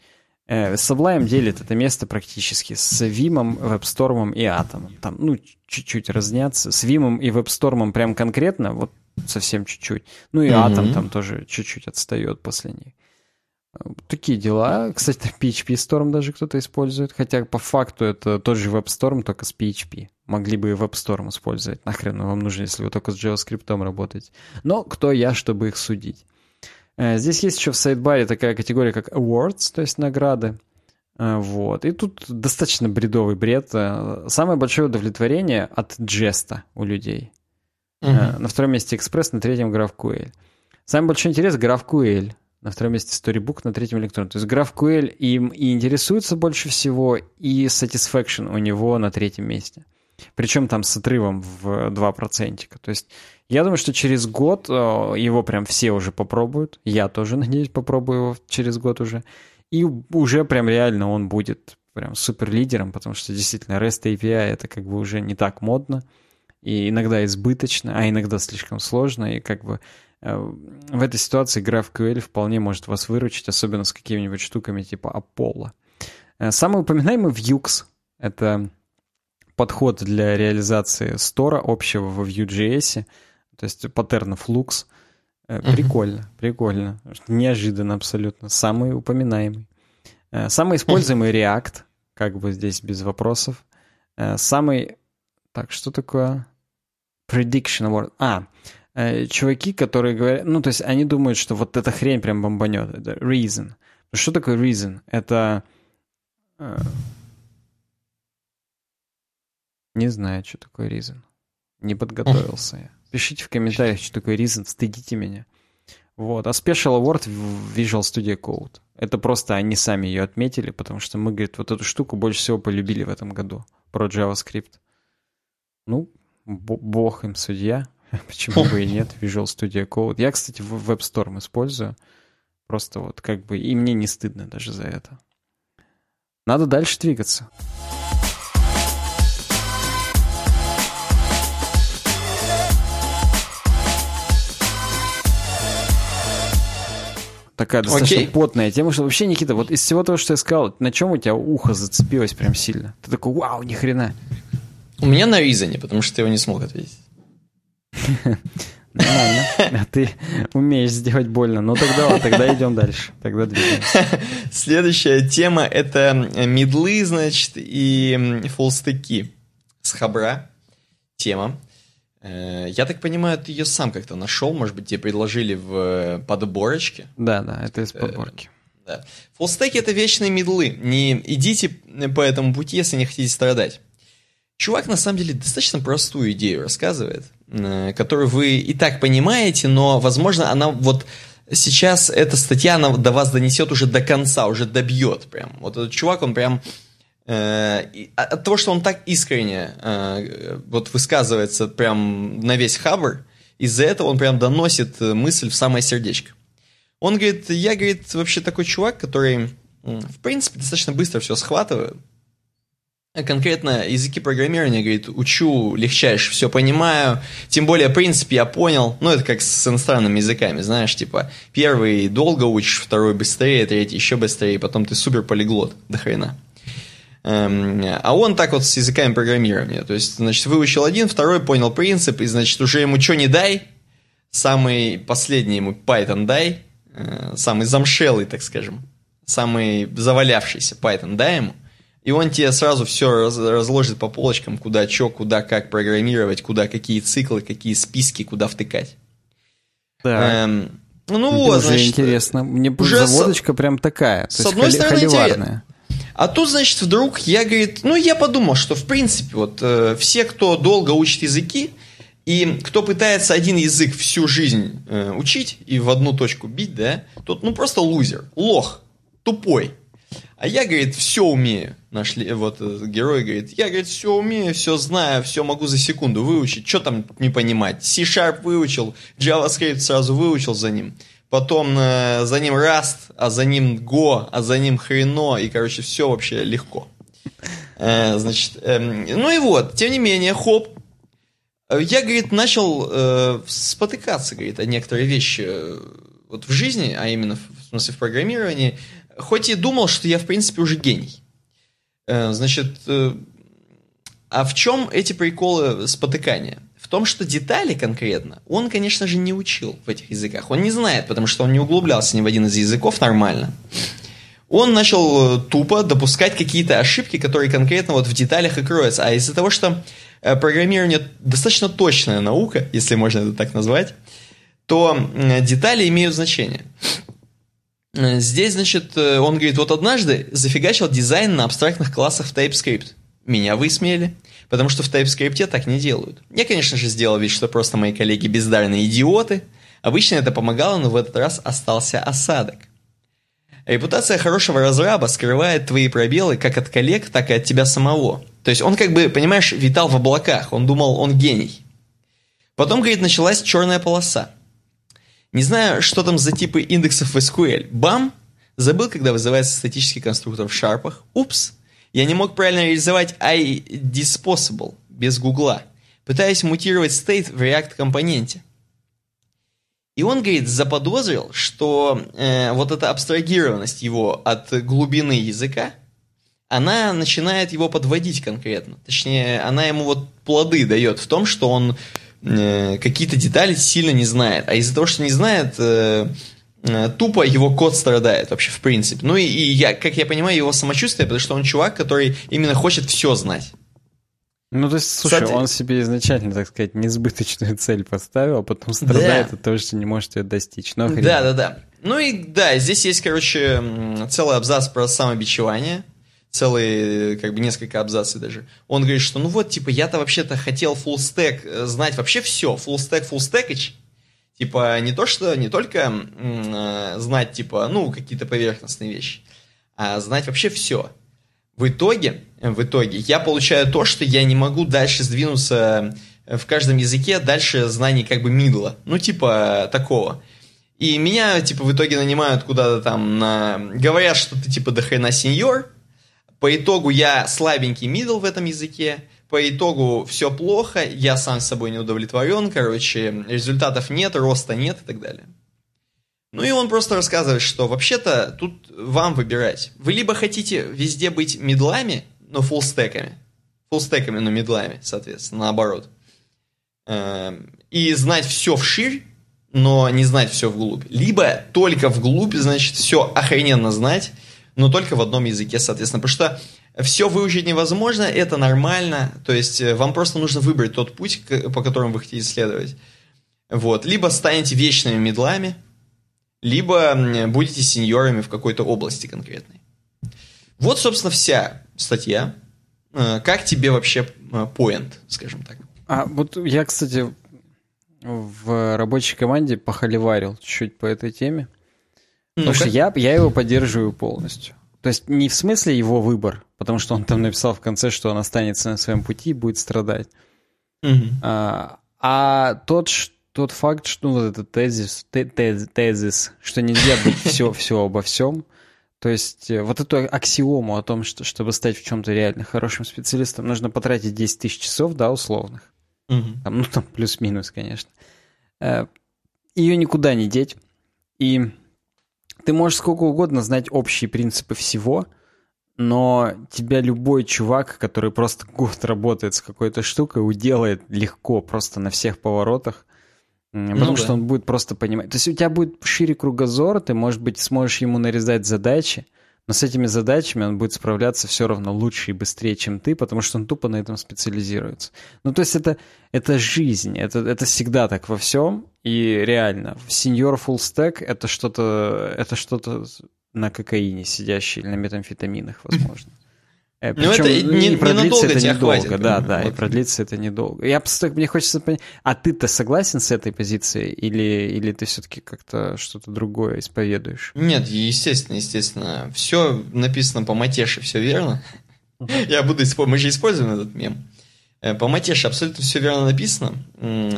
Speaker 2: Э, Sublime делит это место практически с Vim, WebStorm и Atom. Там, ну, чуть-чуть разнятся. С Vim и WebStorm прям конкретно, вот совсем чуть-чуть. Ну и. Atom там тоже чуть-чуть отстает после них. Такие дела. Кстати, PHP Storm даже кто-то использует, хотя по факту это тот же WebStorm, только с PHP. Могли бы и WebStorm использовать. Нахрен вам нужно, если вы только с JavaScript работаете. Но кто я, чтобы их судить? Э, здесь есть еще в сайдбаре такая категория, как Awards, то есть награды. Э, вот. И тут достаточно бредовый бред. Э, самое большое удовлетворение от джеста у людей. Uh-huh. На втором месте Express, на третьем GraphQL. Самый большой интерес GraphQL на втором месте Storybook, на третьем электрон. То есть GraphQL им и интересуется больше всего, и Satisfaction у него на третьем месте. Причем там с отрывом в 2%. То есть я думаю, что через год э, его прям все уже попробуют. Я тоже, надеюсь, попробую его через год уже. И уже прям реально он будет прям супер лидером, потому что действительно REST API это как бы уже не так модно и иногда избыточно, а иногда слишком сложно, и как бы Э, в этой ситуации GraphQL вполне может вас выручить, особенно с какими-нибудь штуками типа Apollo. Э, самый упоминаемый Vue — это подход для реализации стора общего во Vue.js, то есть паттернов Lux. Э, прикольно, uh-huh. прикольно. Неожиданно абсолютно. Самый упоминаемый. Самый используемый React, как бы здесь без вопросов. Самый... Так, что такое? Prediction Award. А, э, чуваки, которые говорят, ну, то есть они думают, что вот эта хрень прям бомбанет. Это reason. Что такое reason? Это... Э, не знаю, что такое reason. Не подготовился я. Пишите в комментариях, что такое reason, стыдите меня. Вот. А Special Award в Visual Studio Code. Это просто они сами ее отметили, потому что мы, говорит, вот эту штуку больше всего полюбили в этом году про JavaScript. Ну, бог им судья. Почему бы и нет, Visual Studio Code. Я, кстати, в WebStorm использую. Просто вот как бы... И мне не стыдно даже за это. Надо дальше двигаться. Такая достаточно okay. потная тема, что вообще, Никита, вот из всего того, что я сказал, на чем у тебя ухо зацепилось прям сильно? Ты такой, вау, ни хрена.
Speaker 1: У меня на Ризане, потому что ты его не смог ответить.
Speaker 2: Нормально. А ты умеешь сделать больно. Ну тогда тогда идем дальше. Тогда двигаемся.
Speaker 1: Следующая тема — это медлы, значит, и фуллстеки с хабра. Тема. Э, я так понимаю, ты ее сам как-то нашел, может быть, тебе предложили в подборочке?
Speaker 2: Да, да, это из подборки.
Speaker 1: Э, да. Фуллстеки — это вечные медлы. Не идите по этому пути, если не хотите страдать. Чувак, на самом деле, достаточно простую идею рассказывает, э, которую вы и так понимаете, но, возможно, она вот сейчас, эта статья, она до вас донесет уже до конца, уже добьет прям. Вот этот чувак, он прям э, от того, что он так искренне э, вот высказывается прям на весь хабр, из-за этого он прям доносит мысль в самое сердечко. Он говорит, я, говорит, вообще такой чувак, который, в принципе, достаточно быстро все схватывает, Конкретно языки программирования, говорит, учу легчайше, все понимаю. Тем более, в принципе, я понял. Ну, это как с иностранными языками, знаешь, типа, первый долго учишь, второй быстрее, третий еще быстрее, потом ты супер полиглот до хрена. Эм, а он так вот с языками программирования. То есть, значит, выучил один, второй понял принцип, и, значит, уже ему что не дай, самый последний ему Python дай, э, самый замшелый, так скажем, самый завалявшийся Python дай ему, и он тебе сразу все раз, разложит по полочкам, куда что, куда как программировать, куда какие циклы, какие списки, куда втыкать.
Speaker 2: Да. Эм, ну вот, уже значит, интересно. Мне уже заводочка с... прям такая.
Speaker 1: С одной стороны, интересно. А тут, значит, вдруг я, говорит, ну, я подумал, что, в принципе, вот э, все, кто долго учит языки, и кто пытается один язык всю жизнь э, учить и в одну точку бить, да, тот, ну, просто лузер, лох, тупой. А я, говорит, все умею. Нашли, вот э, герой говорит, я, говорит, все умею, все знаю, все могу за секунду выучить. Что там не понимать? C-Sharp выучил, JavaScript сразу выучил за ним. Потом э, за ним Rust, а за ним Go, а за ним хрено. И, короче, все вообще легко. Э, значит, э, ну и вот, тем не менее, хоп, я, говорит, начал э, спотыкаться, говорит, о некоторые вещи э, вот в жизни, а именно в смысле в программировании, хоть и думал, что я, в принципе, уже гений. Э, значит, э, а в чем эти приколы спотыкания? В том, что детали конкретно он, конечно же, не учил в этих языках. Он не знает, потому что он не углублялся ни в один из языков нормально. Он начал э, тупо допускать какие-то ошибки, которые конкретно вот в деталях и кроются. А из-за того, что э, программирование достаточно точная наука, если можно это так назвать, то детали имеют значение. Э, здесь, значит, он говорит, вот однажды зафигачил дизайн на абстрактных классах в TypeScript. Меня высмеяли, потому что в TypeScript так не делают. Я, конечно же, сделал вид, что просто мои коллеги бездарные идиоты. Обычно это помогало, но в этот раз остался осадок. Репутация хорошего разраба скрывает твои пробелы как от коллег, так и от тебя самого. То есть он как бы, понимаешь, витал в облаках, он думал, он гений. Потом, говорит, началась черная полоса. Не знаю, что там за типы индексов в SQL. Бам! Забыл, когда вызывается статический конструктор в шарпах. Упс! Я не мог правильно реализовать iDisposable без гугла. Пытаясь мутировать state в React компоненте. И он, говорит, заподозрил, что э, вот эта абстрагированность его от глубины языка, она начинает его подводить конкретно. Точнее, она ему вот плоды дает в том, что он э, какие-то детали сильно не знает. А из-за того, что не знает, э, тупо его код страдает вообще в принципе. Ну и, и я, как я понимаю, его самочувствие, потому что он чувак, который именно хочет все знать.
Speaker 2: Ну, то есть, слушай, Кстати, он себе изначально, так сказать, несбыточную цель поставил, а потом страдает да. от того, что не может ее достичь.
Speaker 1: Но да, да, да. Ну и да, здесь есть, короче, целый абзац про самобичевание, целые, как бы, несколько абзацев даже. Он говорит, что ну вот, типа, я-то вообще-то хотел full stack э, знать вообще все, full stack, full stackage, типа, не то, что, не только э, знать, типа, ну, какие-то поверхностные вещи, а знать вообще все. В итоге, в итоге я получаю то, что я не могу дальше сдвинуться э, в каждом языке дальше знаний как бы мидла. Ну, типа такого. И меня, типа, в итоге нанимают куда-то там на... Говорят, что ты, типа, дохрена сеньор. По итогу я слабенький мидл в этом языке. По итогу все плохо, я сам с собой не удовлетворен, короче, результатов нет, роста нет и так далее. Ну и он просто рассказывает, что вообще-то тут вам выбирать. Вы либо хотите везде быть медлами, но фуллстеками. Фуллстеками, но медлами, соответственно, наоборот. Эм, и знать все вширь, но не знать все вглубь. Либо только вглубь, значит, все охрененно знать, но только в одном языке, соответственно. Потому что все выучить невозможно, это нормально. То есть э, вам просто нужно выбрать тот путь, по которому вы хотите следовать. Вот. Либо станете вечными медлами, либо будете сеньорами в какой-то области конкретной. Вот, собственно, вся статья. Э, как тебе вообще поинт, э, скажем так?
Speaker 2: А вот я, кстати, в рабочей команде похоливарил чуть-чуть по этой теме. Ну потому что я, я его поддерживаю полностью. То есть не в смысле его выбор, потому что он там написал в конце, что он останется на своем пути и будет страдать. Угу. А, а тот, тот факт, что ну, вот этот тезис, тез, тезис, что нельзя быть все, все обо всем, то есть э, вот эту аксиому о том, что чтобы стать в чем-то реально хорошим специалистом, нужно потратить 10 тысяч часов, да, условных. Угу. Там, ну, там плюс-минус, конечно. Э, Ее никуда не деть. И ты можешь сколько угодно знать общие принципы всего, но тебя любой чувак, который просто год работает с какой-то штукой, уделает легко, просто на всех поворотах. Потому ну, что да. он будет просто понимать. То есть у тебя будет шире кругозор, ты, может быть, сможешь ему нарезать задачи, но с этими задачами он будет справляться все равно лучше и быстрее, чем ты, потому что он тупо на этом специализируется. Ну, то есть это, это жизнь, это, это всегда так во всем, и реально, сеньор full stack это что-то это что-то на кокаине сидящий, или на метамфетаминах, возможно. Причем, э, ну, это не, не продлится это недолго, хватит, да, да, вот. и продлится это недолго. Я просто, мне хочется понять, а ты-то согласен с этой позицией, или, или ты все-таки как-то что-то другое исповедуешь?
Speaker 1: Нет, естественно, естественно. Все написано по матеше, все верно. Я буду использовать, мы же используем этот мем. Э, по матеше абсолютно все верно написано,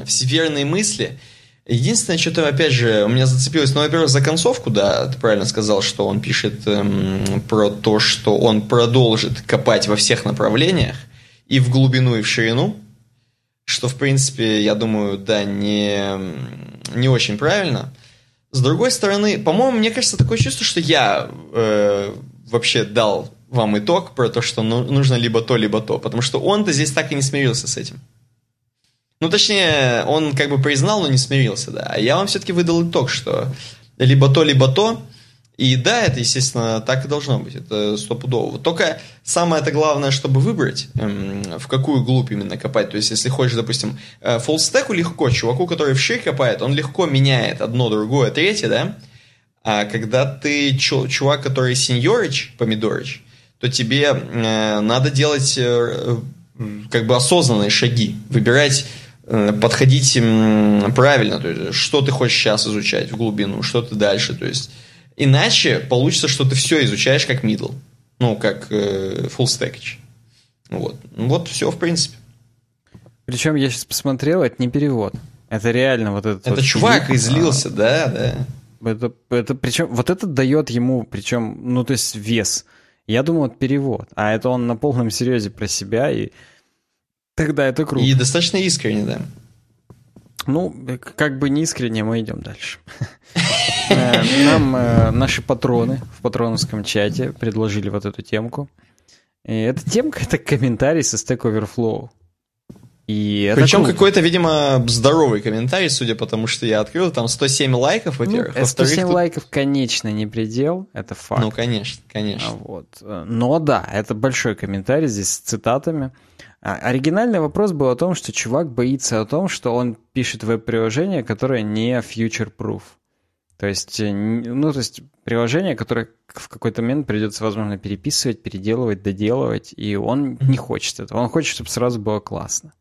Speaker 1: все верные мысли – Единственное, что-то, опять же, у меня зацепилось, ну, во-первых, за концовку, да, ты правильно сказал, что он пишет эм, про то, что он продолжит копать во всех направлениях, и в глубину, и в ширину, что, в принципе, я думаю, да, не, не очень правильно. С другой стороны, по-моему, мне кажется, такое чувство, что я э, вообще дал вам итог про то, что ну, нужно либо то, либо то, потому что он-то здесь так и не смирился с этим. Ну, точнее, он как бы признал, но не смирился, да. А я вам все-таки выдал итог, что либо то, либо то. И да, это, естественно, так и должно быть. Это стопудово. Только самое это главное, чтобы выбрать, эм, в какую глубь именно копать. То есть, если хочешь, допустим, э, фуллстеку легко, чуваку, который в шей копает, он легко меняет одно, другое, третье, да? А когда ты чувак, который сеньорич, помидорич, то тебе э, надо делать э, как бы осознанные шаги, выбирать Э, подходить правильно, то есть что ты хочешь сейчас изучать в глубину, что ты дальше, то есть иначе получится, что ты все изучаешь как middle, ну, как э, full stackage. Вот. Ну, вот все, в принципе.
Speaker 2: Причем я сейчас посмотрел, это не перевод. Это реально вот этот.
Speaker 1: Это
Speaker 2: вот
Speaker 1: чувак клип, излился, а, да, да.
Speaker 2: Это, это причем вот это дает ему, причем, ну то есть вес. Я думал, это перевод, а это он на полном серьезе про себя и Тогда это круто.
Speaker 1: И достаточно искренне, да.
Speaker 2: Ну, как бы не искренне, мы идем дальше. Э, нам э, наши патроны в патроновском чате предложили вот эту темку. И эта темка — это комментарий со Stack Overflow.
Speaker 1: И Причем какой-то, видимо, здоровый комментарий, судя по тому, что я открыл. Там 107 лайков, ну, во-первых.
Speaker 2: Ну, 107 тут... лайков, конечно, не предел, это факт.
Speaker 1: Ну, конечно, конечно.
Speaker 2: Вот. Но да, это большой комментарий здесь с цитатами. А, оригинальный вопрос был о том, что чувак боится о том, что он пишет веб-приложение, которое не future-proof. То есть, э, ну, то есть приложение, которое в какой-то момент придется, возможно, переписывать, переделывать, доделывать, и он не хочет этого. Он хочет, чтобы сразу было классно.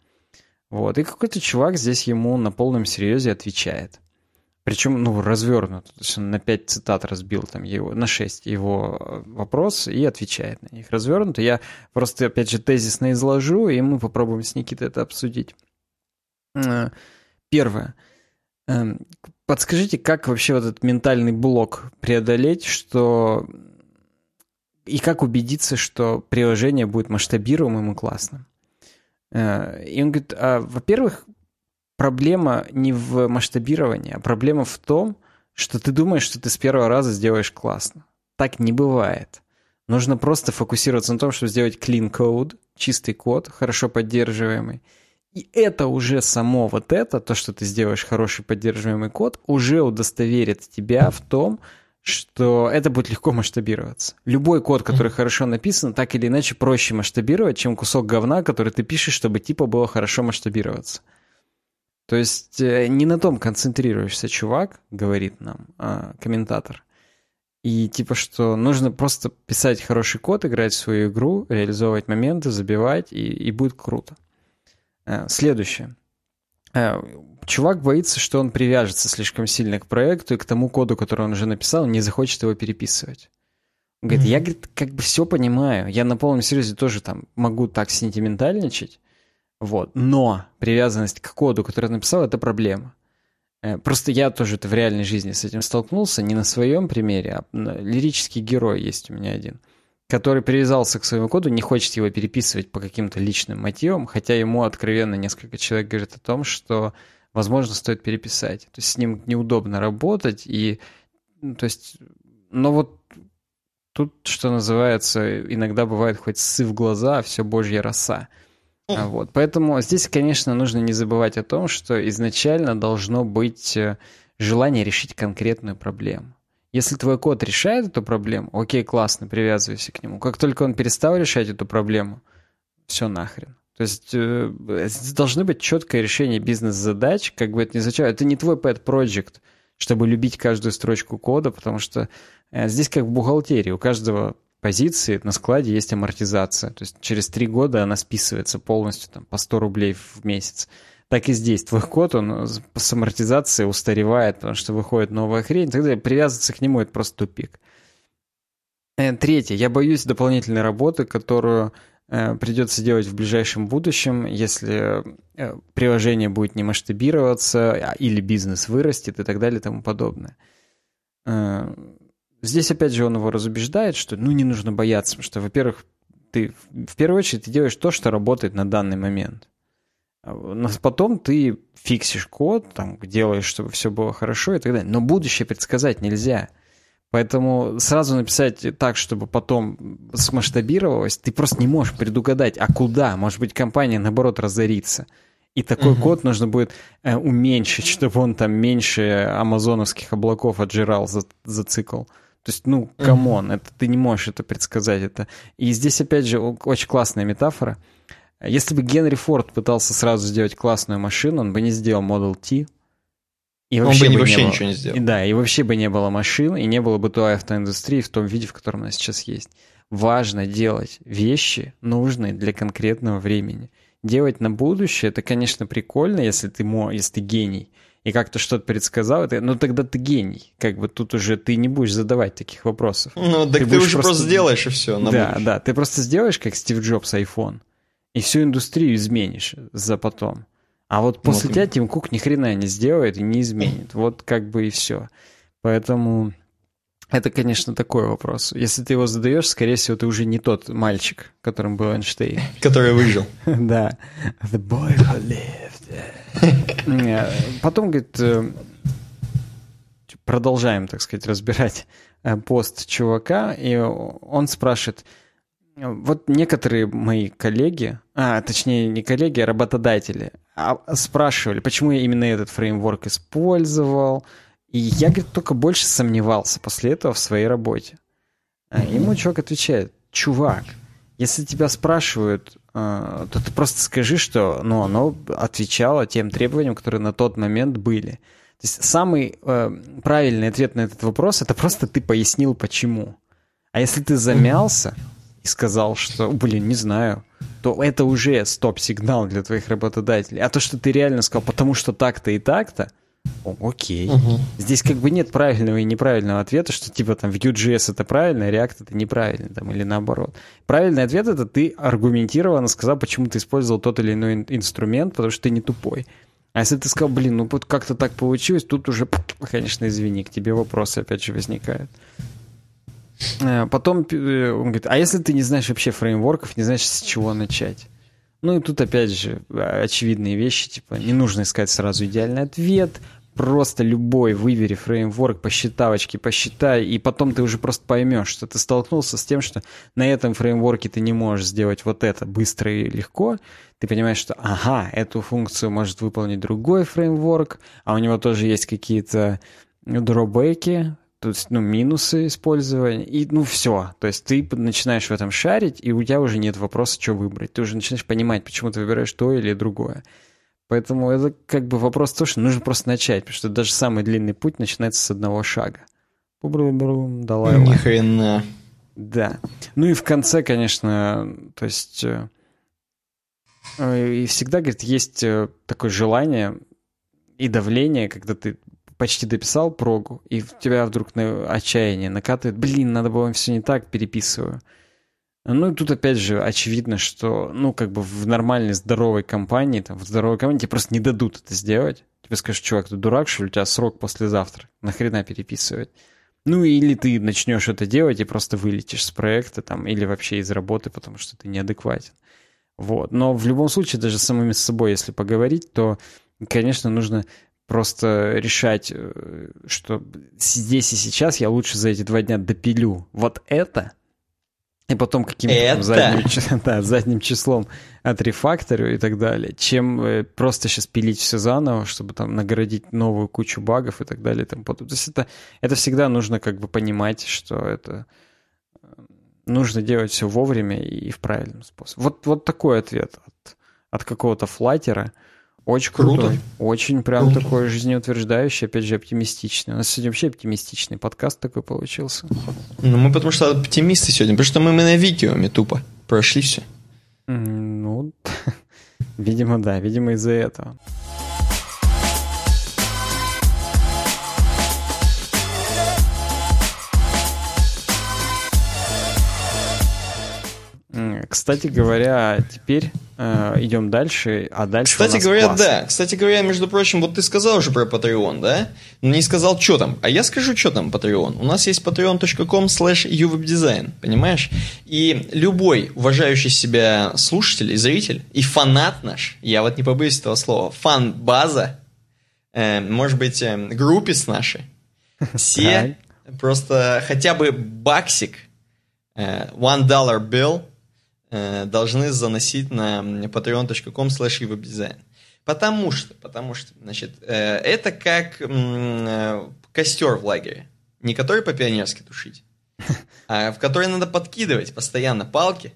Speaker 2: Вот. И какой-то чувак здесь ему на полном серьезе отвечает. Причем, ну, развернут. То есть он на 5 цитат разбил, там, его, на 6 его э, вопрос и отвечает на них. Развернуто. Я просто, опять же, тезисно изложу, и мы попробуем с Никитой это обсудить. Э, первое. Эм, подскажите, как вообще вот этот ментальный блок преодолеть, что... И как убедиться, что приложение будет масштабируемым и классным? Э, и он говорит, а, во-первых, проблема не в масштабировании, а проблема в том, что ты думаешь, что ты с первого раза сделаешь классно. Так не бывает. Нужно просто фокусироваться на том, чтобы сделать clean code, чистый код, хорошо поддерживаемый. И это уже само вот это, то, что ты сделаешь хороший поддерживаемый код, уже удостоверит тебя в том, что это будет легко масштабироваться. Любой код, который хорошо написан, так или иначе проще масштабировать, чем кусок говна, который ты пишешь, чтобы типа было хорошо масштабироваться. То есть э, не на том концентрируешься, чувак, говорит нам а, комментатор. И типа что нужно просто писать хороший код, играть в свою игру, реализовывать моменты, забивать, и, и будет круто. А, следующее. А, чувак боится, что он привяжется слишком сильно к проекту и к тому коду, который он уже написал, не захочет его переписывать. Он говорит, mm-hmm. я, говорит, как бы все понимаю. Я на полном серьезе тоже там могу так сентиментальничать, вот. Но привязанность к коду, который я написал, это проблема. Э, просто я тоже это в реальной жизни с этим столкнулся, не на своем примере, а лирический герой есть у меня один, который привязался к своему коду, не хочет его переписывать по каким-то личным мотивам, хотя ему откровенно несколько человек говорит о том, что, возможно, стоит переписать. То есть с ним неудобно работать, и, ну, то есть, но вот тут, что называется, иногда бывает хоть сы в глаза, а все божья роса. А вот. Поэтому здесь, конечно, нужно не забывать о том, что изначально должно быть э, желание решить конкретную проблему. Если твой код решает эту проблему, окей, классно, привязывайся к нему. Как только он перестал решать эту проблему, все нахрен. То есть э, должны быть четкое решение бизнес-задач, как бы это ни звучало. Это не твой pet project, чтобы любить каждую строчку кода, потому что э, здесь как в бухгалтерии. У каждого позиции на складе есть амортизация. То есть через три года она списывается полностью там, по 100 рублей в месяц. Так и здесь. Твой код, он с амортизацией устаревает, потому что выходит новая хрень. Тогда привязываться к нему — это просто тупик. Э, третье. Я боюсь дополнительной работы, которую э, придется делать в ближайшем будущем, если э, приложение будет не масштабироваться, а, или бизнес вырастет и так далее и тому подобное. Здесь, опять же, он его разубеждает, что ну не нужно бояться, потому что, во-первых, ты в первую очередь ты делаешь то, что работает на данный момент. А потом ты фиксишь код, там, делаешь, чтобы все было хорошо и так далее. Но будущее предсказать нельзя. Поэтому сразу написать так, чтобы потом смасштабировалось, ты просто не можешь предугадать, а куда? Может быть, компания, наоборот, разорится. И такой угу. код нужно будет э, уменьшить, чтобы он там меньше амазоновских облаков отжирал за, за цикл. То есть, ну, come on, mm-hmm. это ты не можешь это предсказать. Это. И здесь, опять же, очень классная метафора. Если бы Генри Форд пытался сразу сделать классную машину, он бы не сделал Model T.
Speaker 1: И вообще он бы, бы вообще не было, ничего не сделал.
Speaker 2: И, да, и вообще бы не было машин, и не было бы той автоиндустрии в том виде, в котором она сейчас есть. Важно делать вещи, нужные для конкретного времени. Делать на будущее, это, конечно, прикольно, если ты, если ты гений и как-то что-то предсказал, это, ну тогда ты гений. Как бы тут уже ты не будешь задавать таких вопросов.
Speaker 1: Ну, так ты, ты уже просто сделаешь и все.
Speaker 2: да, будущее. да, ты просто сделаешь, как Стив Джобс, iPhone, и всю индустрию изменишь за потом. А вот после вот. тебя Тим Кук ни хрена не сделает и не изменит. Вот как бы и все. Поэтому это, конечно, такой вопрос. Если ты его задаешь, скорее всего, ты уже не тот мальчик, которым был Эйнштейн.
Speaker 1: Который выжил.
Speaker 2: Да. The boy who lived. Потом, говорит, э, продолжаем, так сказать, разбирать э, пост чувака, и он спрашивает, вот некоторые мои коллеги, а, точнее, не коллеги, а работодатели, а, спрашивали, почему я именно этот фреймворк использовал, и я, говорит, только больше сомневался после этого в своей работе. А ему чувак отвечает, чувак, если тебя спрашивают, то ты просто скажи, что ну, оно отвечало тем требованиям, которые на тот момент были. То есть самый э, правильный ответ на этот вопрос это просто ты пояснил почему. А если ты замялся и сказал, что, блин, не знаю, то это уже стоп-сигнал для твоих работодателей. А то, что ты реально сказал, потому что так-то и так-то, окей. Угу. Здесь как бы нет правильного и неправильного ответа, что типа там Vue.js это правильно, React это неправильно, там, или наоборот. Правильный ответ это ты аргументированно сказал, почему ты использовал тот или иной инструмент, потому что ты не тупой. А если ты сказал, блин, ну вот как-то так получилось, тут уже, конечно, извини, к тебе вопросы опять же возникают. Э, потом э, он говорит, а если ты не знаешь вообще фреймворков, не знаешь, с чего начать? Ну и тут опять же очевидные вещи, типа не нужно искать сразу идеальный ответ, просто любой выбери фреймворк, посчитавочки, посчитай, и потом ты уже просто поймешь, что ты столкнулся с тем, что на этом фреймворке ты не можешь сделать вот это быстро и легко, ты понимаешь, что ага, эту функцию может выполнить другой фреймворк, а у него тоже есть какие-то дробеки, то есть, ну, минусы использования, и, ну, все. То есть ты начинаешь в этом шарить, и у тебя уже нет вопроса, что выбрать. Ты уже начинаешь понимать, почему ты выбираешь то или другое. Поэтому это как бы вопрос то, что нужно просто начать, потому что даже самый длинный путь начинается с одного шага. Бу-бру-бру, давай.
Speaker 1: Ни хрена.
Speaker 2: Да. Ну и в конце, конечно, то есть... Э, и всегда, говорит, есть э, такое желание и давление, когда ты почти дописал прогу, и в тебя вдруг на отчаяние накатывает, блин, надо было все не так, переписываю. Ну тут опять же очевидно, что, ну, как бы в нормальной, здоровой компании, там, в здоровой компании тебе просто не дадут это сделать. Тебе скажут, чувак, ты дурак, что ли, у тебя срок послезавтра, нахрена переписывать? Ну, или ты начнешь это делать и просто вылетишь с проекта, там, или вообще из работы, потому что ты неадекватен. Вот. Но в любом случае, даже самими собой, если поговорить, то, конечно, нужно просто решать, э, что здесь и сейчас я лучше за эти два дня допилю вот это, и потом каким-то задним, да, задним числом отрефакторю и так далее, чем э, просто сейчас пилить все заново, чтобы там наградить новую кучу багов и так далее. И тому То есть это, это всегда нужно как бы понимать, что это э, нужно делать все вовремя и в правильном способе. Вот, вот такой ответ от, от какого-то флайтера – очень круто. Крутой. Очень прям Круто. такой жизнеутверждающий, опять же, оптимистичный. У нас сегодня вообще оптимистичный подкаст такой получился.
Speaker 1: Ну, мы потому что оптимисты сегодня, потому что мы, мы на видео тупо прошли все.
Speaker 2: Ну, видимо, да, видимо, из-за этого. Кстати говоря, теперь э, идем дальше, а дальше
Speaker 1: Кстати говоря, класс. да. Кстати говоря, между прочим, вот ты сказал уже про Patreon, да? Но не сказал, что там. А я скажу, что там Patreon. У нас есть patreon.com slash uwebdesign, понимаешь? И любой уважающий себя слушатель и зритель, и фанат наш, я вот не побоюсь этого слова, фан-база, э, может быть, э, группис наши, все просто хотя бы баксик, э, one dollar bill – должны заносить на patreon.com slash webdesign. Потому что, потому что, значит, э, это как э, костер в лагере. Не который по-пионерски тушить, а в который надо подкидывать постоянно палки,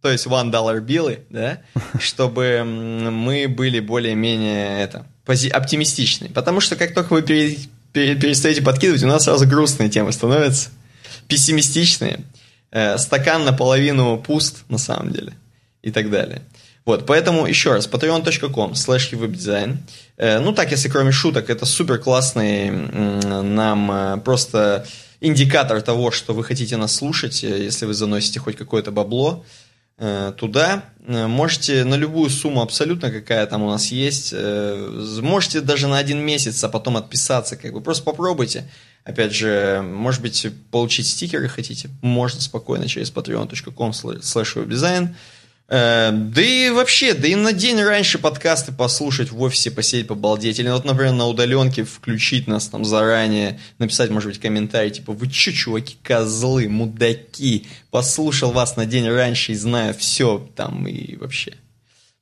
Speaker 1: то есть one dollar биллы, да, чтобы мы были более-менее это, оптимистичны. Потому что как только вы перестаете подкидывать, у нас сразу грустные темы становятся, пессимистичные. Э, стакан наполовину пуст, на самом деле, и так далее. Вот, поэтому еще раз, patreon.com slash webdesign. Ну так, если кроме шуток, это супер классный нам э, просто индикатор того, что вы хотите нас слушать, э, если вы заносите хоть какое-то бабло туда. Можете на любую сумму абсолютно, какая там у нас есть, можете даже на один месяц, а потом отписаться, как бы просто попробуйте. Опять же, может быть, получить стикеры хотите, можно спокойно через patreon.com slash webdesign. Э, да и вообще, да и на день раньше подкасты послушать в офисе, посидеть, побалдеть. Или, вот, например, на удаленке включить нас там заранее, написать, может быть, комментарий, типа, вы че, чуваки, козлы, мудаки, послушал вас на день раньше и знаю все там и вообще.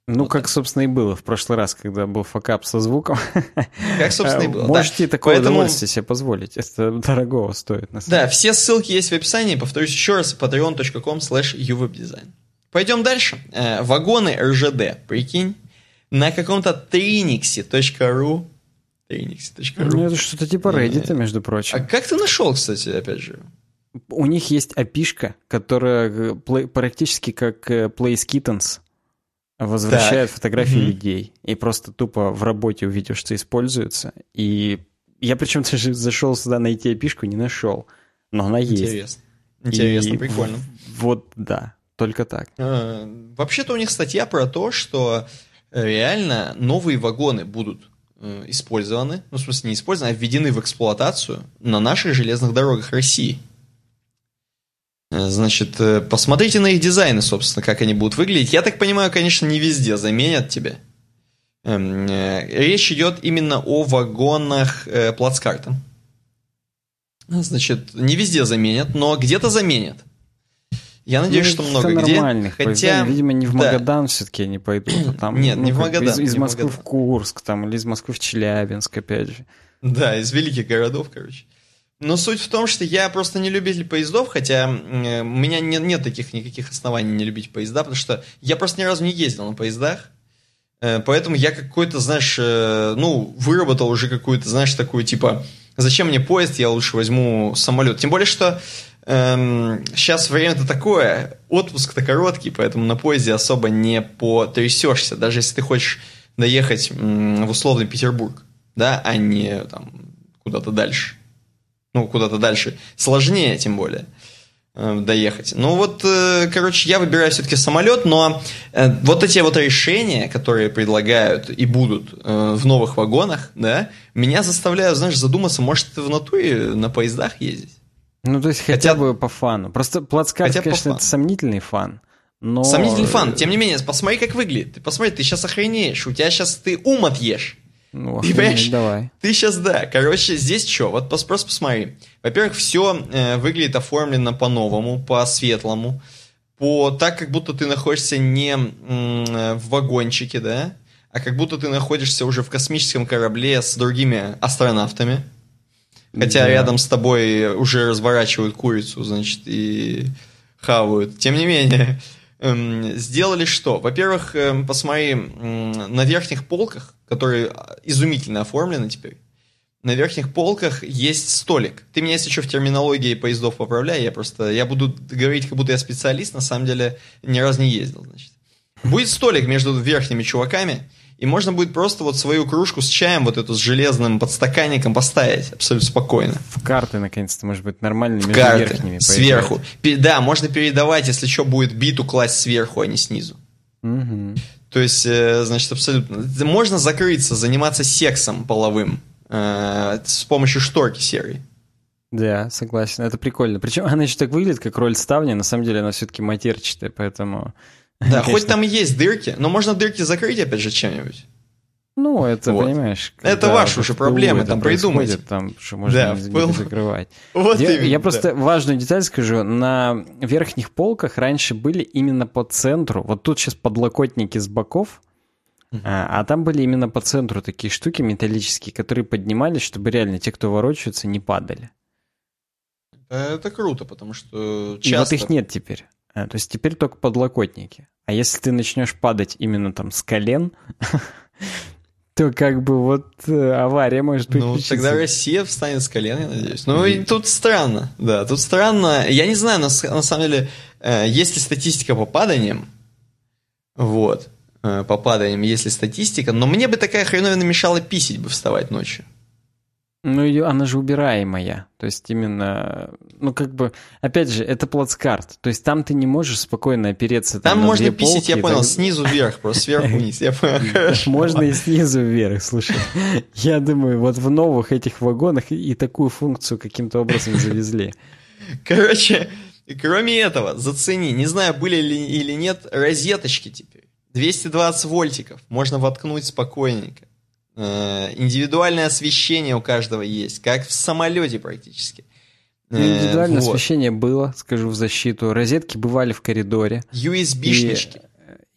Speaker 2: Ну, вот как, собственно, и было в прошлый раз, когда был факап со звуком.
Speaker 1: Как, собственно, и было.
Speaker 2: Можете да. такое Поэтому... удовольствие себе позволить. Это дорогого стоит, на
Speaker 1: самом Да, все ссылки есть в описании. Повторюсь еще раз, patreon.com slash uwebdesign. Пойдем дальше. Э, вагоны РЖД, прикинь, на каком-то trinikse.ru
Speaker 2: Trinix.ru Ну, это что-то типа Reddit, между прочим.
Speaker 1: А как ты нашел, кстати, опять же?
Speaker 2: У них есть опишка, которая практически как э, Place Kittens возвращает так. фотографии mm-hmm. людей. И просто тупо в работе увидел, что используется. И я причем даже зашел сюда найти опишку, не нашел. Но она есть.
Speaker 1: Интересно. Интересно, и прикольно.
Speaker 2: Вот, да. Только так.
Speaker 1: А, вообще-то у них статья про то, что э, реально новые вагоны будут э, использованы, ну, в смысле, не использованы, а введены в эксплуатацию на наших железных дорогах России. Э, значит, посмотрите на их дизайны, собственно, как они будут выглядеть. Я так понимаю, конечно, не везде заменят тебя. Эм, речь идет именно о вагонах плацкарта. Значит, не везде заменят, но где-то заменят. Я надеюсь, ну, что много где.
Speaker 2: Нормальных хотя, видимо, не в Магадан да. все-таки они пойдут. А там,
Speaker 1: Нет, ну, не в Магадан.
Speaker 2: Из, из
Speaker 1: не
Speaker 2: Москвы
Speaker 1: Магадан.
Speaker 2: в Курск, там, или из Москвы в Челябинск, опять же.
Speaker 1: Да, из великих городов, короче. Но суть в том, что я просто не любитель поездов, хотя у меня нет, нет таких никаких оснований не любить поезда, потому что я просто ни разу не ездил на поездах. Э, поэтому я какой-то, знаешь, э, ну, выработал уже какую-то, знаешь, такую, типа, зачем мне поезд, я лучше возьму самолет. Тем более, что Эм, сейчас время-то такое, отпуск-то короткий, поэтому на поезде особо не потрясешься, даже если ты хочешь доехать в условный Петербург, да, а не там куда-то дальше. Ну, куда-то дальше. Сложнее, тем более, э, доехать. Ну вот, э, короче, я выбираю все-таки самолет, но э, вот эти вот решения, которые предлагают и будут в новых вагонах, да, меня заставляют, знаешь, задуматься, может, в натуре на поездах ездить.
Speaker 2: Ну, то есть хотя, хотя бы по фану. Просто плацкарт, хотя конечно, это сомнительный фан. Но...
Speaker 1: Сомнительный фан. Тем не менее, посмотри, как выглядит. Ты посмотри, ты сейчас охренеешь. У тебя сейчас ты ум отъешь.
Speaker 2: Ну, ты понимаешь? Давай.
Speaker 1: Ты сейчас, да. Короче, здесь что? Вот просто посмотри. Во-первых, все э, выглядит оформлено по-новому, по-светлому. По так, как будто ты находишься не э, в вагончике, да? А как будто ты находишься уже в космическом корабле с другими астронавтами. Хотя да. рядом с тобой уже разворачивают курицу, значит, и хавают. Тем не менее, эм, сделали что? Во-первых, эм, посмотри, на верхних полках, которые изумительно оформлены теперь, на верхних полках есть столик. Ты меня, если что, в терминологии поездов поправляй, я просто, я буду говорить, как будто я специалист, на самом деле ни разу не ездил, значит. Будет столик между верхними чуваками, и можно будет просто вот свою кружку с чаем, вот эту с железным подстаканником поставить абсолютно спокойно.
Speaker 2: В карты, наконец-то, может быть, нормально
Speaker 1: в между карты, верхними. Сверху. Да, можно передавать, если что, будет биту класть сверху, а не снизу.
Speaker 2: Угу.
Speaker 1: То есть, э, значит, абсолютно. Можно закрыться, заниматься сексом половым э, с помощью шторки серой.
Speaker 2: Да, согласен. Это прикольно. Причем она еще так выглядит, как роль ставни. На самом деле она все-таки матерчатая, поэтому
Speaker 1: да, хоть там есть дырки, но можно дырки закрыть, опять же, чем-нибудь.
Speaker 2: Ну, это, вот. понимаешь...
Speaker 1: Это ваши уже проблемы, там придумайте.
Speaker 2: Там, что можно
Speaker 1: да,
Speaker 2: не, не закрывать.
Speaker 1: Вот
Speaker 2: я,
Speaker 1: именно,
Speaker 2: я просто
Speaker 1: да.
Speaker 2: важную деталь скажу. На верхних полках раньше были именно по центру. Вот тут сейчас подлокотники с боков. А, а там были именно по центру такие штуки металлические, которые поднимались, чтобы реально те, кто ворочаются, не падали.
Speaker 1: Это круто, потому что
Speaker 2: часто... И вот их нет теперь. А, то есть теперь только подлокотники. А если ты начнешь падать именно там с колен, то как бы вот э, авария может быть.
Speaker 1: Ну, тогда Россия встанет с колен, я надеюсь. Ну, и тут странно, да, тут странно. Я не знаю, на, на самом деле, э, есть ли статистика по паданиям, вот, э, по паданиям есть ли статистика, но мне бы такая хреновина мешала писить бы вставать ночью.
Speaker 2: Ну, ее, она же убираемая. То есть именно, ну, как бы, опять же, это плацкарт. То есть там ты не можешь спокойно опереться.
Speaker 1: Там, там можно писить, я понял, так... снизу вверх, просто сверху вниз. Я понял,
Speaker 2: Можно и снизу вверх, слушай. Я думаю, вот в новых этих вагонах и такую функцию каким-то образом завезли.
Speaker 1: Короче, кроме этого, зацени, не знаю, были ли или нет, розеточки теперь. 220 вольтиков, можно воткнуть спокойненько. Э, индивидуальное освещение у каждого есть, как в самолете практически.
Speaker 2: Ну, индивидуальное вот. освещение было, скажу в защиту. Розетки бывали в коридоре.
Speaker 1: USB-шнички.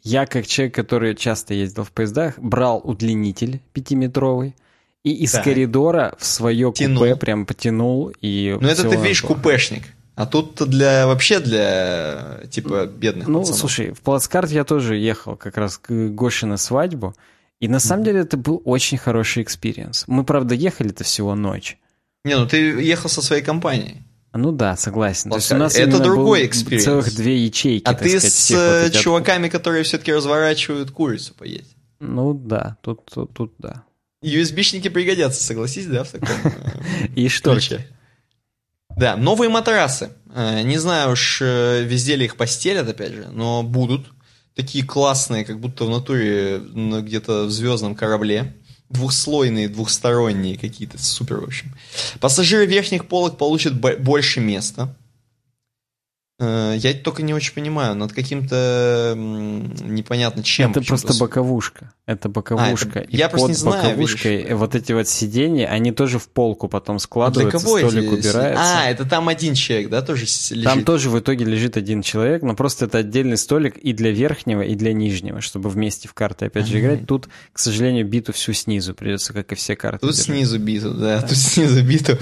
Speaker 2: Я, как человек, который часто ездил в поездах, брал удлинитель пятиметровый и из да. коридора в свое Тянул. купе прям потянул. И
Speaker 1: ну, это ты видишь купешник. А тут для вообще для типа бедных
Speaker 2: Ну,
Speaker 1: пацанов.
Speaker 2: слушай, в плацкарт я тоже ехал как раз к Гоше на свадьбу. И на самом деле это был очень хороший experience. Мы, правда, ехали-то всего ночь.
Speaker 1: Не, ну ты ехал со своей компанией.
Speaker 2: Ну да, согласен.
Speaker 1: То есть у нас это другой experience.
Speaker 2: Целых две ячейки.
Speaker 1: А ты сказать, с вот э, чуваками, от... которые все-таки разворачивают курицу поедешь.
Speaker 2: Ну да, тут, тут, тут да.
Speaker 1: USB-шники пригодятся, согласись, да, в таком
Speaker 2: э, И шторки.
Speaker 1: Да, новые матрасы. Э, не знаю уж, везде ли их постелят, опять же, но будут такие классные, как будто в натуре где-то в звездном корабле. Двухслойные, двухсторонние какие-то, супер, в общем. Пассажиры верхних полок получат больше места. Э, я только не очень понимаю, над каким-то непонятно чем.
Speaker 2: Это просто боковушка. Это боковушка. А, это... И я под просто не знаю, боковушкой видишь. вот эти вот сиденья, они тоже в полку потом складываются, а для кого столик эти... убирается.
Speaker 1: А, это там один человек, да, тоже лежит?
Speaker 2: Там тоже в итоге лежит один человек, но просто это отдельный столик и для верхнего, и для нижнего, чтобы вместе в карты опять же играть. Тут, к сожалению, биту всю снизу придется, как и все карты.
Speaker 1: Тут держать. снизу биту, да, да, тут снизу биту.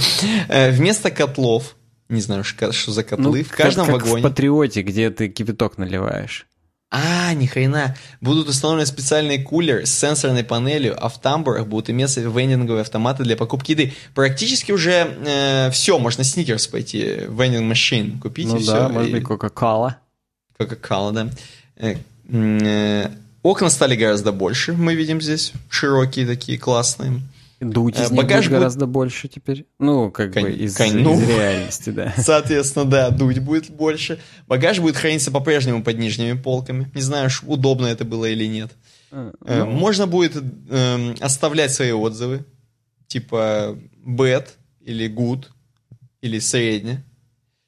Speaker 1: Э, вместо котлов не знаю, что за котлы. Ну, в каждом
Speaker 2: как,
Speaker 1: как вагоне.
Speaker 2: в Патриоте, где ты кипяток наливаешь.
Speaker 1: А, ни хрена. Будут установлены специальные кулеры с сенсорной панелью, а в тамбурах будут иметься вендинговые автоматы для покупки еды. Практически уже э, все, можно сникерс пойти, вендинг машин купить
Speaker 2: ну
Speaker 1: и
Speaker 2: да,
Speaker 1: все.
Speaker 2: может быть, Кока-Кола.
Speaker 1: Кока-Кола, да. Э, э, окна стали гораздо больше, мы видим здесь, широкие такие, классные.
Speaker 2: Дуть из Багаж будет гораздо больше теперь. Ну, как кон, бы из, кон, ну, из реальности, да.
Speaker 1: Соответственно, да, дуть будет больше. Багаж будет храниться по-прежнему под нижними полками. Не знаю, удобно это было или нет. А, э, ну... Можно будет э, оставлять свои отзывы. Типа bad или good или средне.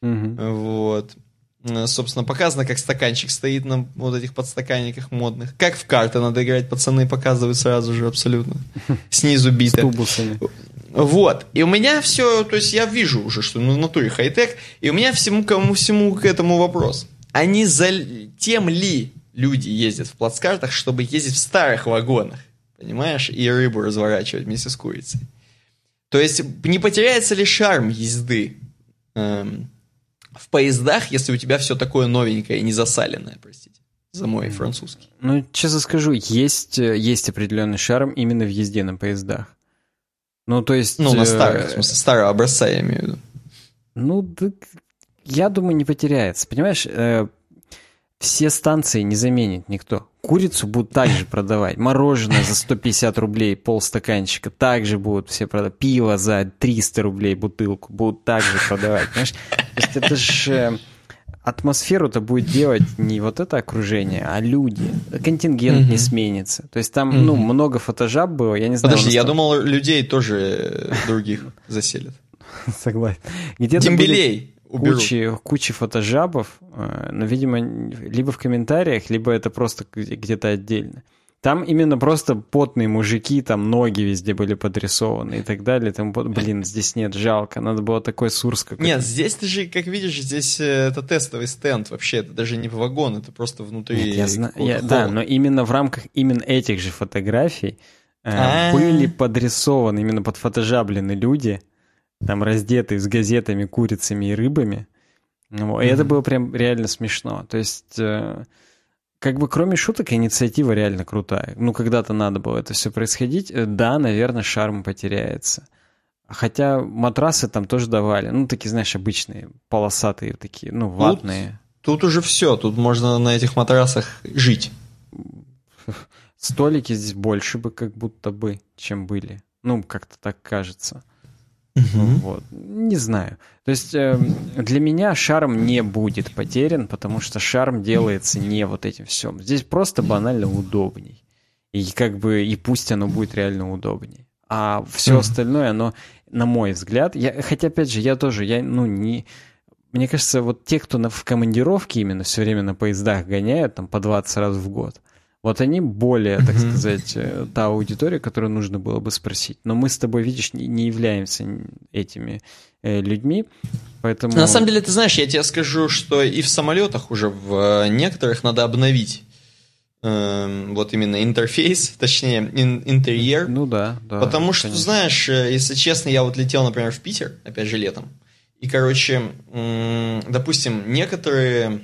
Speaker 1: Угу. Вот. Э, собственно, показано, как стаканчик стоит на вот этих подстаканниках модных. Как в карты надо играть, пацаны показывают сразу же абсолютно. Снизу биты. С
Speaker 2: тубусами.
Speaker 1: Вот. И у меня все, то есть я вижу уже, что на натуре хай-тек, и у меня всему, кому всему к этому вопрос. Они за тем ли люди ездят в плацкартах, чтобы ездить в старых вагонах, понимаешь, и рыбу разворачивать вместе с курицей. То есть не потеряется ли шарм езды эм, в поездах, если у тебя все такое новенькое и не засаленное, простите, за мой французский.
Speaker 2: Ну, честно скажу, есть, э, есть определенный шарм именно в езде на поездах. Ну, то есть...
Speaker 1: Ну, на э, старых, в смысле, старого образца я имею в виду.
Speaker 2: Ну, да, я думаю, не потеряется. Понимаешь, э, все станции не заменит никто. Курицу будут также продавать. Мороженое за 150 рублей полстаканчика также будут все продавать. Пиво за 300 рублей бутылку будут также продавать. Понимаешь? То есть это же э, атмосферу-то будет делать не вот это окружение, а люди. Контингент mm-hmm. не сменится. То есть там, mm-hmm. ну, много фотожаб было, я не знаю.
Speaker 1: Подожди, я там... думал, людей тоже других заселят.
Speaker 2: Согласен. Где-то
Speaker 1: Дембелей
Speaker 2: кучи, кучи фотожабов, э, но, видимо, либо в комментариях, либо это просто где-то отдельно. Там именно просто потные мужики, там ноги везде были подрисованы и так далее. Там, блин, здесь нет, жалко. Надо было такой сурс какой-то.
Speaker 1: Нет, здесь ты же, как видишь, здесь э, это тестовый стенд вообще. Это даже не вагон, это просто внутри
Speaker 2: Нет, я знаю, я, Да, но именно в рамках именно этих же фотографий э, были подрисованы, именно под фотожаблены люди, там раздетые с газетами, курицами и рыбами. Ну, и это было прям реально смешно. То есть, э, как бы кроме шуток, инициатива реально крутая. Ну, когда-то надо было это все происходить. Э, да, наверное, шарм потеряется. Хотя матрасы там тоже давали. Ну, такие, знаешь, обычные, полосатые такие, ну, ватные.
Speaker 1: Тут, тут уже все. Тут можно на этих матрасах жить.
Speaker 2: Столики здесь больше бы как будто бы, чем были. Ну, как-то так кажется. Угу. Вот. Не знаю. То есть э, для меня шарм не будет потерян, потому что шарм делается не вот этим всем. Здесь просто банально удобней. И как бы и пусть оно будет реально удобней. А все угу. остальное, оно, на мой взгляд, я, хотя опять же, я тоже, я, ну, не... Мне кажется, вот те, кто на, в командировке именно все время на поездах гоняют, там по 20 раз в год, вот они более, так mm-hmm. сказать, э, та аудитория, которую нужно было бы спросить. Но мы с тобой, видишь, не, не являемся этими э, людьми, поэтому...
Speaker 1: На самом деле, ты знаешь, я тебе скажу, что и в самолетах уже в э, некоторых надо обновить э, вот именно интерфейс, точнее, ин, интерьер.
Speaker 2: Ну да, да.
Speaker 1: Потому что, конечно. знаешь, э, если честно, я вот летел, например, в Питер, опять же, летом, и, короче, допустим, некоторые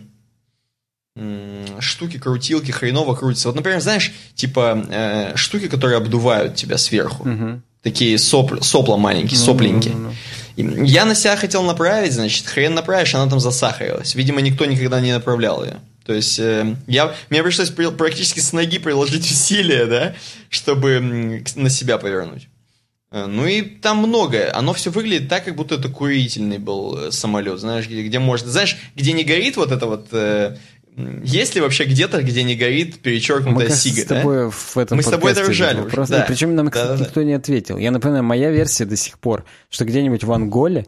Speaker 1: штуки, крутилки хреново крутятся. Вот, например, знаешь, типа э, штуки, которые обдувают тебя сверху. Угу. Такие сопл, сопла маленькие, ну, сопленькие. Ну, ну, ну. Я на себя хотел направить, значит, хрен направишь, она там засахарилась. Видимо, никто никогда не направлял ее. То есть э, я, мне пришлось при, практически с ноги приложить усилия, да, чтобы на себя повернуть. Э, ну и там многое. Оно все выглядит так, как будто это курительный был э, самолет, знаешь, где, где можно, знаешь, где не горит вот это вот э, есть ли вообще где-то, где не горит перечеркнутая Мы, сига?
Speaker 2: с тобой да? в этом
Speaker 1: Мы с тобой это ржали
Speaker 2: уже. Да. Причем нам, кстати, да, да, никто не ответил. Я напоминаю, моя версия до сих пор, что где-нибудь в Анголе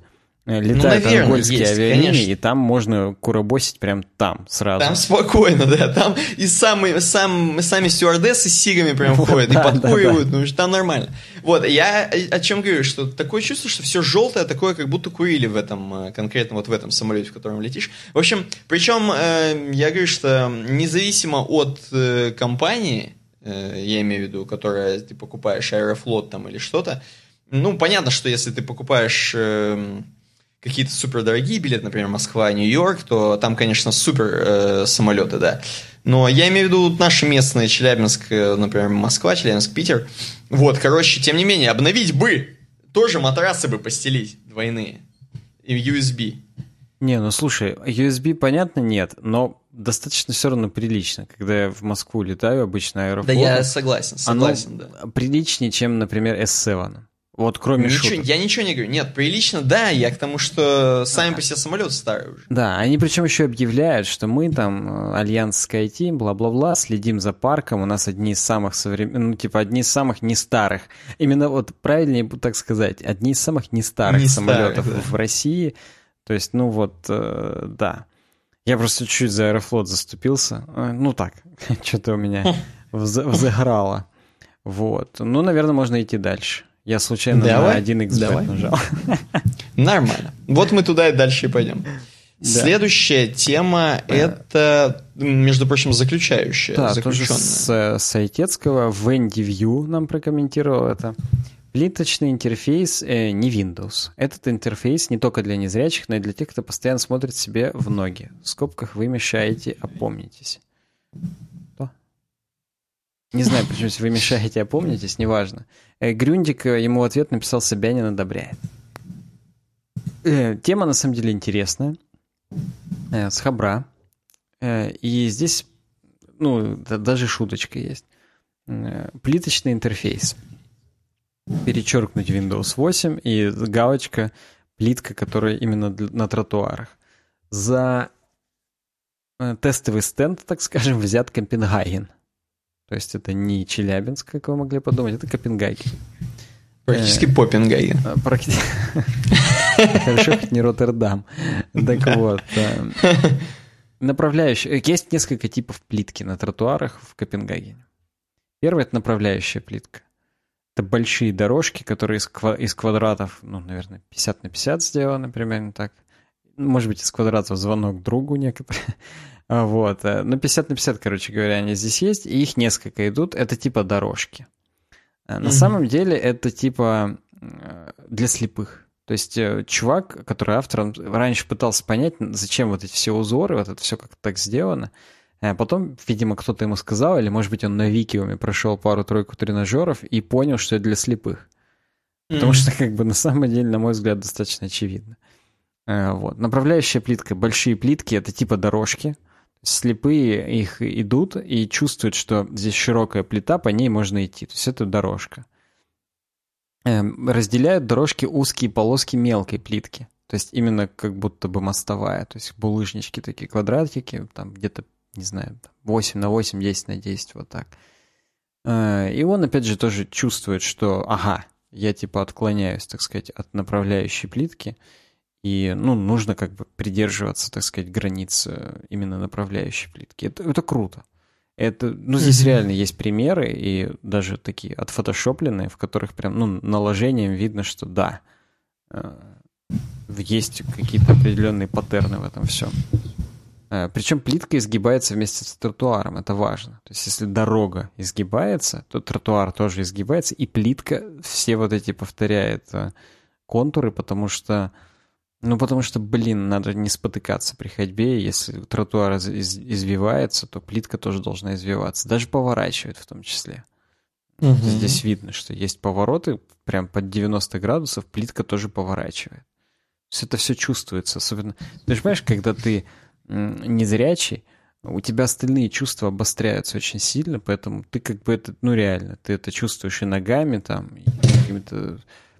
Speaker 2: летают ну, наверное, ангольские есть, авиалинии, конечно. и там можно куробосить прям там сразу.
Speaker 1: Там спокойно, да. Там и самые, сам, сами стюардессы с сигами прям вот, ходят да, и подкуривают, да, да. ну там нормально. Вот, я о чем говорю, что такое чувство, что все желтое, такое, как будто курили в этом, э, конкретно вот в этом самолете, в котором летишь. В общем, причем э, я говорю, что независимо от э, компании, э, я имею в виду, которая ты покупаешь Аэрофлот там или что-то, ну, понятно, что если ты покупаешь... Э, какие-то супер дорогие билеты, например, Москва, Нью-Йорк, то там, конечно, супер э, самолеты, да. Но я имею в виду наши местные, Челябинск, э, например, Москва, Челябинск, Питер. Вот, короче, тем не менее, обновить бы, тоже матрасы бы постелить двойные. И USB.
Speaker 2: Не, ну слушай, USB, понятно, нет, но достаточно все равно прилично. Когда я в Москву летаю, обычно аэрофлот.
Speaker 1: Да я согласен, согласен,
Speaker 2: да. приличнее, чем, например, S7. Вот кроме
Speaker 1: ничего,
Speaker 2: шуток.
Speaker 1: Я ничего не говорю. Нет, прилично, да, я к тому, что сами по себе самолеты старые уже.
Speaker 2: Да, они причем еще объявляют, что мы там, э, Альянс SkyTeam, бла-бла-бла, следим за парком, у нас одни из самых современных, ну, типа, одни из самых не старых. Именно вот правильнее так сказать, одни из самых не старых не самолетов старых, да. в России. То есть, ну вот, э, да. Я просто чуть-чуть за Аэрофлот заступился. Э, ну так, что-то у меня взыграло. Вот. Ну, наверное, можно идти дальше. Я случайно Давай. на один x Давай. нажал.
Speaker 1: Нормально. Вот мы туда и дальше и пойдем. Да. Следующая тема да. это, между прочим, заключающая.
Speaker 2: Да, тоже с Сайтецкого. Венди View нам прокомментировал это. Плиточный интерфейс э, не Windows. Этот интерфейс не только для незрячих, но и для тех, кто постоянно смотрит себе в ноги. В скобках вы мешаете, опомнитесь. Не знаю, почему вы мешаете, опомнитесь, неважно. Э, Грюндик э, ему в ответ написал «Собянин одобряет». Э, тема на самом деле интересная, с хабра. И здесь, ну, даже шуточка есть. Плиточный интерфейс. Перечеркнуть Windows 8 и галочка плитка, которая именно на тротуарах. За тестовый стенд, так скажем, взят Копенгаген. То есть это не Челябинск, как вы могли подумать, это Копенгаген.
Speaker 1: Практически э.
Speaker 2: А, практически. Хорошо, не Роттердам. Так вот. Э, направляющие. Есть несколько типов плитки на тротуарах в Копенгагене. Первая — это направляющая плитка. Это большие дорожки, которые из квадратов, ну, наверное, 50 на 50 сделаны, примерно так. Может быть, из квадратов звонок другу некоторые. А, вот. Э, ну, 50 на 50, короче говоря, они здесь есть, и их несколько идут. Это типа дорожки. Э, на mm самом деле это типа э, для слепых. То есть чувак, который автор, раньше пытался понять, зачем вот эти все узоры, вот это все как-то так сделано. Потом, видимо, кто-то ему сказал, или, может быть, он на Викиуме прошел пару-тройку тренажеров и понял, что это для слепых. Потому mm что, как бы, на самом деле, на мой взгляд, достаточно очевидно. Вот. Направляющая плитка, большие плитки, это типа дорожки слепые их идут и чувствуют, что здесь широкая плита, по ней можно идти. То есть это дорожка. Эм, разделяют дорожки узкие полоски мелкой плитки. То есть именно как будто бы мостовая. То есть булыжнички такие, квадратики, там где-то, не знаю, 8 на 8, 10 на 10, вот так. Э, и он, опять же, тоже чувствует, что, ага, я типа отклоняюсь, так сказать, от направляющей плитки – и, ну, нужно как бы придерживаться, так сказать, границ э, именно направляющей плитки. Это, это круто. Это, ну, здесь реально есть примеры, и даже такие отфотошопленные, в которых прям, ну, наложением видно, что да, э, есть какие-то определенные паттерны в этом всем. Э, Причем плитка изгибается вместе с тротуаром, это важно. То есть если дорога изгибается, то тротуар тоже изгибается, и плитка все вот эти повторяет контуры, потому что ну, потому что, блин, надо не спотыкаться при ходьбе. Если тротуар из- извивается, то плитка тоже должна извиваться. Даже поворачивает в том числе. Угу. Здесь видно, что есть повороты, прям под 90 градусов плитка тоже поворачивает. То есть это все чувствуется. Особенно, ты понимаешь, когда ты незрячий, у тебя остальные чувства обостряются очень сильно, поэтому ты как бы это, ну реально, ты это чувствуешь и ногами там, и какими-то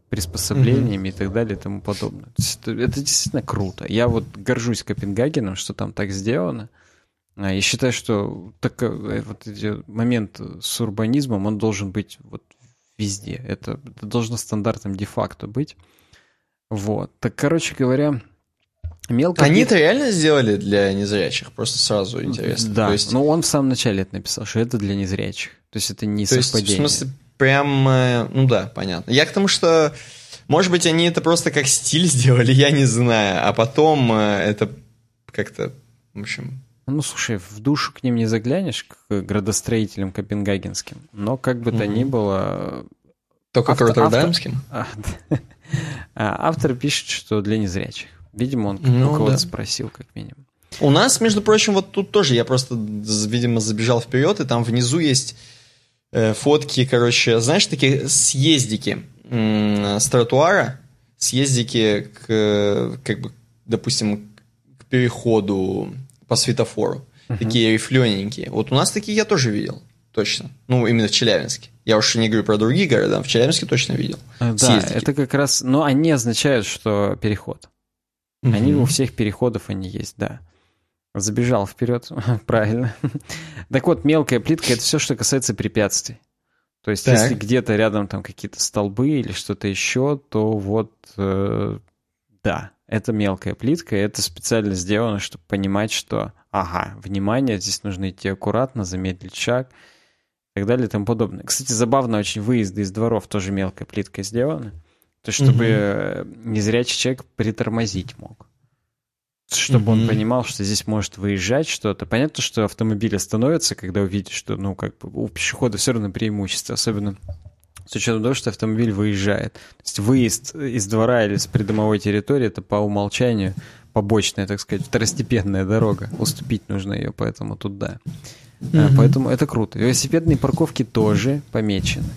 Speaker 2: приспособлениями mm-hmm. и так далее и тому подобное. Это, это действительно круто. Я вот горжусь Копенгагеном, что там так сделано. А, я считаю, что так, э, вот момент с урбанизмом, он должен быть вот везде. Это, это должно стандартом де-факто быть. Вот. Так, короче говоря,
Speaker 1: мелко... Они это реально сделали для незрячих? Просто сразу интересно.
Speaker 2: Да, есть... ну он в самом начале это написал, что это для незрячих. То есть это не То совпадение.
Speaker 1: Есть, в смысле, прям, ну да, понятно. Я к тому, что, может быть, они это просто как стиль сделали, я не знаю, а потом э, это как-то, в общем...
Speaker 2: Ну, слушай, в душу к ним не заглянешь, к градостроителям копенгагенским, но как бы то mm-hmm. ни было...
Speaker 1: Только автор, к роттердамским?
Speaker 2: Автор, а, автор пишет, что для незрячих. Видимо, он ну, кого-то да. спросил, как минимум.
Speaker 1: У нас, между прочим, вот тут тоже я просто, видимо, забежал вперед, и там внизу есть Э, фотки, короче, знаешь, такие съездики с тротуара, съездики к, как бы, допустим, к переходу по светофору. Uh-huh. Такие рифлененькие. Вот у нас такие я тоже видел. Точно. Ну, именно в Челябинске. Я уж не говорю про другие города, в Челябинске точно видел.
Speaker 2: Э, да, съездики. это как раз... Но они означают, что переход. Uh-huh. Они у всех переходов они есть, да. Забежал вперед, правильно. так вот, мелкая плитка это все, что касается препятствий. То есть, так. если где-то рядом там какие-то столбы или что-то еще, то вот э, да, это мелкая плитка, это специально сделано, чтобы понимать, что ага, внимание, здесь нужно идти аккуратно, замедлить шаг и так далее и тому подобное. Кстати, забавно очень выезды из дворов тоже мелкой плиткой сделаны. То есть, чтобы угу. незрячий человек притормозить мог чтобы mm-hmm. он понимал, что здесь может выезжать что-то. Понятно, что автомобиль остановится, когда увидит, что, ну, как бы у пешехода все равно преимущество, особенно с учетом того, что автомобиль выезжает. То есть выезд из двора или с придомовой территории это по умолчанию побочная, так сказать, второстепенная дорога. Уступить нужно ее, поэтому тут да. Mm-hmm. Поэтому это круто. Велосипедные парковки тоже помечены.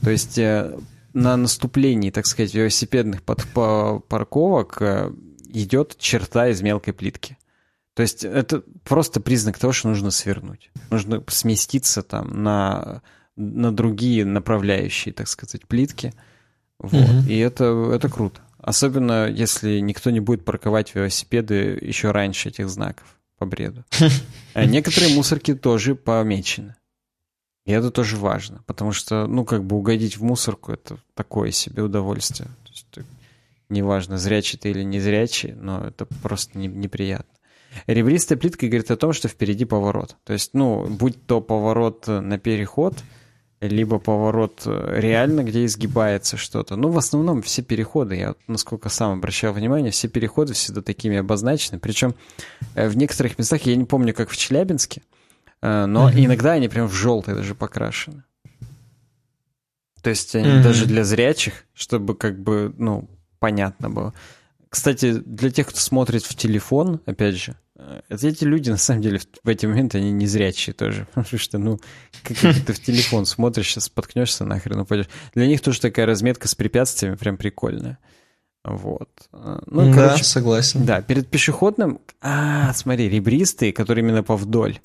Speaker 2: То есть э, на наступлении, так сказать, велосипедных под парковок э, идет черта из мелкой плитки. То есть это просто признак того, что нужно свернуть. Нужно сместиться там на, на другие направляющие, так сказать, плитки. Вот. Угу. И это, это круто. Особенно, если никто не будет парковать велосипеды еще раньше этих знаков по бреду. А некоторые мусорки тоже помечены. И это тоже важно, потому что, ну, как бы угодить в мусорку — это такое себе удовольствие. Неважно, зрячий ты или не зрячий, но это просто не, неприятно. Ребристая плитка говорит о том, что впереди поворот. То есть, ну, будь то поворот на переход, либо поворот э, реально, где изгибается что-то. Ну, в основном все переходы, я насколько сам обращал внимание, все переходы всегда такими обозначены. Причем э, в некоторых местах, я не помню, как в Челябинске, э, но mm-hmm. иногда они прям в желтый даже покрашены. То есть они mm-hmm. даже для зрячих, чтобы как бы, ну, понятно было. Кстати, для тех, кто смотрит в телефон, опять же, э, эти люди, на самом деле, в эти моменты, они не зрячие тоже. Потому что, ну, как ты в телефон смотришь, сейчас споткнешься нахрен упадешь. Для них тоже такая разметка с препятствиями прям прикольная. Вот.
Speaker 1: Ну, да, короче, согласен.
Speaker 2: Да, перед пешеходным... А, смотри, ребристые, которые именно повдоль,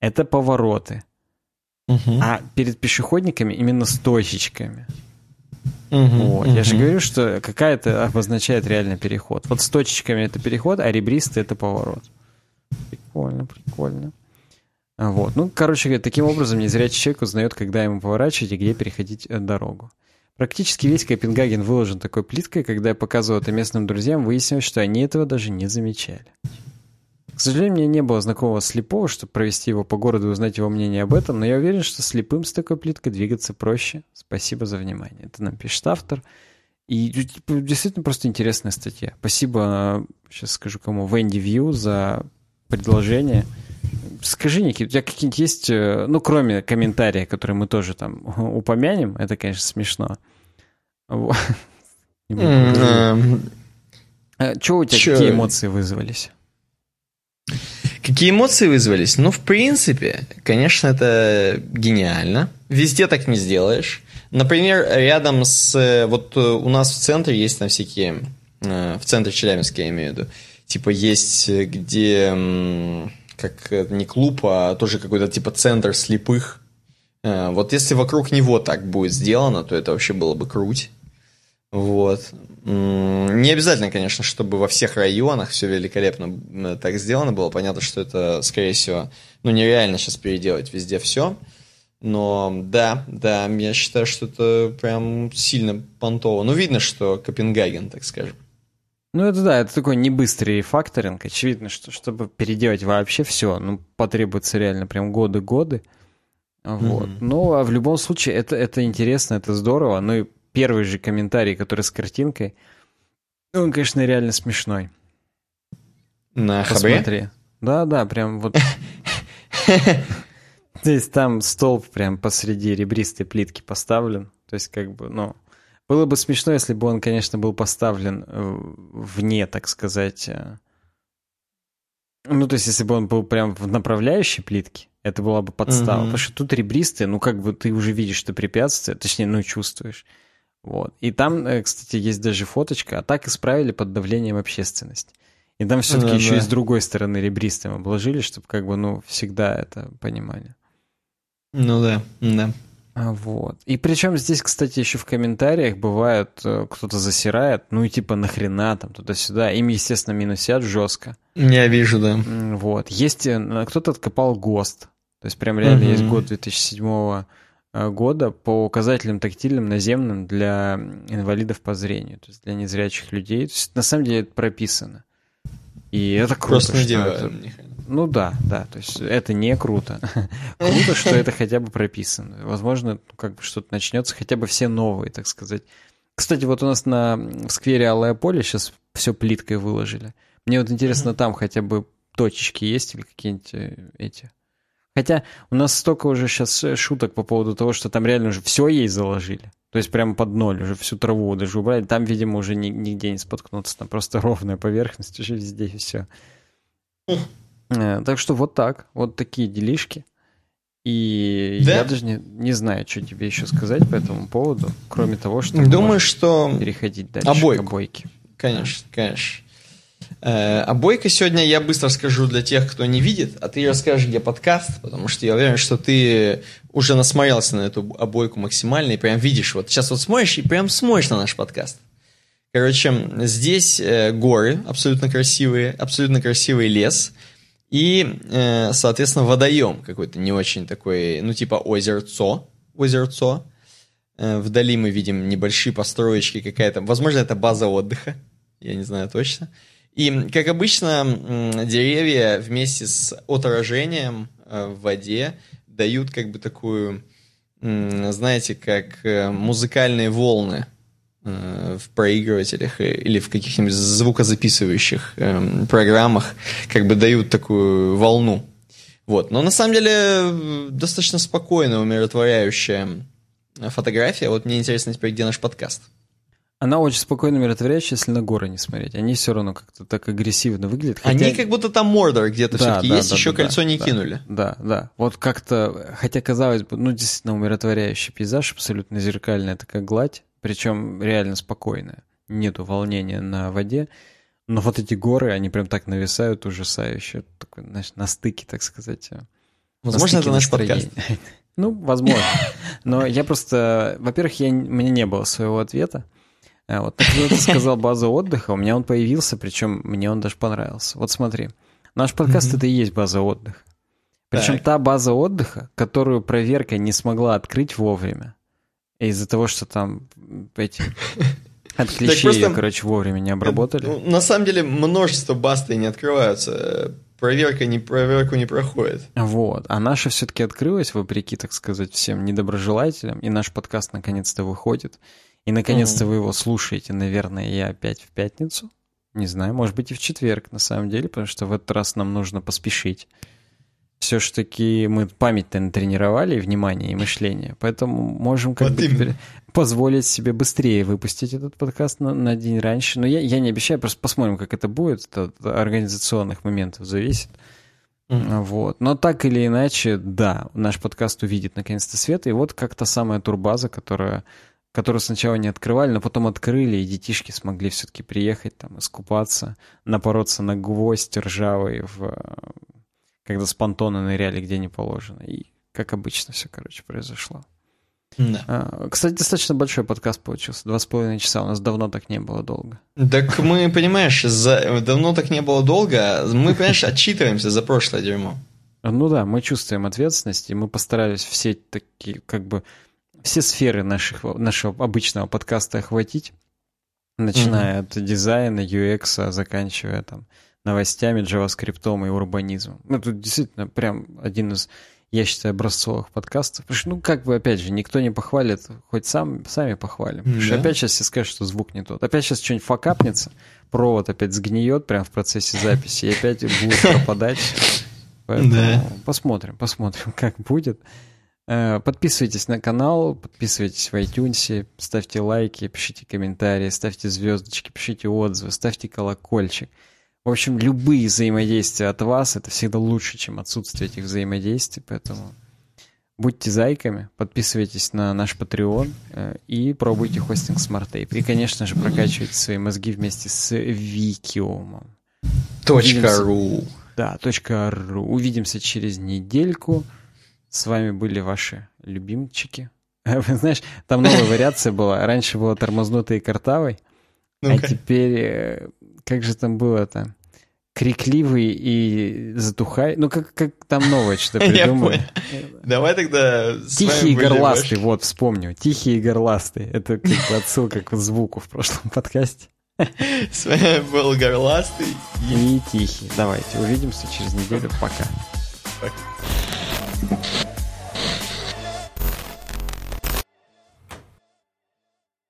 Speaker 2: это повороты. Угу. А перед пешеходниками именно с точечками. Угу, вот. угу. Я же говорю, что какая-то обозначает реально переход. Вот с точечками это переход, а ребристый это поворот. Прикольно, прикольно. Вот. Ну, короче говоря, таким образом незрячий человек узнает, когда ему поворачивать и где переходить э, дорогу. Практически весь Копенгаген выложен такой плиткой, когда я показывал это местным друзьям, выяснилось, что они этого даже не замечали. К сожалению, мне не было знакомого слепого, чтобы провести его по городу и узнать его мнение об этом, но я уверен, что слепым с такой плиткой двигаться проще. Спасибо за внимание. Это нам пишет автор. И типа, действительно просто интересная статья. Спасибо, сейчас скажу кому, Венди Вью за предложение. Скажи, Никит, у тебя какие-нибудь есть, э, ну, кроме комментариев, которые мы тоже там упомянем, это, конечно, смешно. Эм, э, Чего у тебя, какие эмоции вызвались?
Speaker 1: Какие эмоции вызвались? Ну, в принципе, конечно, это гениально. Везде так не сделаешь. Например, рядом с... Э, вот э, у нас в центре есть там всякие... Э, в центре Челябинска, я имею в виду. Типа есть где... Как не клуб, а тоже какой-то типа центр слепых. Вот если вокруг него так будет сделано, то это вообще было бы круть. Вот. Не обязательно, конечно, чтобы во всех районах все великолепно так сделано было. Понятно, что это, скорее всего, ну, нереально сейчас переделать везде все. Но да, да, я считаю, что это прям сильно понтово. Ну, видно, что Копенгаген, так скажем.
Speaker 2: Ну, это да, это такой небыстрый факторинг. Очевидно, что чтобы переделать вообще все, ну, потребуется реально прям годы-годы. Вот. Mm-hmm. Ну, а в любом случае, это, это интересно, это здорово. Ну и первый же комментарий, который с картинкой, он, конечно, реально смешной.
Speaker 1: На
Speaker 2: Посмотри. Да, да, прям вот. То есть там столб прям посреди ребристой плитки поставлен. То есть как бы, ну... Было бы смешно, если бы он, конечно, был поставлен э, вне, так сказать... Э, ну, то есть, если бы он был прям в направляющей плитке, это была бы подстава. Mm-hmm. Потому что тут ребристые, ну, как бы ты уже видишь, что препятствие, точнее, ну, чувствуешь. Вот. И там, э, кстати, есть даже фоточка, а так исправили под давлением общественности. И там все-таки да, еще да. и с другой стороны ребристым обложили, чтобы как бы, ну, всегда это понимали.
Speaker 1: Ну да, да.
Speaker 2: А, вот. И причем здесь, кстати, еще в комментариях бывает, э, кто-то засирает, ну и типа нахрена там туда-сюда. Им, естественно, минусят жестко.
Speaker 1: Я вижу, да.
Speaker 2: Вот. Есть, э, кто-то откопал ГОСТ. То есть прям реально угу. есть год 2007 Э, года по указателям тактильным наземным для инвалидов по зрению, то есть для незрячих людей. То есть, на самом деле это прописано. И это круто.
Speaker 1: Просто не это...
Speaker 2: Ну да, да, то есть это не круто. круто, что это хотя бы прописано. Возможно, как бы что-то начнется, хотя бы все новые, так сказать. Кстати, вот у нас на в сквере Алая Поле сейчас все плиткой выложили. Мне вот интересно, там хотя бы точечки есть или какие-нибудь э, эти Хотя у нас столько уже сейчас э, шуток по поводу того, что там реально уже все ей заложили. То есть прямо под ноль, уже всю траву даже убрали. Там, видимо, уже нигде не споткнуться. Там просто ровная поверхность уже везде и все. Э, так что вот так. Вот такие делишки. И да? я даже не, не знаю, что тебе еще сказать по этому поводу, кроме того, что
Speaker 1: Думаю, что
Speaker 2: переходить дальше
Speaker 1: обойку.
Speaker 2: к обойке.
Speaker 1: Конечно, конечно. Э, обойка сегодня я быстро скажу для тех, кто не видит, а ты расскажешь, где подкаст, потому что я уверен, что ты уже насмотрелся на эту обойку максимально и прям видишь, вот сейчас вот смотришь и прям смотришь на наш подкаст. Короче, здесь э, горы абсолютно красивые, абсолютно красивый лес и, э, соответственно, водоем какой-то не очень такой, ну типа озерцо, озерцо. Вдали мы видим небольшие построечки какая-то, возможно, это база отдыха, я не знаю точно. И, как обычно, деревья вместе с отражением э, в воде дают как бы такую знаете, как э, музыкальные волны э, в проигрывателях или в каких-нибудь звукозаписывающих программах как бы дают такую волну. Вот. Но на самом деле достаточно спокойная, умиротворяющая фотография. Вот мне интересно теперь, где наш подкаст.
Speaker 2: Она очень спокойно умиротворяющая, если на горы не смотреть. Они все равно как-то так агрессивно выглядят.
Speaker 1: Хотя... Они как будто там Мордор где-то да, все-таки да, есть, да, еще да, кольцо да, не
Speaker 2: да,
Speaker 1: кинули.
Speaker 2: Да, да. Вот как-то, хотя казалось бы, ну действительно умиротворяющий пейзаж, абсолютно зеркальная такая гладь, причем реально спокойная. Нету волнения на воде. Но вот эти горы, они прям так нависают ужасающе. Такой, знаешь, на стыке, так сказать. Э,
Speaker 1: Возможно, это наш подкаст.
Speaker 2: Ну, возможно. Но я просто... Во-первых, я... у меня не было своего ответа. А вот, когда ты сказал база отдыха, у меня он появился, причем мне он даже понравился. Вот смотри, наш подкаст это и есть база отдыха. Причем так. та база отдыха, которую проверка не смогла открыть вовремя. Из-за того, что там эти от клещей просто, ее, короче, вовремя не обработали. Ну,
Speaker 1: на самом деле множество басты не открываются. Проверка не, проверку не проходит.
Speaker 2: Вот. А наша все-таки открылась, вопреки, так сказать, всем недоброжелателям. И наш подкаст наконец-то выходит. И наконец-то вы его слушаете, наверное, я опять в пятницу. Не знаю, может быть и в четверг, на самом деле, потому что в этот раз нам нужно поспешить. Все ж таки мы память-то натренировали, и внимание, и мышление. Поэтому можем как вот бы позволить себе быстрее выпустить этот подкаст на, на день раньше. Но я, я не обещаю, просто посмотрим, как это будет. Это от организационных моментов зависит. Mm-hmm. Вот. Но так или иначе, да, наш подкаст увидит наконец-то свет. И вот как то самая турбаза, которая которую сначала не открывали, но потом открыли, и детишки смогли все-таки приехать, там, искупаться, напороться на гвоздь ржавый, в... когда с понтона ныряли, где не положено. И, как обычно, все, короче, произошло. Да. А, кстати, достаточно большой подкаст получился. Два с половиной часа. У нас давно так не было долго.
Speaker 1: Так мы, понимаешь, за... давно так не было долго. Мы, понимаешь, отчитываемся за прошлое дерьмо.
Speaker 2: Ну да, мы чувствуем ответственность, и мы постарались все такие, как бы, все сферы наших, нашего обычного подкаста охватить, начиная mm-hmm. от дизайна, UX, заканчивая там новостями, JavaScript и урбанизмом. Ну, тут действительно прям один из, я считаю, образцовых подкастов. Потому что, ну, как бы, опять же, никто не похвалит, хоть сам, сами похвалим. Потому что опять сейчас все скажут, что звук не тот. Опять сейчас что-нибудь факапнется, провод опять сгниет прямо в процессе записи, и опять будет пропадать. Поэтому посмотрим, посмотрим, как будет. Э, подписывайтесь на канал, подписывайтесь в iTunes, ставьте лайки, пишите комментарии, ставьте звездочки, пишите отзывы, ставьте колокольчик. В общем, любые взаимодействия от вас это всегда лучше, чем отсутствие этих взаимодействий, поэтому будьте зайками, подписывайтесь на наш Patreon э, и пробуйте хостинг SmartTape. И, конечно же, прокачивайте свои мозги вместе с Викиумом.
Speaker 1: .ру
Speaker 2: Да, .ру. Увидимся через недельку. С вами были ваши любимчики. Знаешь, там новая вариация была. Раньше было тормознутый картавый, а теперь, э, как же там было-то? Крикливый и затухай. Ну, как, как там новое что-то придумали.
Speaker 1: Давай тогда
Speaker 2: Тихий и горластый, вот, вспомню. Тихий и горластый. Это как бы отсылка к звуку в прошлом подкасте.
Speaker 1: С вами был горластый
Speaker 2: и тихий. Давайте, увидимся через неделю. Пока.
Speaker 1: Пока. Thank you.